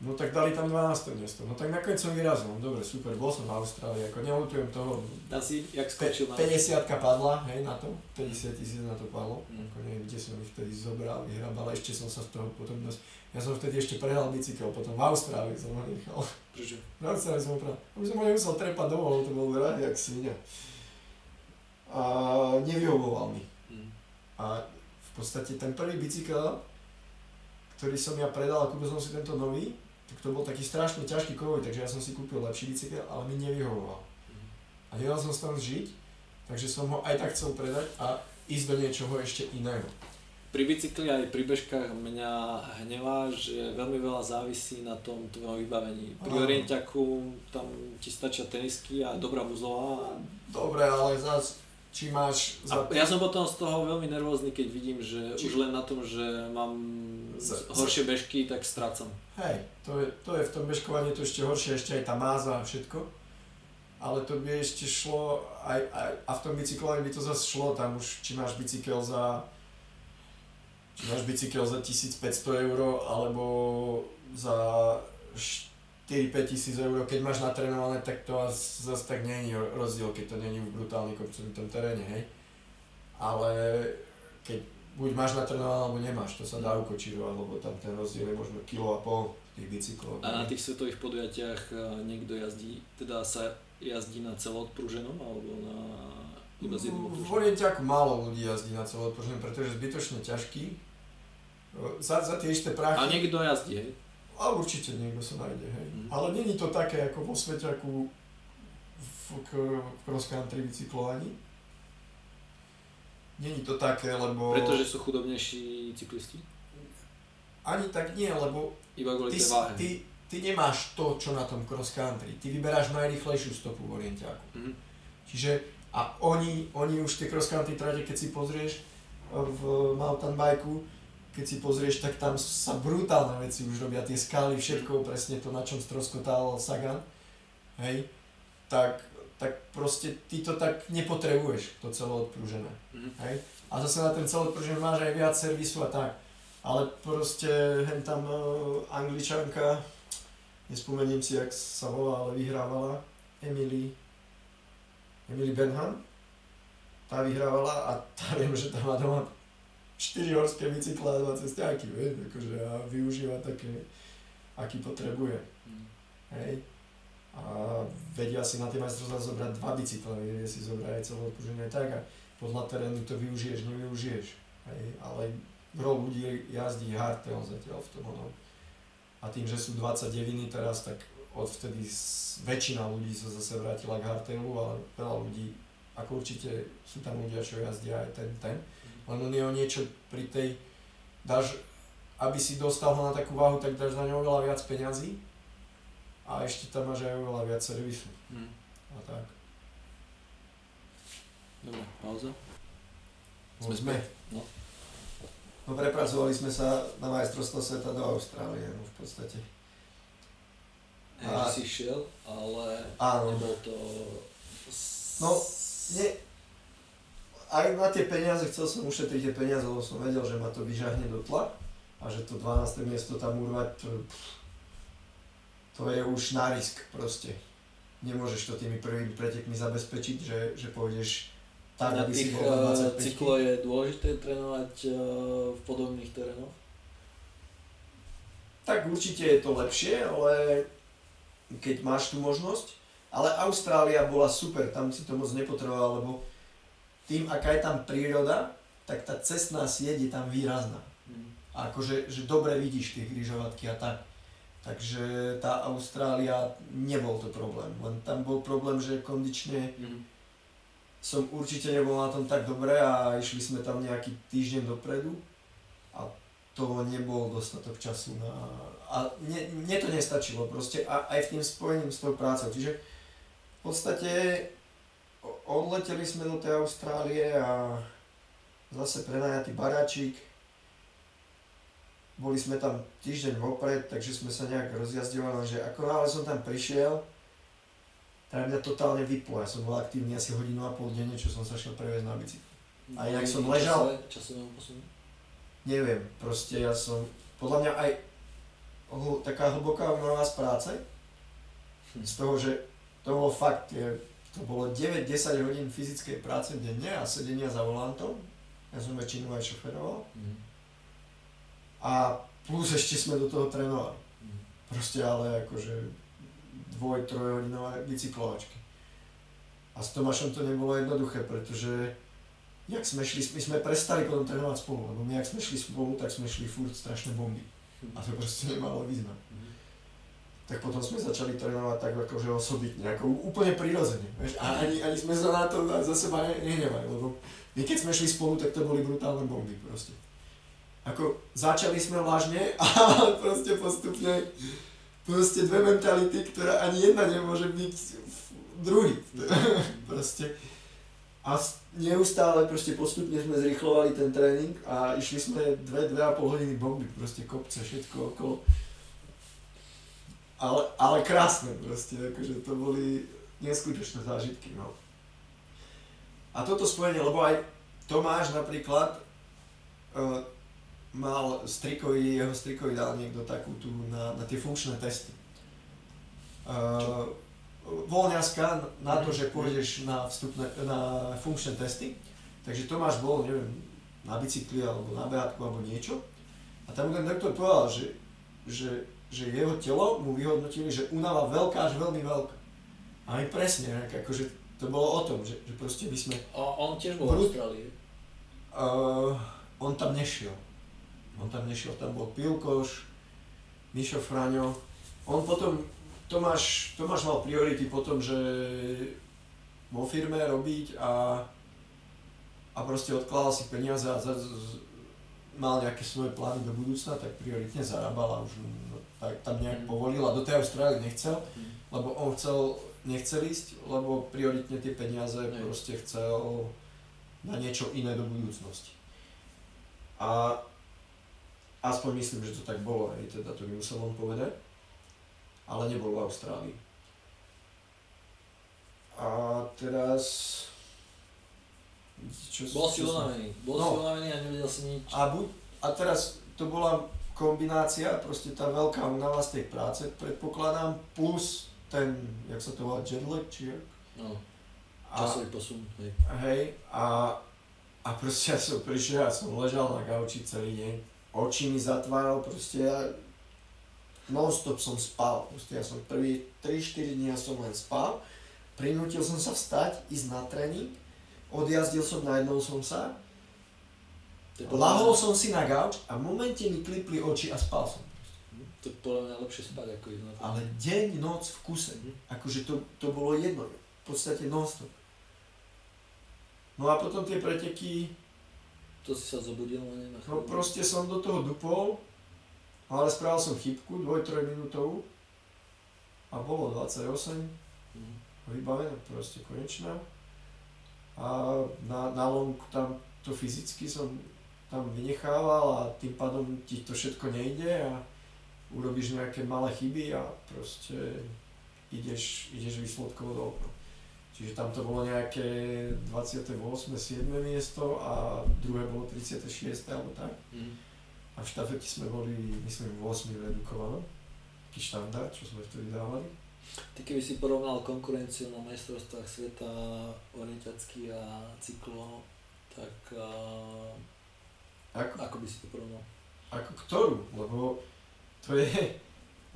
No tak dali tam 12. miesto, no tak nakoniec som vyrazil, no dobre, super, bol som v Austrálii, ako neľutujem toho, Tam si, jak skočil na... 50 padla, hej, na to, 50 tisíc na to padlo, Mm. ako neviem, kde som ich vtedy zobral, vyhrabal, ešte som sa z toho potom dosť, ja som vtedy ešte prehral bicykel, potom v Austrálii som ho nechal. Prečo? No celé som opravil. Už som ho nemusel trepať domov, to bol rád jak svinia. A nevyhovoval mi. Mm. A v podstate ten prvý bicykel, ktorý som ja predal kúpil som si tento nový, to bol taký strašne ťažký kovoj, takže ja som si kúpil lepší bicykel, ale mi nevyhovoval. A nedal som sa tam žiť, takže som ho aj tak chcel predať a ísť do niečoho ešte iného. Pri bicykli aj pri bežkách mňa hnevá, že veľmi veľa závisí na tom tvojom vybavení. Pri Áno. orienťaku tam ti stačia tenisky a dobrá buzová. Dobre, ale zas, či máš A za... ja som potom z toho veľmi nervózny, keď vidím, že Či- už len na tom, že mám Za- horšie bežky, tak strácam. Hej, to je, to je v tom bežkovaní to ešte horšie, ešte aj tá máza a všetko. Ale to by ešte šlo, aj, aj, a v tom bicyklovaní by to zase šlo, tam už, či máš bicykel za, či máš bicykel za 1500 eur, alebo za 4-5 tisíc eur, keď máš natrénované, tak to zase tak není rozdiel, keď to není v brutálne kopcovitom teréne, hej. Ale keď buď máš natrénované, alebo nemáš, to sa dá ukočírovať, lebo tam ten rozdiel je možno kilo a pol tých bicyklov. A na tých svetových podujatiach eh, niekto jazdí, teda sa jazdí na celoodprúženom alebo na iba s jedným V? Orientiaku málo ľudí jazdí na celoodprúženom, pretože je zbytočne ťažký. Za, za tie isté prachy. A niekto jazdí, hej? A určite niekto sa nájde, hej. Mhm. Ale není to také ako vo Sveťaku v, k- v cross country bicyklovaní. Není to také, lebo... Pretože sú chudobnejší cyklisti? Ani tak nie, lebo Iba kvôli ty, váhe. ty, ty nemáš to, čo na tom cross country. Ty vyberáš najrychlejšiu stopu v Orientiaku. Mhm. Čiže a oni, oni už tie cross country trate, keď si pozrieš e, v mountain bikeu, keď si pozrieš, tak tam sa brutálne veci už robia, tie skaly, všetko, presne to, na čom stroskotal Sagan, hej, tak, tak proste ty to tak nepotrebuješ, to celoodprúžené, Mhm. hej, a zase na ten celoodprúžený máš aj viac servisu a tak, ale proste hen tam uh, angličanka, nespomeniem si, jak sa volá, ale vyhrávala, Emily, Emily Benham, tá vyhrávala a tá viem, že tá má doma 4 horské bicykle a 2 cestiaky, vieš, akože a využíva také, aký potrebuje. Mhm. hej, a vedia si na tie majstrovstvá zobrať dva bicykle, vedia si zobrať aj celé odpúženie tak a podľa terénu to využiješ, nevyužiješ, hej, ale gro ľudí jazdí hardtail zatiaľ v tom ono. A tým, že sú 29 teraz, tak odvtedy väčšina ľudí sa zase vrátila k hardtailu, ale veľa ľudí, ako určite sú tam ľudia, čo jazdia aj ten, ten, len on je o niečo pri tej, dáš, aby si dostal ho na takú váhu, tak dáš za ňo oveľa viac peňazí a ešte tam máš aj oveľa viac servisu. Hmm. A tak. Dobre, pauza. Sme sme. No. No prepracovali sme sa na majstrovstvo sveta do Austrálie, no v podstate. A... si šiel, ale áno. nebol to... No, nie, aj na tie peniaze, chcel som ušetriť tie peniaze, lebo som vedel, že ma to vyžahne do tla a že to 12. miesto tam urvať, to, to je už na risk proste. Nemôžeš to tými prvými pretekmi zabezpečiť, že, že pôjdeš tak, na aby tých, si bol 25. Eh, cyklo je dôležité trénovať eh, v podobných terénoch? Tak určite je to lepšie, ale keď máš tú možnosť. Ale Austrália bola super, tam si to moc nepotreboval, lebo tým, aká je tam príroda, tak tá cestná sieť je tam výrazná. Mm. A akože že dobre vidíš tie križovatky a tak. Takže tá Austrália nebol to problém. Len tam bol problém, že kondične mm. som určite nebol na tom tak dobre a išli sme tam nejaký týždeň dopredu a to nebol dostatok času na... A mne, to nestačilo proste a aj v tým spojením s tou prácou. Čiže v podstate odleteli sme do tej Austrálie a zase prenajatý baráčik. Boli sme tam týždeň vopred, takže sme sa nejak rozjazdovali, že ako náhle som tam prišiel, tak mňa totálne vyplo. Ja som bol aktívny asi hodinu a pol denne, čo som sa šiel previesť na bicykli. A inak som ležal... Časové posunú? Neviem, proste ja som... Podľa mňa aj taká hlboká únava z práce, hm. z toho, že to bolo fakt, je, to bolo 9-10 hodín fyzickej práce denne a sedenia za volantom. Ja som väčšinu aj šoferoval. Mm. A plus ešte sme do toho trénovali. Mm. Proste ale akože dvoj, trojhodinové bicyklovačky. A s Tomášom to nebolo jednoduché, pretože jak sme šli, my sme prestali potom trénovať spolu, lebo my ak sme šli spolu, tak sme šli furt strašné bomby. A to proste nemalo význam. Tak potom sme začali trénovať tak akože osobitne, ako úplne prirodzene. A ani, ani sme sa na to za seba nehnevali, lebo my keď sme šli spolu, tak to boli brutálne bomby proste. Ako začali sme vážne, ale proste postupne proste dve mentality, ktorá ani jedna nemôže byť druhý. proste. A neustále proste postupne sme zrychlovali ten tréning a išli sme dve, dve a pol hodiny bomby, proste kopce, všetko okolo ale, ale krásne proste, akože to boli neskutočné zážitky, no. A toto spojenie, lebo aj Tomáš napríklad uh, mal strikový, jeho strikový dal niekto takú tu na, na tie funkčné testy. Uh, voľňaska na to, že pôjdeš na, vstupné, na funkčné testy. Takže Tomáš bol, neviem, na bicykli alebo na beátku alebo niečo. A tam ten doktor povedal, že, že že jeho telo mu vyhodnotili, že únava veľká až veľmi veľká. A my presne, akože to bolo o tom, že, že proste by sme... A on tiež bol v Austrálii? Uh, on tam nešiel. On tam nešiel, tam bol Pilkoš, Mišo Fraňo. On potom, Tomáš, Tomáš mal priority potom, že vo firme robiť a, a proste odkladal si peniaze a za, z, mal nejaké svoje plány do budúcna, tak prioritne zarábal a už tak tam nejak povolil a do tej Austrálie nechcel, mm. lebo on chcel, nechcel ísť, lebo prioritne tie peniaze mm. proste chcel na niečo iné do budúcnosti. A aspoň myslím, že to tak bolo, hej, teda to by musel on povedať, ale nebol v Austrálii. A teraz... Čo, bol si unavený, bol no, si unavený a nevedel si nič. A, buď, a teraz to bola kombinácia, proste tá veľká únava z tej práce, predpokladám, plus ten, jak sa to volá, jetlag, či jak? No, časový posun, hej. Hej, a, a proste ja som prišiel, ja som ležal na gauči celý deň, oči mi zatváral, proste ja, non-stop som spal. Proste ja som prvý 3-4 dní ja som len spal. Prinútil som sa vstať, ísť na tréning. Odjazdil som, najednou som sa. Lahol som si na gauč a v momente mi klipli oči a spal som. To je podľa mňa lepšie spať ako to. Ale deň, noc v kuse. Mhm. Akože to, to bolo jedno. V podstate non-stop. No a potom tie preteky, To si sa zobudil len na no chvíľu. proste som do toho dupol, ale spravil som chybku, 2-3 minútovú a bolo 28, Mhm. vybavené, proste konečná. A na, na lonku tam to fyzicky som tam vynechával a tým pádom ti to všetko nejde a urobíš nejaké malé chyby a proste ideš, ideš výsledkovo do okna. Čiže tam to bolo nejaké 28. 7. miesto a druhé bolo 36. alebo tak. Mhm. A v štafeti sme boli, myslím, 8 v redukovanom. Taký štandard, čo sme vtedy dávali. Ty keby si porovnal konkurenciu na majstrovstvách sveta orientacký a cyklo, tak uh, Ako, ako by si to porovnal? ako ktorú? Lebo to je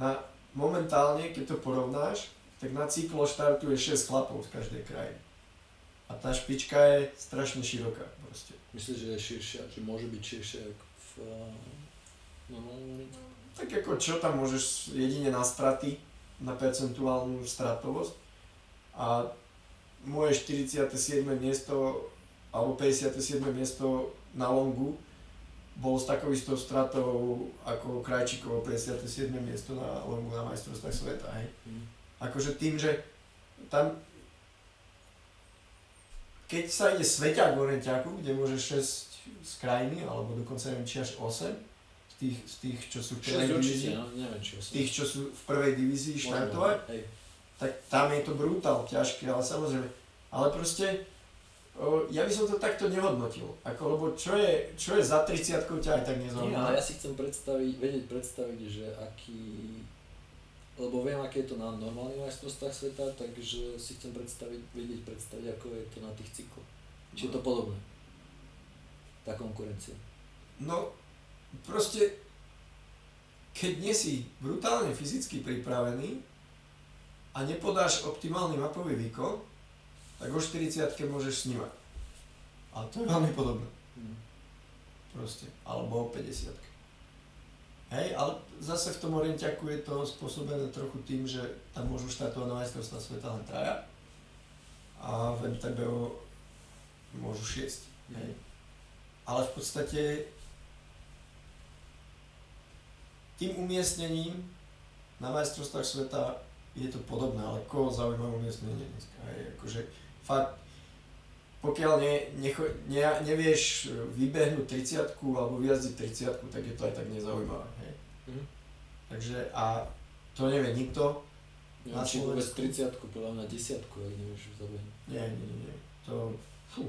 na, momentálne, keď to porovnáš, tak na cyklo štartuje 6 chlapov z každej krajiny. A tá špička je strašne široká proste. Myslíš, že je širšia, že môže byť širšia ako v uh, normálnom orientačku? Tak ako čo tam môžeš jedine na straty, na percentuálnu stratovosť. A moje 47. miesto alebo 57. miesto na longu bolo s takou istou stratou ako Krajčíkovo 57. miesto na longu na majstrovstvách sveta. Hej. Mhm. Akože tým, že tam keď sa ide sveťák v orientiaku, kde môže 6 z krajiny, alebo dokonca neviem či až 8, z tých, z tých čo sú v prvej 6 určite, divízii, no, neviem či z tých, čo sú v prvej divízii štartovať, tak tam je to brutál ťažké, ale samozrejme, ale proste ja by som to takto nehodnotil, ako, lebo čo je, čo je za 30 ťa aj tak Nie, nezaujíma. ale ja si chcem predstaviť, vedieť predstaviť, že aký, lebo viem, aké je to na normálnych majstrovstvách sveta, takže si chcem predstaviť, vedieť predstaviť, ako je to na tých cykloch. Či je to podobné? Tá konkurencia. No, proste, keď nie si brutálne fyzicky pripravený a nepodáš optimálny mapový výkon, tak o 40 môžeš snímať. A to je veľmi podobné. Hm. Proste. Alebo o 50 Hej, ale zase v tom orientiaku je to spôsobené trochu tým, že tam môžu štartovať na majstrovstvá sveta len traja a v MTBO môžu 6. Hej. Ale v podstate tým umiestnením na majstrovstvách sveta je to podobné, ale koho zaujíma umiestnenie dneska. Hej. Akože fakt, pokiaľ ne, necho, ne, nevieš vybehnúť 30 alebo vyjazdiť 30 tak je to aj tak nezaujímavé. Hej. Mhm. Takže a to nevie nikto. Neviem, Na či vôbec Slovensku? 30 podľa mňa 10 ak nevieš zabehnúť. Nie, nie, nie. To, fú.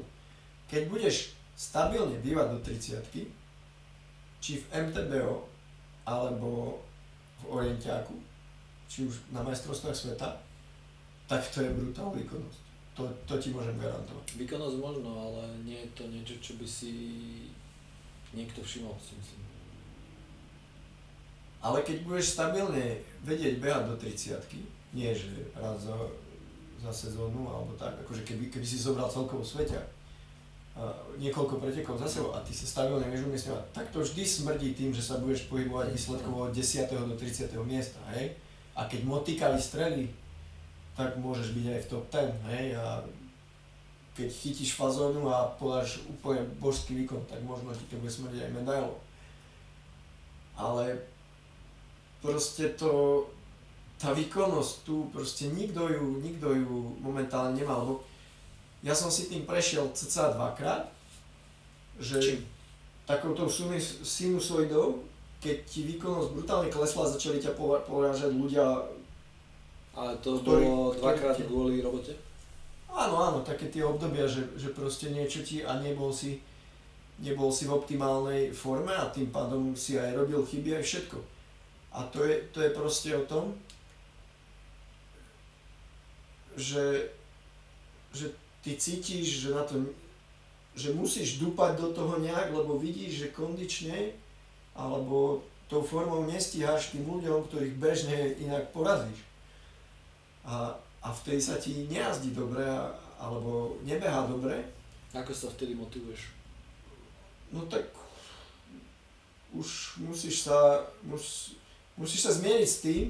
Keď budeš stabilne bývať do 30 či v MTBO, alebo v Orientiaku, či už na majstrovstvách sveta, tak to je brutálna výkonnosť. To, to ti môžem garantovať. Výkonnosť možno, ale nie je to niečo, čo by si niekto všimol, si myslím. Ale keď budeš stabilne vedieť behať do 30 nie že raz za, za sezónu alebo tak, akože keby, keby si zobral celkovo sveťa, a niekoľko pretekov za sebou a ty sa stabilne vieš umiestňovať, tak to vždy smrdí tým, že sa budeš pohybovať výsledkovo od 10. do 30. miesta, hej? A keď motika vystrelí, tak môžeš byť aj v top 10, hej? A keď chytíš fazónu a podáš úplne božský výkon, tak možno ti to bude smrdiť aj medailou. Ale proste to, tá výkonnosť tu, proste nikto ju, nikto ju momentálne nemá, lebo ja som si tým prešiel cca dvakrát, že Čím? takouto sinus- sinusoidou, keď ti výkonnosť brutálne klesla, začali ťa porážať ľudia, Ale to Ktorý- bolo ktorý- dvakrát kvôli robote? áno, áno, také tie obdobia, že, že proste niečo ti a nebol si, nebol si v optimálnej forme a tým pádom si aj robil chyby aj všetko. A to je, to je proste o tom, že, že ty cítiš, že na to, že musíš dúpať do toho nejak, lebo vidíš, že kondične alebo tou formou nestíhaš tým ľuďom, ktorých bežne inak porazíš. A, a vtedy sa ti nejazdí dobre, alebo nebehá dobre. Ako sa vtedy motivuješ? No tak už musíš sa, mus, musíš sa zmieriť s tým,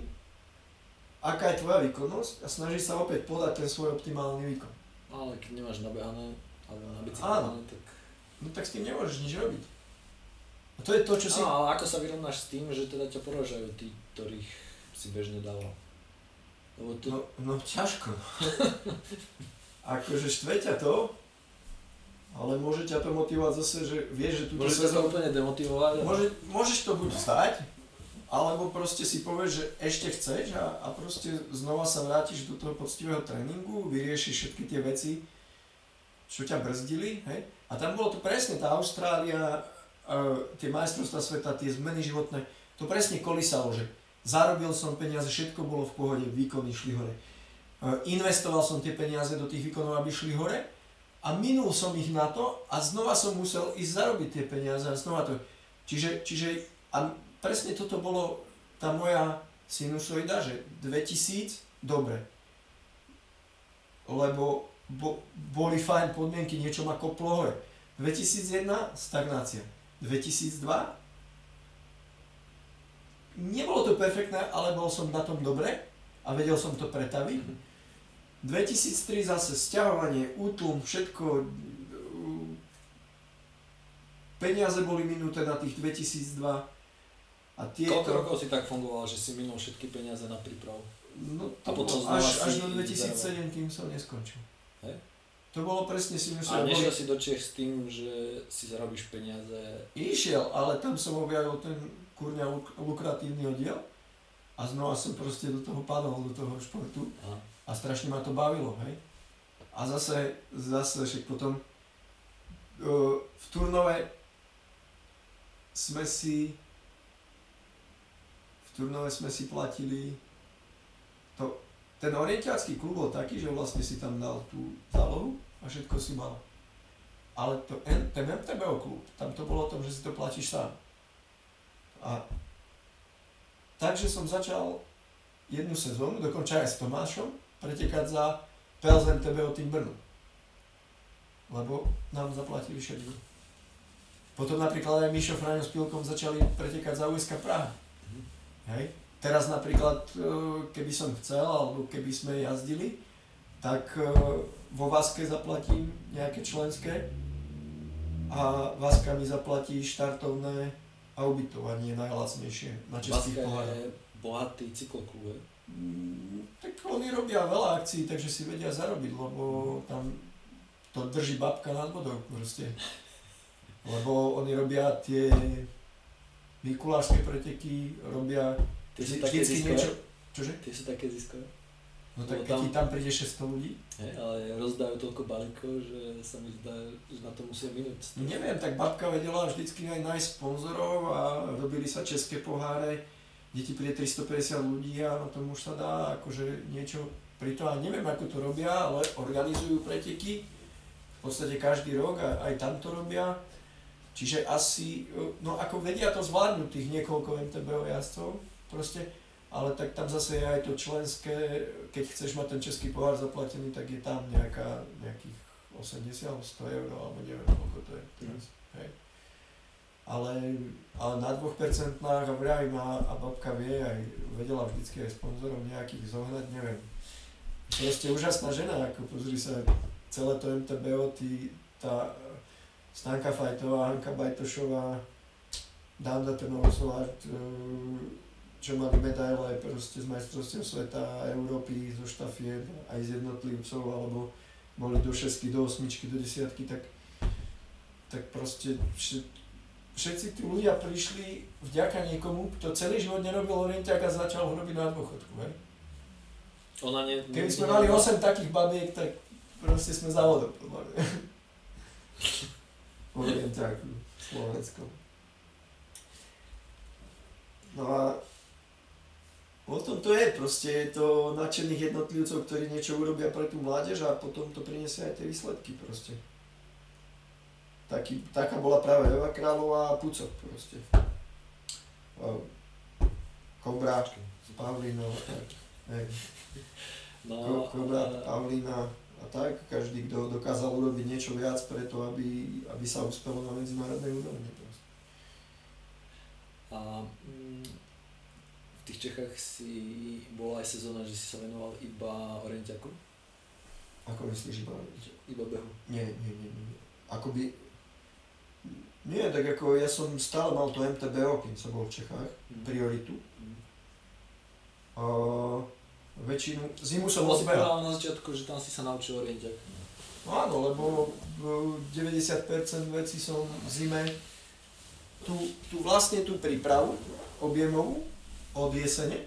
aká je tvoja výkonnosť a snažíš sa opäť podať ten svoj optimálny výkon. Ale keď nemáš nabehané, alebo na bicykle, tak... No tak s tým nemôžeš nič robiť. A to je to, čo si... No, ale ako sa vyrovnáš s tým, že teda ťa poražajú tí, ktorých si bežne dával? Lebo to... No, no ťažko. akože štve ťa to, ale môže ťa to motivovať zase, že vieš, že tu... Môže ťa to úplne demotivovať? Môže, môžeš to buď stať, alebo proste si povieš, že ešte chceš a, a proste znova sa vrátiš do toho poctivého tréningu, vyriešiš všetky tie veci, čo ťa brzdili, hej? A tam bolo to presne tá Austrália, uh, tie majstrovstvá sveta, tie zmeny životné, to presne kolísalo, že zarobil som peniaze, všetko bolo v pohode, výkony šli hore. Uh, investoval som tie peniaze do tých výkonov, aby šli hore a minul som ich na to a znova som musel ísť zarobiť tie peniaze a znova to. Čiže, čiže a presne toto bolo tá moja sinusoida, že 2000, dobre. Lebo bo, boli fajn podmienky, niečo ma koplo hore. 2001, stagnácia. 2002, nebolo to perfektné, ale bol som na tom dobre a vedel som to pretaviť. 2003 zase sťahovanie, útlum, všetko, peniaze boli minuté na tých 2002, a tieto... Koľko rokov si tak fungoval, že si minul všetky peniaze na prípravu? No to a potom bolo až, až do 2007, kým som neskončil. He? To bolo presne si myslel. A nešiel boli... si do Čech s tým, že si zarobíš peniaze? Išiel, ale tam som objavil ten kurňa luk- lukratívny oddiel a znova som proste do toho padol, do toho športu Aha. a strašne ma to bavilo, hej. A zase, zase však potom uh, v Turnove sme si Turnove sme si platili, to, ten orientiacký klub bol taký, že vlastne si tam dal tú zálohu a všetko si mal. Ale to, ten MTBO klub, tam to bolo o tom, že si to platíš sám. A takže som začal jednu sezónu, dokonca aj s Tomášom, pretekať za PLZ MTBO tým Brno. Lebo nám zaplatili všetko. Potom napríklad aj Mišo Fraňo s Pilkom začali pretekať za USK Praha Hej. Teraz napríklad, e, keby som chcel, alebo keby sme jazdili, tak e, vo Vaske zaplatím nejaké členské a Vaska mi zaplatí štartovné a ubytovanie najlacnejšie na českých pohároch. je bohatý cykloklub, mm, tak oni robia veľa akcií, takže si vedia zarobiť, lebo tam to drží babka nad vodou proste. Lebo oni robia tie Mikulášske preteky robia Ty sú také ziskové? niečo... Čože? Ty sú také ziskové? No tak tam, ti tam príde 600 ľudí? He, ale rozdajú toľko balíkov, že sa mi zdá, že na to musia minúť. Neviem, tak babka vedela vždycky aj nájsť sponzorov a robili sa české poháre, kde ti príde 350 ľudí a na tom už sa dá akože niečo pri to, a neviem ako to robia, ale organizujú preteky. V podstate každý rok a aj tam to robia. Čiže asi, no ako vedia to zvládnuť tých niekoľko MTBO jazdcov, proste, ale tak tam zase je aj to členské, keď chceš mať ten český pohár zaplatený, tak je tam nejaká, nejakých 80 alebo 100 eur, alebo neviem koľko to je teraz. Hej. Ale, ale na 2% a vravím a, a babka vie aj, vedela vždycky aj sponzorov nejakých zohnať, neviem. Proste úžasná žena, ako pozri sa, celé to MTBO, tý, tá Stanka Fajtová, Hanka Bajtošová, Danda Trnovcová, čo mali medaile proste z majstrovstiev sveta, Európy, zo štafiet, aj z jednotlivcov, alebo boli do šestky, do osmičky, do desiatky, tak, tak proste všetci tí ľudia prišli vďaka niekomu, kto celý život nerobil orientiak a začal ho robiť na dôchodku, hej? Ona ne, Keby sme mali 8 takých babiek, tak proste sme závodom, orientáku slovenskom. No a o tom to je, proste je to nadšených jednotlivcov, ktorí niečo urobia pre tú mládež a potom to priniesie aj tie výsledky proste. Taký, taká bola práve Eva Kráľová a Pucok proste. Kobra, Pavlino, tak, hej. No, Ko- Kobra, Pavlina a tak, každý, kto dokázal urobiť niečo viac preto, aby, aby sa uspelo na medzinárodnej úrovni. proste. A mm, tých Čechách si bola aj sezóna, že si sa venoval iba orientiaku, Ako myslíš, iba iba behu. Nie, nie, nie, nie. Akoby... Nie, tak ako ja som stále mal to MTBO, kým som bol v Čechách, Mm. prioritu. Mm. A väčšinu, zimu som povedal na začiatku, že tam si sa naučil orientiak. No áno, lebo v 90% vecí som v zime tú, tú vlastne tú prípravu objemovú od jesene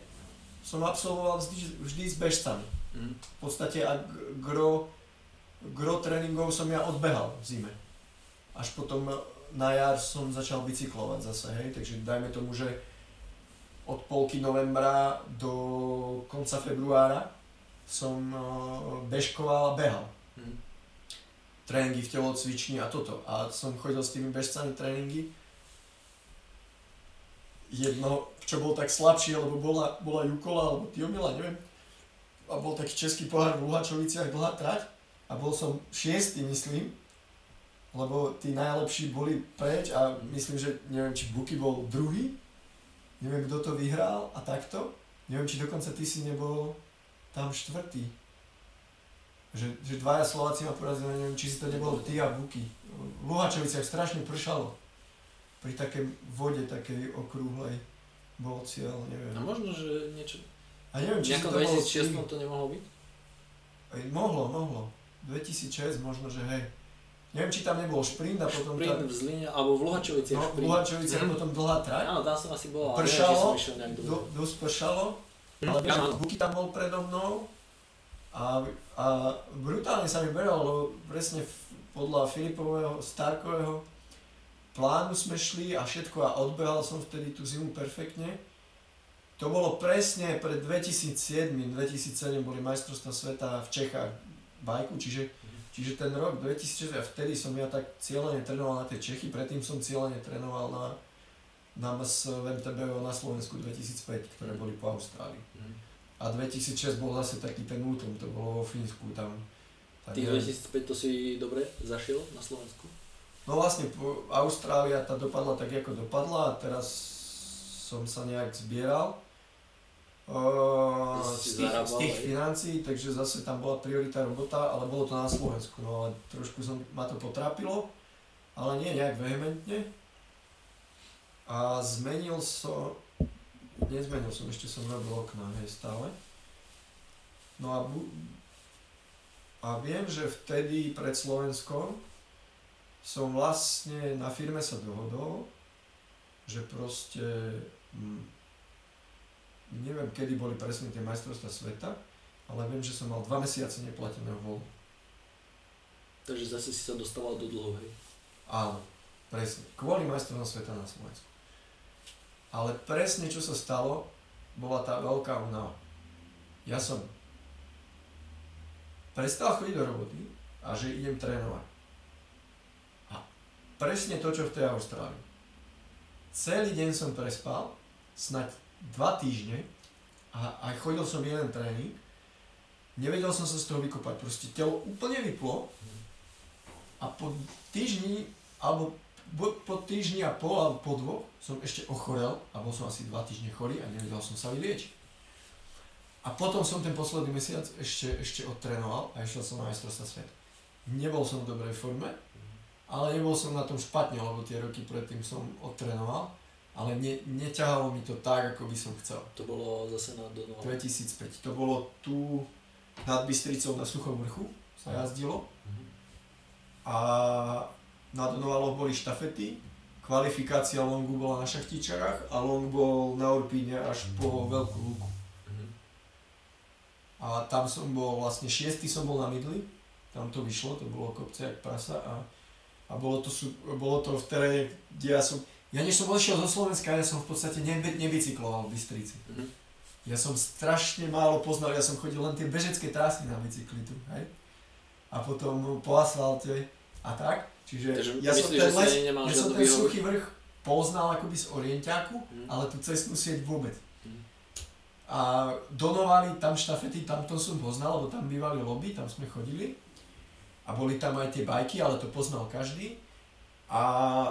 som absolvoval vždy, vždy s bežcami. Mm. V podstate a gro, gro tréningov som ja odbehal v zime. Až potom na jar som začal bicyklovať zase, hej, takže dajme tomu, že od polky novembra do konca februára som eh, bežkoval a behal. Mm. Tréningy v telocvični a toto. A som chodil s tými bežcami tréningy. Jedno, čo bol tak slabší, lebo bola, bola Jukola alebo Tiomila, neviem. A bol taký český pohár v Luhačoviciach, dlhá trať. A bol som šiestý, myslím. Lebo tí najlepší boli preč a myslím, že neviem, či Buky bol druhý. Neviem, kto to vyhral a takto. Neviem, či dokonca ty si nebol tam štvrtý. Že, že dvaja Slováci ma porazili, neviem, či si to nebol ty a Buky. V Luhačoviciach strašne pršalo. Pri takej vode, takej okrúhlej bol cieľ, neviem. No možno, že niečo... A neviem, či to bol 2006 ty. to nemohlo byť? Aj, mohlo, mohlo. 2006 možno, že hej. Neviem, či tam nebol šprint a potom Sprint tá, v Zline, alebo v Luhačoviciach no, v šprint. Luhačoviciach Mhm. potom dlhá trať. Áno, tam som asi bol, ale neviem, či Pršalo, dobre. do, dosť pršalo, Hm, ale vieš. Buky tam bol predo mnou a, a brutálne sa mi beral, lebo presne podľa Filipového, Starkového plánu sme šli a všetko a odbehal som vtedy tú zimu perfektne. To bolo presne pred 2007, 2007 boli majstrovstvá sveta v Čechách bajku, čiže, čiže ten rok 2006 a vtedy som ja tak cieľene trénoval na tie Čechy, predtým som cieľene trénoval na, na MS v MTBO na Slovensku 2005, ktoré boli po Austrálii. A 2006 bol zase taký ten útom, to bolo vo Fínsku, tam... Tých neviem. 2005 to si dobre zašiel na Slovensku? No vlastne Austrália tá dopadla tak, ako dopadla a teraz som sa nejak zbieral uh, z tých, z tých financií, takže zase tam bola priorita robota, ale bolo to na Slovensku, no ale trošku som, ma to potrápilo, ale nie nejak vehementne. A zmenil som, nezmenil som, ešte som robil okná, hej, stále. No a, bu- a viem, že vtedy pred Slovenskom som vlastne na firme sa dohodol, že proste mm, neviem kedy boli presne tie majstrovstvá sveta, ale viem, že som mal dva mesiace neplateného voľna. Takže zase si sa dostával do dlhu, hej. Áno, presne. Kvôli majstrovstvám sveta na Slovensku. Ale presne čo sa stalo, bola tá veľká únava. Ja som prestal chodiť do roboty a že idem trénovať. Presne to, čo v tej Austrálii. Celý deň som prespal, snať dva týždne a aj chodil som jeden tréning. Nevedel som sa z toho vykopať, proste telo úplne vyplo a po týždni, alebo po, týždni a pol, alebo po dvoch, som ešte ochorel a bol som asi dva týždne chorý a nevedel som sa vyliečiť. A potom som ten posledný mesiac ešte, ešte odtrénoval a išiel som na majstrovstvá sveta. Nebol som v dobrej forme, ale nebol som na tom špatne, lebo tie roky predtým som odtrénoval, ale ne, neťahalo mi to tak, ako by som chcel. To bolo zase na Donovan. 2005. To bolo tu nad Bystricou na Suchom vrchu sa jazdilo Mhm. a na Donovaloch boli štafety, kvalifikácia longu bola na šachtičarách a long bol na Urpíne až po Veľkú lúku. Mhm. A tam som bol vlastne šiestý som bol na Midli, tam to vyšlo, to bolo kopce jak prasa a, a bolo, to, bolo to v teréne, kde ja som, ja než som odišiel zo Slovenska, ja som v podstate nebe, nebicykloval v Bystrici. Mhm. Ja som strašne málo poznal, ja som chodil len tie bežecké trasy na bicykli tu, hej? A potom po asfalte a tak, čiže Takže ja som myslíš, ten že si les, ja som ten suchý vrch poznal akoby z orientiaku, Mm. ale tú cestnú sieť vôbec. Mm. A donovali tam štafety, tam to som poznal, lebo tam bývali lobby, tam sme chodili. A boli tam aj tie bajky, ale to poznal každý. A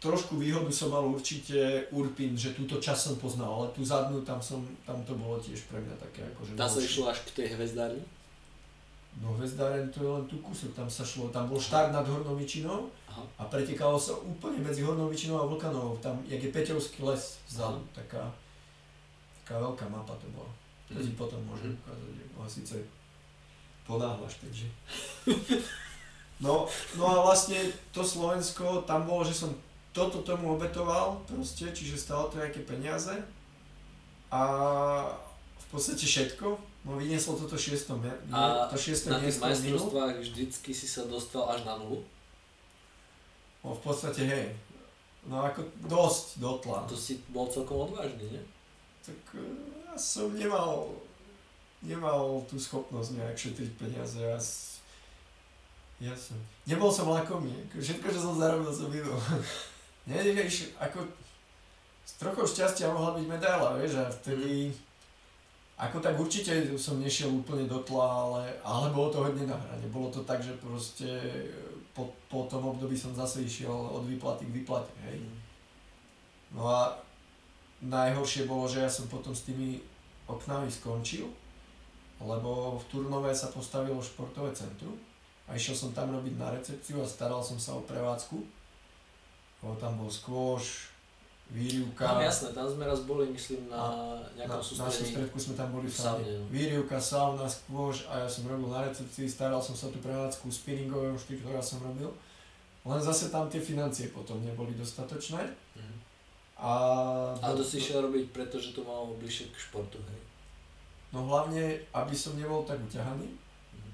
trošku výhodu som mal určite Urpin, že túto čas som poznal, ale tú zadnú tam som, tam to bolo tiež pre mňa také akože Tam sa išlo až k tej hvezdárni. No Hvezdáren to je len tu kúsok, tam sa šlo, tam bol štart nad Hornovičinou a pretekalo sa úplne medzi Hornovičinou a Vlkanovou, tam, jak je Peťovský les vzadu, taká, taká veľká mapa to bola. To ti potom môžem Mhm. ukázať, no síce ponáhľaš, takže. No, no a vlastne to Slovensko, tam bolo, že som toto tomu obetoval proste, čiže stalo to nejaké peniaze a v podstate všetko, no vynieslo toto šiesto, me- A to šiesto Na tých majstrovstvách vždycky si sa dostal až na nulu. No v podstate hej, no ako dosť dotla. To si bol celkom odvážny, nie? Tak e, ja som nemal, nemal tú schopnosť nejak šetriť peniaze. Ja, s- ja som, nebol som lakomý, ako všetko, čo som zarobil, som minul. Nie, vieš, ako s trochou šťastia mohla byť medaila, vieš, a vtedy, ako tak určite som nešiel úplne do tla, ale, ale bolo to hodne na hrane. Bolo to tak, že proste po, po tom období som zase išiel od výplaty k výplate, hej. No a najhoršie bolo, že ja som potom s tými oknami skončil, lebo v Turnove sa postavilo športové centrum a išiel som tam robiť na recepciu a staral som sa o prevádzku. Lebo tam bol skôš, výrivka. No jasné, tam sme raz boli, myslím, na na, nejakom na sústredení. sústredku sme tam boli v saune, no. Výrivka, sauna, skôš a ja som robil na recepcii, staral som sa o tú prevádzku spinningového štýl, ktorá som robil. Len zase tam tie financie potom neboli dostatočné. Mhm. A, A to si išiel robiť, pretože to malo bližšie k športu, hej. No hlavne, aby som nebol tak uťahaný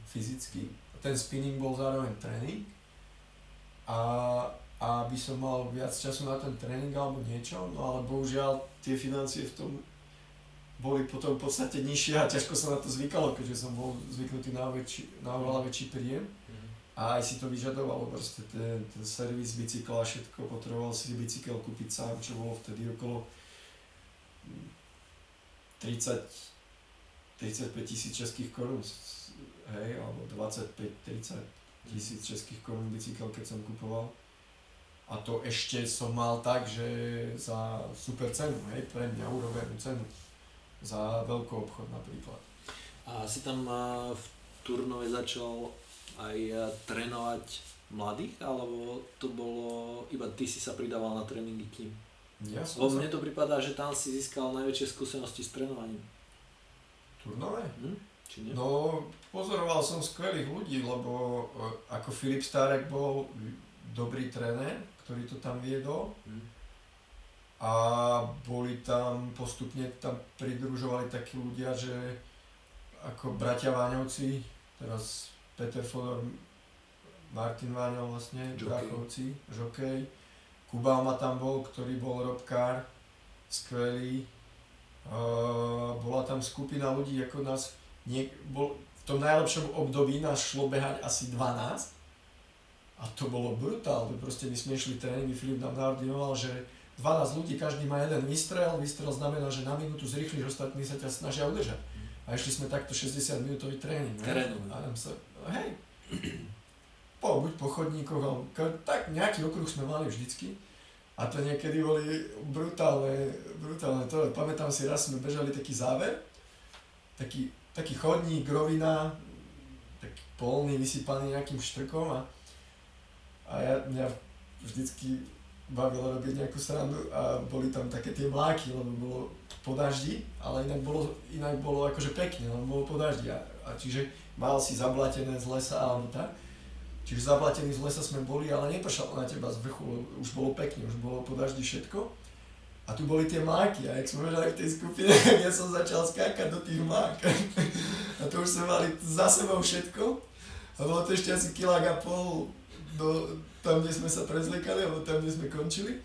fyzicky. Ten spinning bol zároveň tréning. A, a aby som mal viac času na ten tréning alebo niečo, no ale bohužiaľ tie financie v tom boli potom v podstate nižšie a ťažko sa na to zvykalo, keďže som bol zvyknutý na, väčší, na oveľa väčší príjem. A aj si to vyžadovalo, proste ten, ten servis bicykla všetko, potreboval si bicykel kúpiť sám, čo bolo vtedy okolo mm, 30, 35 tisíc českých korún, hej, alebo 25-30 tisíc českých korún bicykel, keď som kupoval. A to ešte som mal tak, že za super cenu, hej, pre mňa urobenú cenu. Za veľký obchod napríklad. A si tam a, v Turnove začal aj a, trénovať mladých, alebo to bolo, iba ty si sa pridával na tréningy k ním? Ja som Lebo sa... mne to pripadá, že tam si získal najväčšie skúsenosti s trénovaním. Turnové? Hm? Či nie? No, pozoroval som skvelých ľudí, lebo e, ako Filip Stárek bol dobrý tréner, ktorý to tam viedol Hm? a boli tam, postupne tam pridružovali takí ľudia, že ako bratia Váňovci, teraz Peter Fodor, Martin Váňov vlastne, Žokej. Žokej, Kubálma tam bol, ktorý bol robkár, skvelý. Uh, bola tam skupina ľudí, ako nás, nie, bol, v tom najlepšom období nás šlo behať asi 12 a to bolo brutálne, proste my sme išli tréningy, Filip nám naordinoval, že 12 ľudí, každý má jeden výstrel, výstrel znamená, že na minútu zrýchliš, ostatní sa ťa snažia udržať. A išli sme takto 60 minútový tréning. A tam sa, hej, po, buď po chodníkoch, alebo tak nejaký okruh sme mali vždycky. A to niekedy boli brutálne, brutálne to. Pamätám si, raz sme bežali taký záver, taký, taký chodník, rovina, taký polný, vysypaný nejakým štrkom a, a ja, mňa vždycky bavilo robiť nejakú srandu a boli tam také tie mláky, lebo bolo po daždi, ale inak bolo, inak bolo akože pekne, lebo bolo po daždi a, a čiže mal si zablatené z lesa alebo tak. Čiže zablatení z lesa sme boli, ale nepršalo na teba z vrchu, už bolo pekne, už bolo po daždi všetko. A tu boli tie máky a jak sme bežali v tej skupine, ja som začal skákať do tých mák. A to už sme mali za sebou všetko. A bolo to ešte asi kilák a pol do, tam, kde sme sa prezliekali, alebo tam, kde sme končili.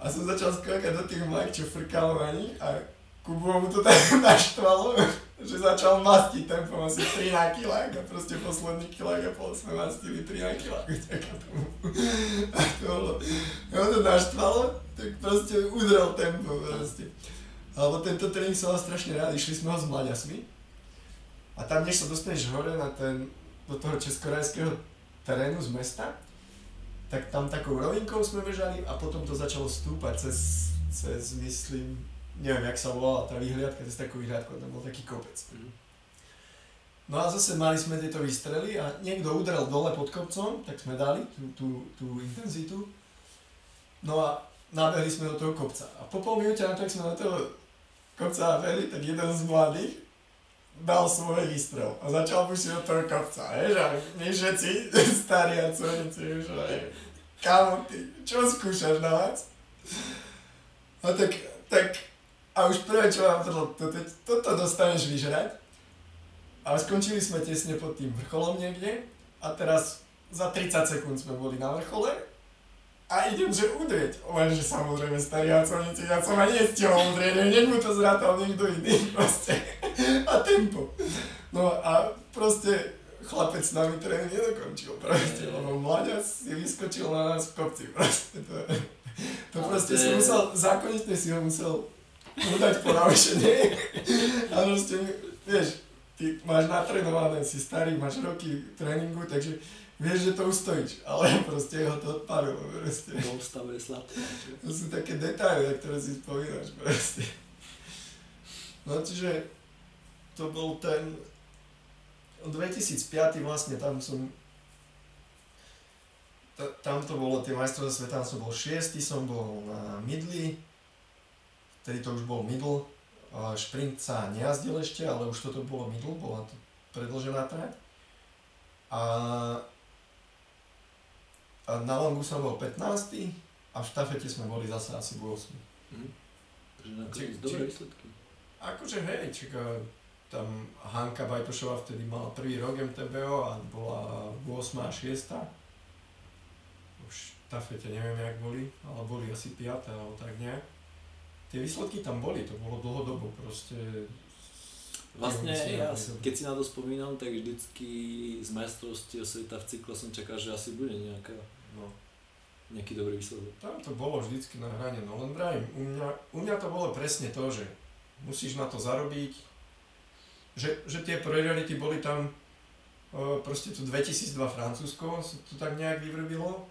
A som začal skákať do tých mák, čo frkalo na a Kubu mu to tak naštvalo, že začal mastiť tempom asi 3 na kilák a proste posledný kilák a pol sme mastili 3 na kilák. A to bolo, ja to naštvalo, tak proste udrel tempo proste. Alebo tento tréning som strašne rád, išli sme ho s mlaďasmi. A tam, než sa dostaneš hore na ten, do toho českorajského terénu z mesta, tak tam takou rovinkou sme bežali a potom to začalo stúpať cez, cez myslím, neviem, jak sa volala tá vyhliadka, cez takú vyhliadku, tam bol taký kopec. Mm. No a zase mali sme tieto výstrely a niekto udrel dole pod kopcom, tak sme dali tú, tú, tú intenzitu. No a nabehli sme do toho kopca. A po pol minúte to, sme do toho kopca nabehli, tak jeden z mladých dal svoj výstrel a začal pušiť do toho kopca. Vieš, a my všetci, starí a cojnici, už kamo ty, čo skúšaš na vás? A tak, tak a už prvé, čo vám to, to, to, toto dostaneš vyžrať. A skončili sme tesne pod tým vrcholom niekde. A teraz za 30 sekúnd sme boli na vrchole. A idem, že udrieť. Lenže samozrejme starý Aconici, ja som ani nestihol udrieť, nech mu to zrátal niekto iný proste. A tempo. No a proste chlapec s nami tréning nedokončil proste, lebo mlaďac si vyskočil na nás v kopci proste. To, to proste si musel, zákonite si ho musel po naučenie. A proste, vieš, ty máš natrenované, si starý, máš roky tréningu, takže vieš, že to ustojíš, ale proste ho to odpadlo, proste. Stave sladké. To sú také detaily, ktoré si spomínaš, proste. No čiže to bol ten 2005 vlastne tam som tam to bolo tie majstrovstvá sveta, tam som bol šiestý, som bol na Midli, vtedy to už bol middle, šprint sa nejazdil ešte, ale už toto bolo middle, bola to predlžená trať. A, a na longu som bol 15. a v štafete sme boli zase asi 8. Mhm. Takže dobré výsledky. Akože hej, čaká, tam Hanka Bajtošová vtedy mala prvý rok MTBO a bola 8 a 6. Už štafete neviem, jak boli, ale boli asi 5. alebo tak nejak tie výsledky tam boli, to bolo dlhodobo proste. Vlastne ja, keď si na to spomínam, tak vždycky z majstrovstiev sveta v cykle som čakal, že asi bude nejaká, no, nejaký dobrý výsledok. Tam to bolo vždycky na hrane, no len vrajím, u mňa, u mňa to bolo presne to, že musíš na to zarobiť, že, že tie priority boli tam, e, proste tu 2002 Francúzsko, sa to tak nejak vyvrbilo,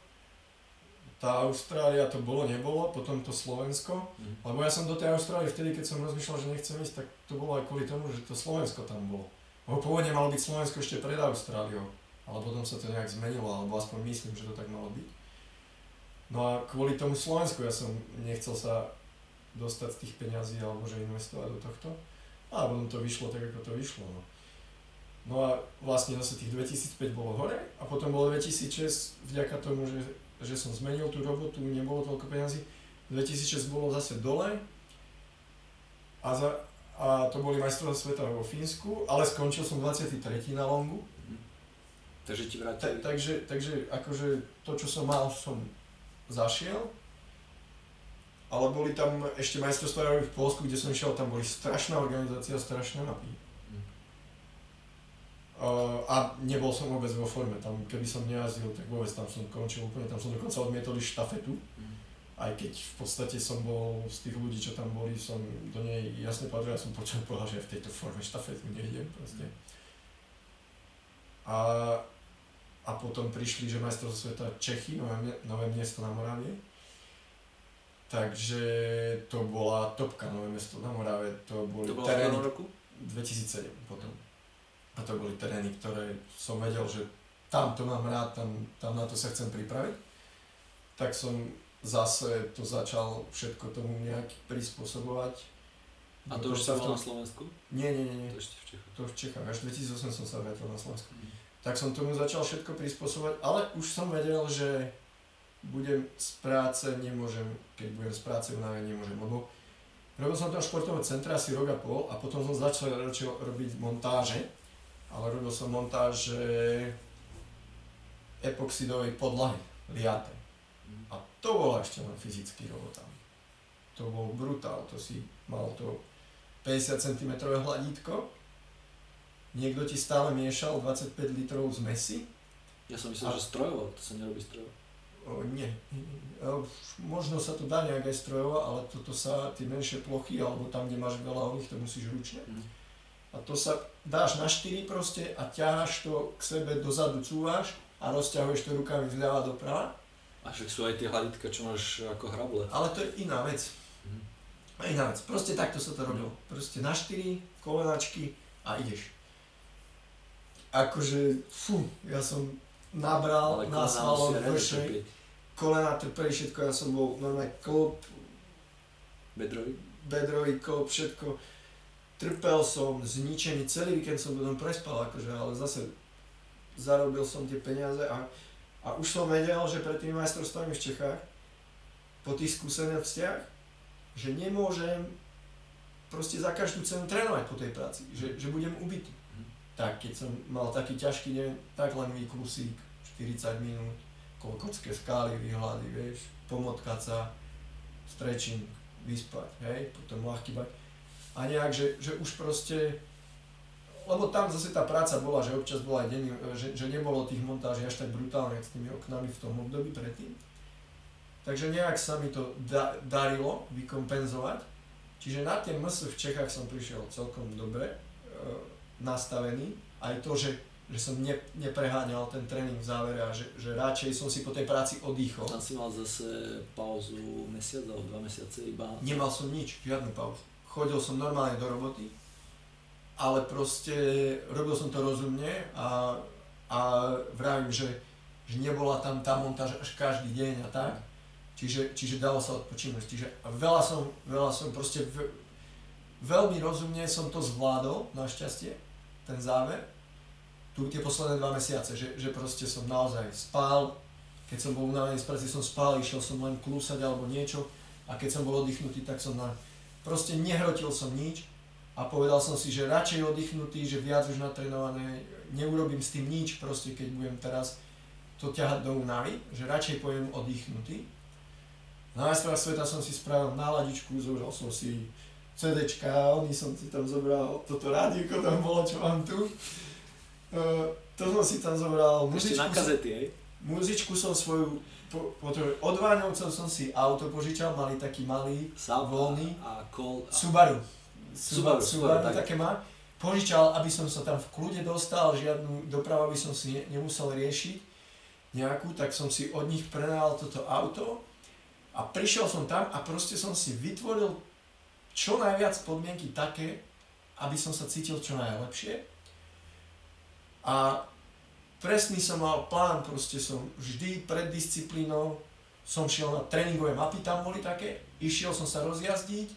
tá Austrália to bolo, nebolo, potom to Slovensko, mm. lebo ja som do tej Austrálie vtedy, keď som rozmýšľal, že nechcem ísť, tak to bolo aj kvôli tomu, že to Slovensko tam bolo. Lebo pôvodne malo byť Slovensko ešte pred Austráliou, ale potom sa to nejak zmenilo, alebo aspoň myslím, že to tak malo byť. No a kvôli tomu Slovensku ja som nechcel sa dostať z tých peňazí alebo že investovať do tohto. A potom to vyšlo tak, ako to vyšlo. No. No a vlastne zase tých 2005 bolo hore a potom bolo 2006 vďaka tomu, že že som zmenil tú robotu, nebolo toľko peniazy. 2006 bolo zase dole a, za, a to boli majstrovstvá sveta vo Fínsku, ale skončil som 23. na longu. Mhm. Takže ti vrátili? Ta, takže, takže akože to, čo som mal, som zašiel. Ale boli tam ešte majstrovstvá v Polsku, kde som išiel, tam boli strašná organizácia, strašné mapy a nebol som vôbec vo forme, tam keby som nejazdil, tak vôbec tam som končil úplne, tam som dokonca odmietol štafetu, mm. aj keď v podstate som bol z tých ľudí, čo tam boli, som do nej jasne patril, ja som počul povedal, že v tejto forme štafetu nejdem proste. A, a potom prišli, že majstrovstvo sveta Čechy, nové, nové miesto na Moravie, takže to bola topka nové mesto na Morave, to boli to terény, roku? 2007 potom. A to boli terény, ktoré som vedel, že tam to mám rád, tam, tam na to sa chcem pripraviť. Tak som zase to začal všetko tomu nejak prispôsobovať. A to už sa bol na Slovensku? Nie, nie, nie. nie. To ešte v Čechách. To v Čechách. Až 2008 som sa vrátil na Slovensku. Mm. Tak som tomu začal všetko prispôsobovať, ale už som vedel, že budem z práce, nemôžem, keď budem z práce v nemôžem, lebo robil som tam športové centra asi rok a pol a potom som začal robiť montáže ale robil som montáž epoxidovej podlahy, liate. A to bola ešte len fyzický robota. To bol brutál, to si mal to 50 cm hladítko niekto ti stále miešal 25 litrov z mesy. Ja som myslel, A- že strojovo, to sa nerobí strojovo. O, nie. O, možno sa to dá nejak aj strojovo, ale toto sa, tie menšie plochy, alebo tam, kde máš veľa oných, to musíš ručne. Mhm. A to sa dáš na 4 proste a ťaháš to k sebe dozadu, cúvaš a rozťahuješ to rukami zľava doprava. A však sú aj tie hladitka, čo máš ako hrable. Ale to je iná vec. A iná vec. Proste takto sa to robilo. Proste na 4, kolenačky a ideš. Akože, fú, ja som nabral Ale na kolena svalom musia vršej, kolena trpeli všetko, ja som bol normálne klop, Bedrovi. bedrový klop, všetko. Trpel som, zničený, celý víkend som potom prespal, akože, ale zase zarobil som tie peniaze a, a už som vedel, že pred tými majstrovstvami v Čechách, po tých skúsenostiach, že nemôžem proste za každú cenu trénovať po tej práci, že, že budem ubitý. Mhm. Tak, keď som mal taký ťažký deň, tak len výklusík, 40 minút, kolkotské skály, výhľady, vieš, pomotkať sa, stretching, vyspať, hej, potom ľahký bať. A nejak, že, že už proste, lebo tam zase tá práca bola, že občas bola aj deň, že, že nebolo tých montáží až tak brutálne s tými oknami v tom období predtým. Takže nejak sa mi to da, darilo vykompenzovať. Čiže na tie MS v Čechách som prišiel celkom dobre e, nastavený. Aj to, že, že som ne, nepreháňal ten tréning v závere a že, že radšej som si po tej práci oddychol. Tam si mal zase pauzu mesiac alebo dva mesiace iba. Nemal som nič, žiadnu pauzu. Chodil som normálne do roboty, ale proste robil som to rozumne a, a vravím, že, že nebola tam tá montáž až každý deň a tak. Čiže, čiže dalo sa odpočinúť. Čiže veľa som, veľa som proste v, veľmi rozumne som to zvládol, našťastie, ten záver. Tu tie posledné dva mesiace, že, že proste som naozaj spal, keď som bol unavený z práce, som spal, išiel som len klúsať alebo niečo a keď som bol oddychnutý, tak som na... Proste nehrotil som nič a povedal som si, že radšej oddychnutý, že viac už natrenované, neurobím s tým nič, proste keď budem teraz to ťahať do únavy, že radšej pojem oddychnutý. Na majstrovstvách sveta som si spravil náladičku, zobral som si CDčka, oni som si tam zobral, toto rádioko tam bolo, čo mám tu. Uh, to som si tam zobral, Ešte na muzičku, som- kazety, hej? muzičku som svoju, po, po, od Váňovcov som si auto požičal, mali taký malý Saab Voľný. a kol. A... Subaru. Subaru, Subaru, Subaru, Subaru tak. také má. Požičal, aby som sa tam v kľude dostal, žiadnu dopravu by som si ne, nemusel riešiť nejakú, tak som si od nich prenajal toto auto a prišiel som tam a proste som si vytvoril čo najviac podmienky také, aby som sa cítil čo najlepšie. A presný som mal plán, proste som vždy pred disciplínou, som šiel na tréningové mapy, tam boli také, išiel som sa rozjazdiť,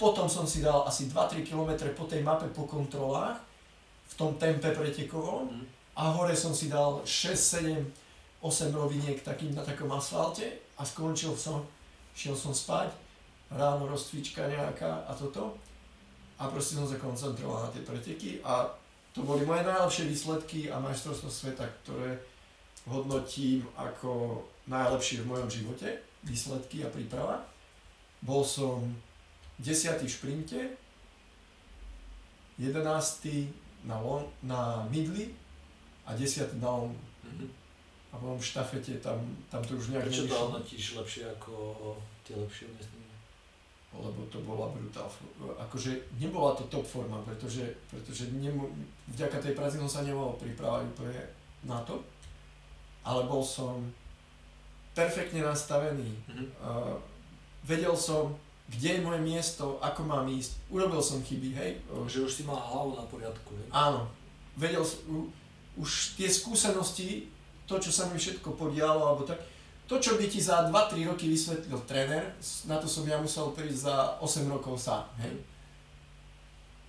potom som si dal asi 2-3 km po tej mape po kontrolách, v tom tempe pretekovom Mhm. a hore som si dal 6, 7, 8 roviniek takým, na takom asfalte a skončil som, šiel som spať, ráno rozcvička nejaká a toto a proste som sa koncentroval na tie preteky a to boli moje najlepšie výsledky a majstrovstvo sveta, ktoré hodnotím ako najlepšie v mojom živote, výsledky a príprava. Bol som 10. v šprinte, 11. na, long, na midli a 10. na longu. Mhm. A potom v štafete tam, tam to už nejak Prečo to hodnotíš lepšie ako tie lepšie umiestnenia? Lebo to bola brutál. Akože nebola to top forma, pretože, pretože nemo, vďaka tej práci som sa nemohol pripravať úplne na to, ale bol som perfektne nastavený. Mhm. Uh, vedel som, kde je moje miesto, ako mám ísť. Urobil som chyby, hej. Že už si mal hlavu na poriadku, hej? Áno, vedel som, u- už tie skúsenosti, to, čo sa mi všetko podialo, alebo tak, to, čo by ti za 2-3 roky vysvetlil tréner, na to som ja musel prísť za 8 rokov sám, hej.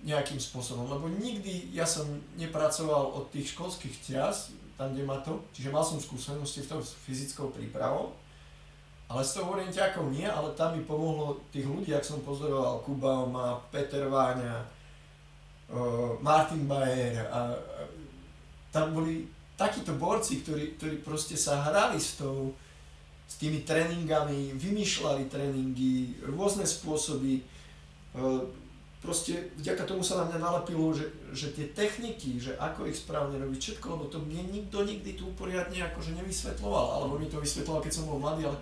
Nejakým spôsobom, lebo nikdy ja som nepracoval od tých školských čias, tam, kde ma to, čiže mal som skúsenosti v tom s fyzickou prípravou, ale s tou orientiakou nie, ale tam mi pomohlo tých ľudí, ak som pozoroval, Kuba Oma, Peter Váňa, Martin Bayer a tam boli takíto borci, ktorí, ktorí proste sa hrali s tou, s tými tréningami, vymýšľali tréningy, rôzne spôsoby. Uh, proste vďaka tomu sa na mňa nalepilo, že, že tie techniky, že ako ich správne robiť všetko, lebo to mne nikto nikdy tu poriadne akože nevysvetloval, alebo mi to vysvetloval, keď som bol mladý, ale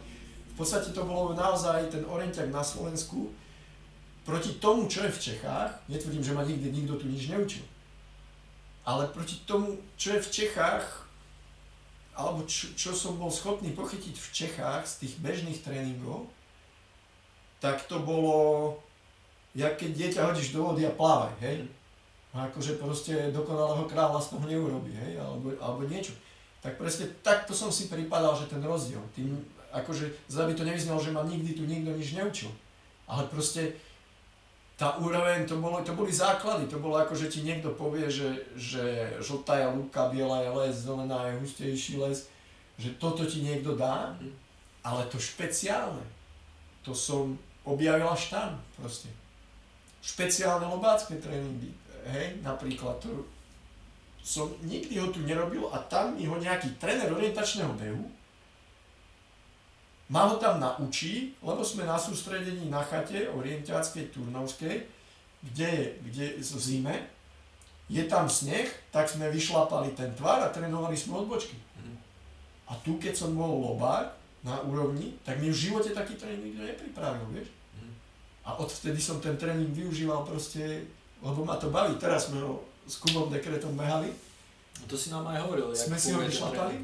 v podstate to bolo naozaj ten orientiak na Slovensku proti tomu, čo je v Čechách, netvrdím, že ma nikdy nikto tu nič neučil, ale proti tomu, čo je v Čechách, alebo čo, čo som bol schopný pochytiť v Čechách z tých bežných tréningov, tak to bolo jak keď dieťa hodíš do vody a plávaj, hej? A akože proste dokonalého kráľa z toho neurobi, hej? Alebo, alebo niečo. Tak presne takto som si pripadal, že ten rozdiel. Tým, akože, zda by to nevyznalo, že ma nikdy tu nikto nič neučil. Ale proste tá úroveň, to, bolo, to boli základy, to bolo ako, že ti niekto povie, že, že žltá je lúka, biela je les, zelená je hustejší les, že toto ti niekto dá, ale to špeciálne, to som objavil až tam proste. Špeciálne lobácké tréningy, hej, napríklad to som nikdy ho tu nerobil a tam mi ho nejaký tréner orientačného behu ma ho tam naučí, lebo sme na sústredení na chate orientiáckej turnovskej, kde, kde v zime, je tam sneh, tak sme vyšlapali ten tvar a trénovali sme odbočky. Mhm. A tu, keď som bol lobár na úrovni, tak mi v živote taký tréning nepripravil, vieš. A odvtedy som ten tréning využíval proste, lebo ma to baví. Teraz sme ho s Kubom Dekretom behali. No to si nám aj hovoril. Sme si ho vyšlapali.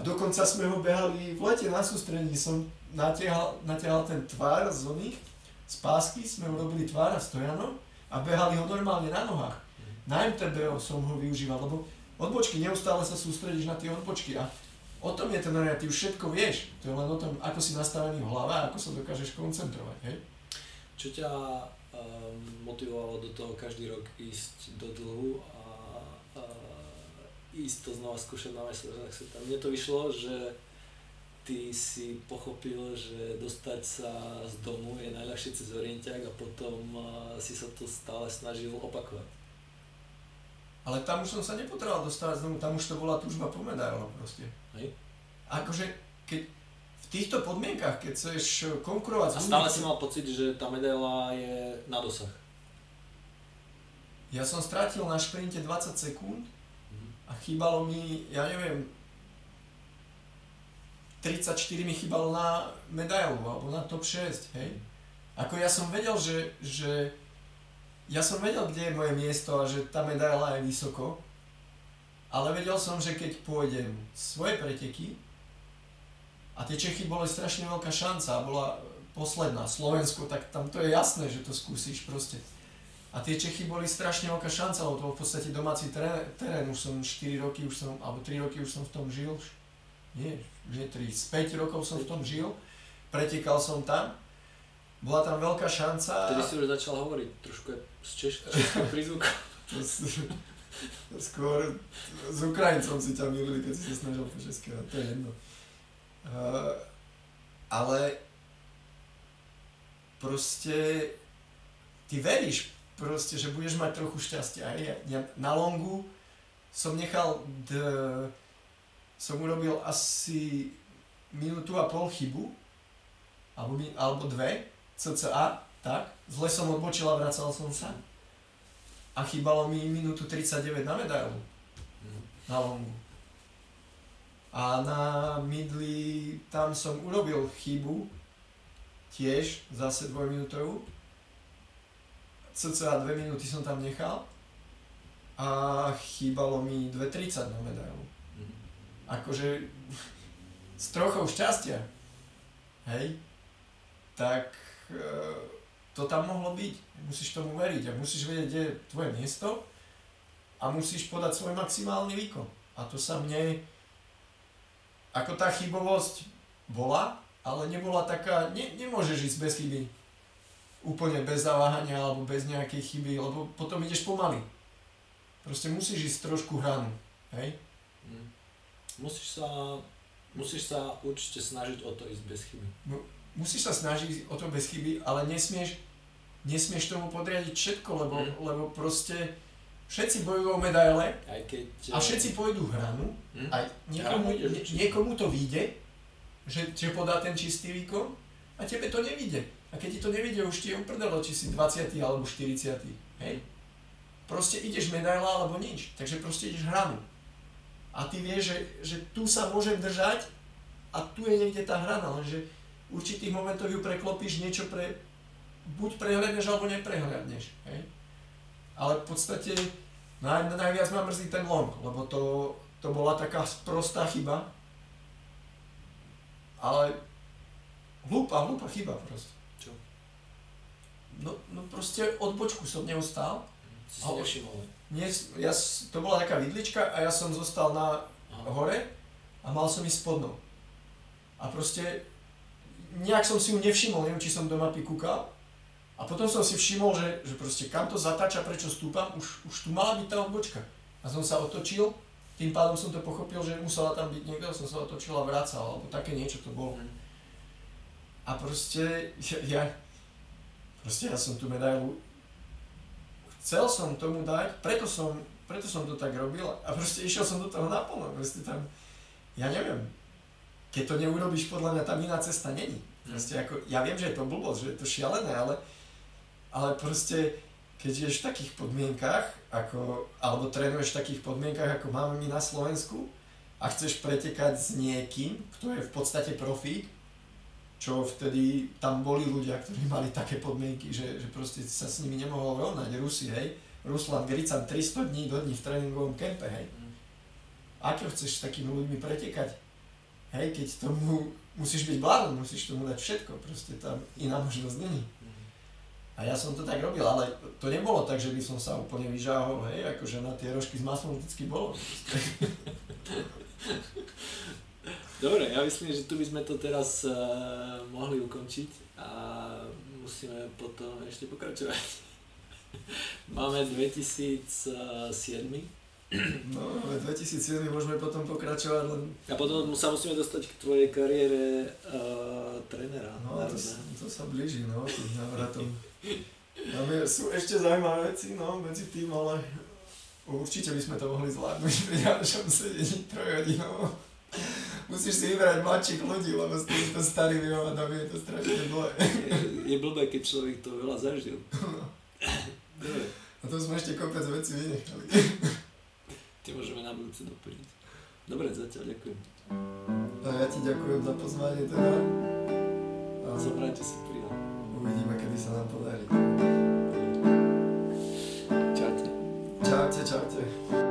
A dokonca sme ho behali v lete na sústredení. Som natiahal, natiahal ten tvár z oných, z pásky sme urobili tvár a stojano a behali ho normálne na nohách. Na MTBO som ho využíval, lebo odbočky, neustále sa sústredíš na tie odbočky a o tom je ten ty už všetko vieš. To je len o tom, ako si nastavený v hlave a ako sa dokážeš koncentrovať. Hej? Čo ťa um, motivovalo do toho každý rok ísť do dlhu a ísť to znova skúšať na majstrovstvách sveta? Mne to vyšlo, že ty si pochopil, že dostať sa z domu je najľahšie cez orientiak a potom uh, si sa to stále snažil opakovať. Ale tam už som sa nepotreboval dostať z domu, tam už to bola túžba po medailu proste. Hej? Akože, keď, týchto podmienkach, keď chceš konkurovať A stále si mal pocit, že tá medaila je na dosah. Ja som strátil na šprinte 20 sekúnd a chýbalo mi, ja neviem, 34 mi chýbalo na medailu alebo na top 6, hej. Ako ja som vedel, že, že ja som vedel, kde je moje miesto a že tá medaila je vysoko, ale vedel som, že keď pôjdem svoje preteky, a tie Čechy boli strašne veľká šanca, bola posledná, Slovensko, tak tam to je jasné, že to skúsiš proste. A tie Čechy boli strašne veľká šanca, lebo to bol v podstate domáci terén, terén, už som 4 roky, už som, alebo 3 roky už som v tom žil, nie, nie 3, z 5 rokov som v tom žil, pretekal som tam, bola tam veľká šanca. Vtedy si už začal hovoriť trošku s češkou prízvukom. Skôr s Ukrajincom si ťa milili, keď si sa snažil po české, to je jedno. Uh, ale proste ty veríš proste, že budeš mať trochu šťastia. Ja, ja na longu som nechal, d, som urobil asi minútu a pol chybu, alebo, alebo dve, cca, tak, zle som odbočil a vracal som sa. A chýbalo mi minútu 39 na medailu. Na longu. A na midli tam som urobil chybu, tiež zase dvojminútovú. Cca dve minúty som tam nechal a chýbalo mi 2.30 na medailu. Mm. Akože s trochou šťastia, hej, tak e, to tam mohlo byť. Musíš tomu veriť a musíš vedieť, kde je tvoje miesto a musíš podať svoj maximálny výkon. A to sa mne ako tá chybovosť bola, ale nebola taká, ne, nemôžeš ísť bez chyby. Úplne bez zaváhania alebo bez nejakej chyby, lebo potom ideš pomaly. Proste musíš ísť trošku hranu, hej? Mm. Musíš sa, musíš sa určite snažiť o to ísť bez chyby. No, musíš sa snažiť o to bez chyby, ale nesmieš, nesmieš tomu podriadiť všetko, lebo, mm. lebo proste všetci bojujú o medaile aj keď, a všetci pôjdu hranu hm? a niekomu, nie, niekomu to vyjde, že, že podá ten čistý výkon a tebe to nevíde. A keď ti to nevidia, už ti je uprdelo, či si 20. alebo 40. Hej? Proste ideš medaila alebo nič. Takže proste ideš hranu. A ty vieš, že, že tu sa môžem držať a tu je niekde tá hrana, lenže v určitých momentoch ju preklopíš, niečo pre, buď prehľadneš alebo neprehľadneš. Hej? Ale v podstate naj, najviac ma mrzí ten long, lebo to, to bola taká prostá chyba. Ale hlúpa, hlúpa chyba proste. No, no proste od bočku som neustal. Si nevšimol. Nie, ja, to bola taká vidlička a ja som zostal na Aha. hore a mal som ísť spodnou. A proste nejak som si ju nevšimol, neviem, či som do mapy kúkal. A potom som si všimol, že, že proste kam to zatáča, prečo stúpam, už, už tu mala byť tá odbočka. A som sa otočil, tým pádom som to pochopil, že musela tam byť niekto, som sa otočil a vracal, alebo také niečo to bolo. Mhm. A proste ja, ja, proste ja som tú medailu chcel som tomu dať, preto som, preto som to tak robil a proste išiel som do toho naplno, proste tam, ja neviem, keď to neurobíš, podľa mňa tam iná cesta není. Proste ako, ja viem, že je to blbosť, že je to šialené, ale, ale proste, keď žiješ v takých podmienkach, ako, alebo trénuješ v takých podmienkach, ako máme my na Slovensku a chceš pretekať s niekým, kto je v podstate profík, čo vtedy tam boli ľudia, ktorí mali také podmienky, že, že proste sa s nimi nemohol rovnať. Rusi, hej, Ruslan Grican 300 dní do dní v tréningovom kempe, hej. Mhm. Ako chceš s takými ľuďmi pretekať? Hej, keď tomu musíš byť blázon, musíš tomu dať všetko, proste tam iná možnosť není. Mhm. A ja som to tak robil, ale to nebolo tak, že by som sa úplne vyžáhol, hej, akože na tie rožky s maslom vždycky bolo. Dobre, ja myslím, že tu by sme to teraz uh, mohli ukončiť a musíme potom ešte pokračovať. Máme 2007 No, ale 2007 môžeme potom pokračovať len... a potom sa musíme dostať k tvojej kariére uh, trénera. No, to, to sa blíži, no, tým návratom. Máme, sú ešte zaujímavé veci, no, medzi tým, ale určite by sme to mohli zvládnuť pri ďalšom sedení trojhodinovom. Musíš si vybrať mladších ľudí, lebo s týmto starými hovadami je to strašne dlhé. je, je blbé, keď človek to veľa zažil. Dobre, A to sme ešte kopec veci vynechali. tie môžeme na budúce doplniť. Dobre, zatiaľ ďakujem. A ja ti ďakujem za pozvanie teda. A že si prijal. uvidíme, kedy sa nám podarí. Čaute. Čaute, čaute.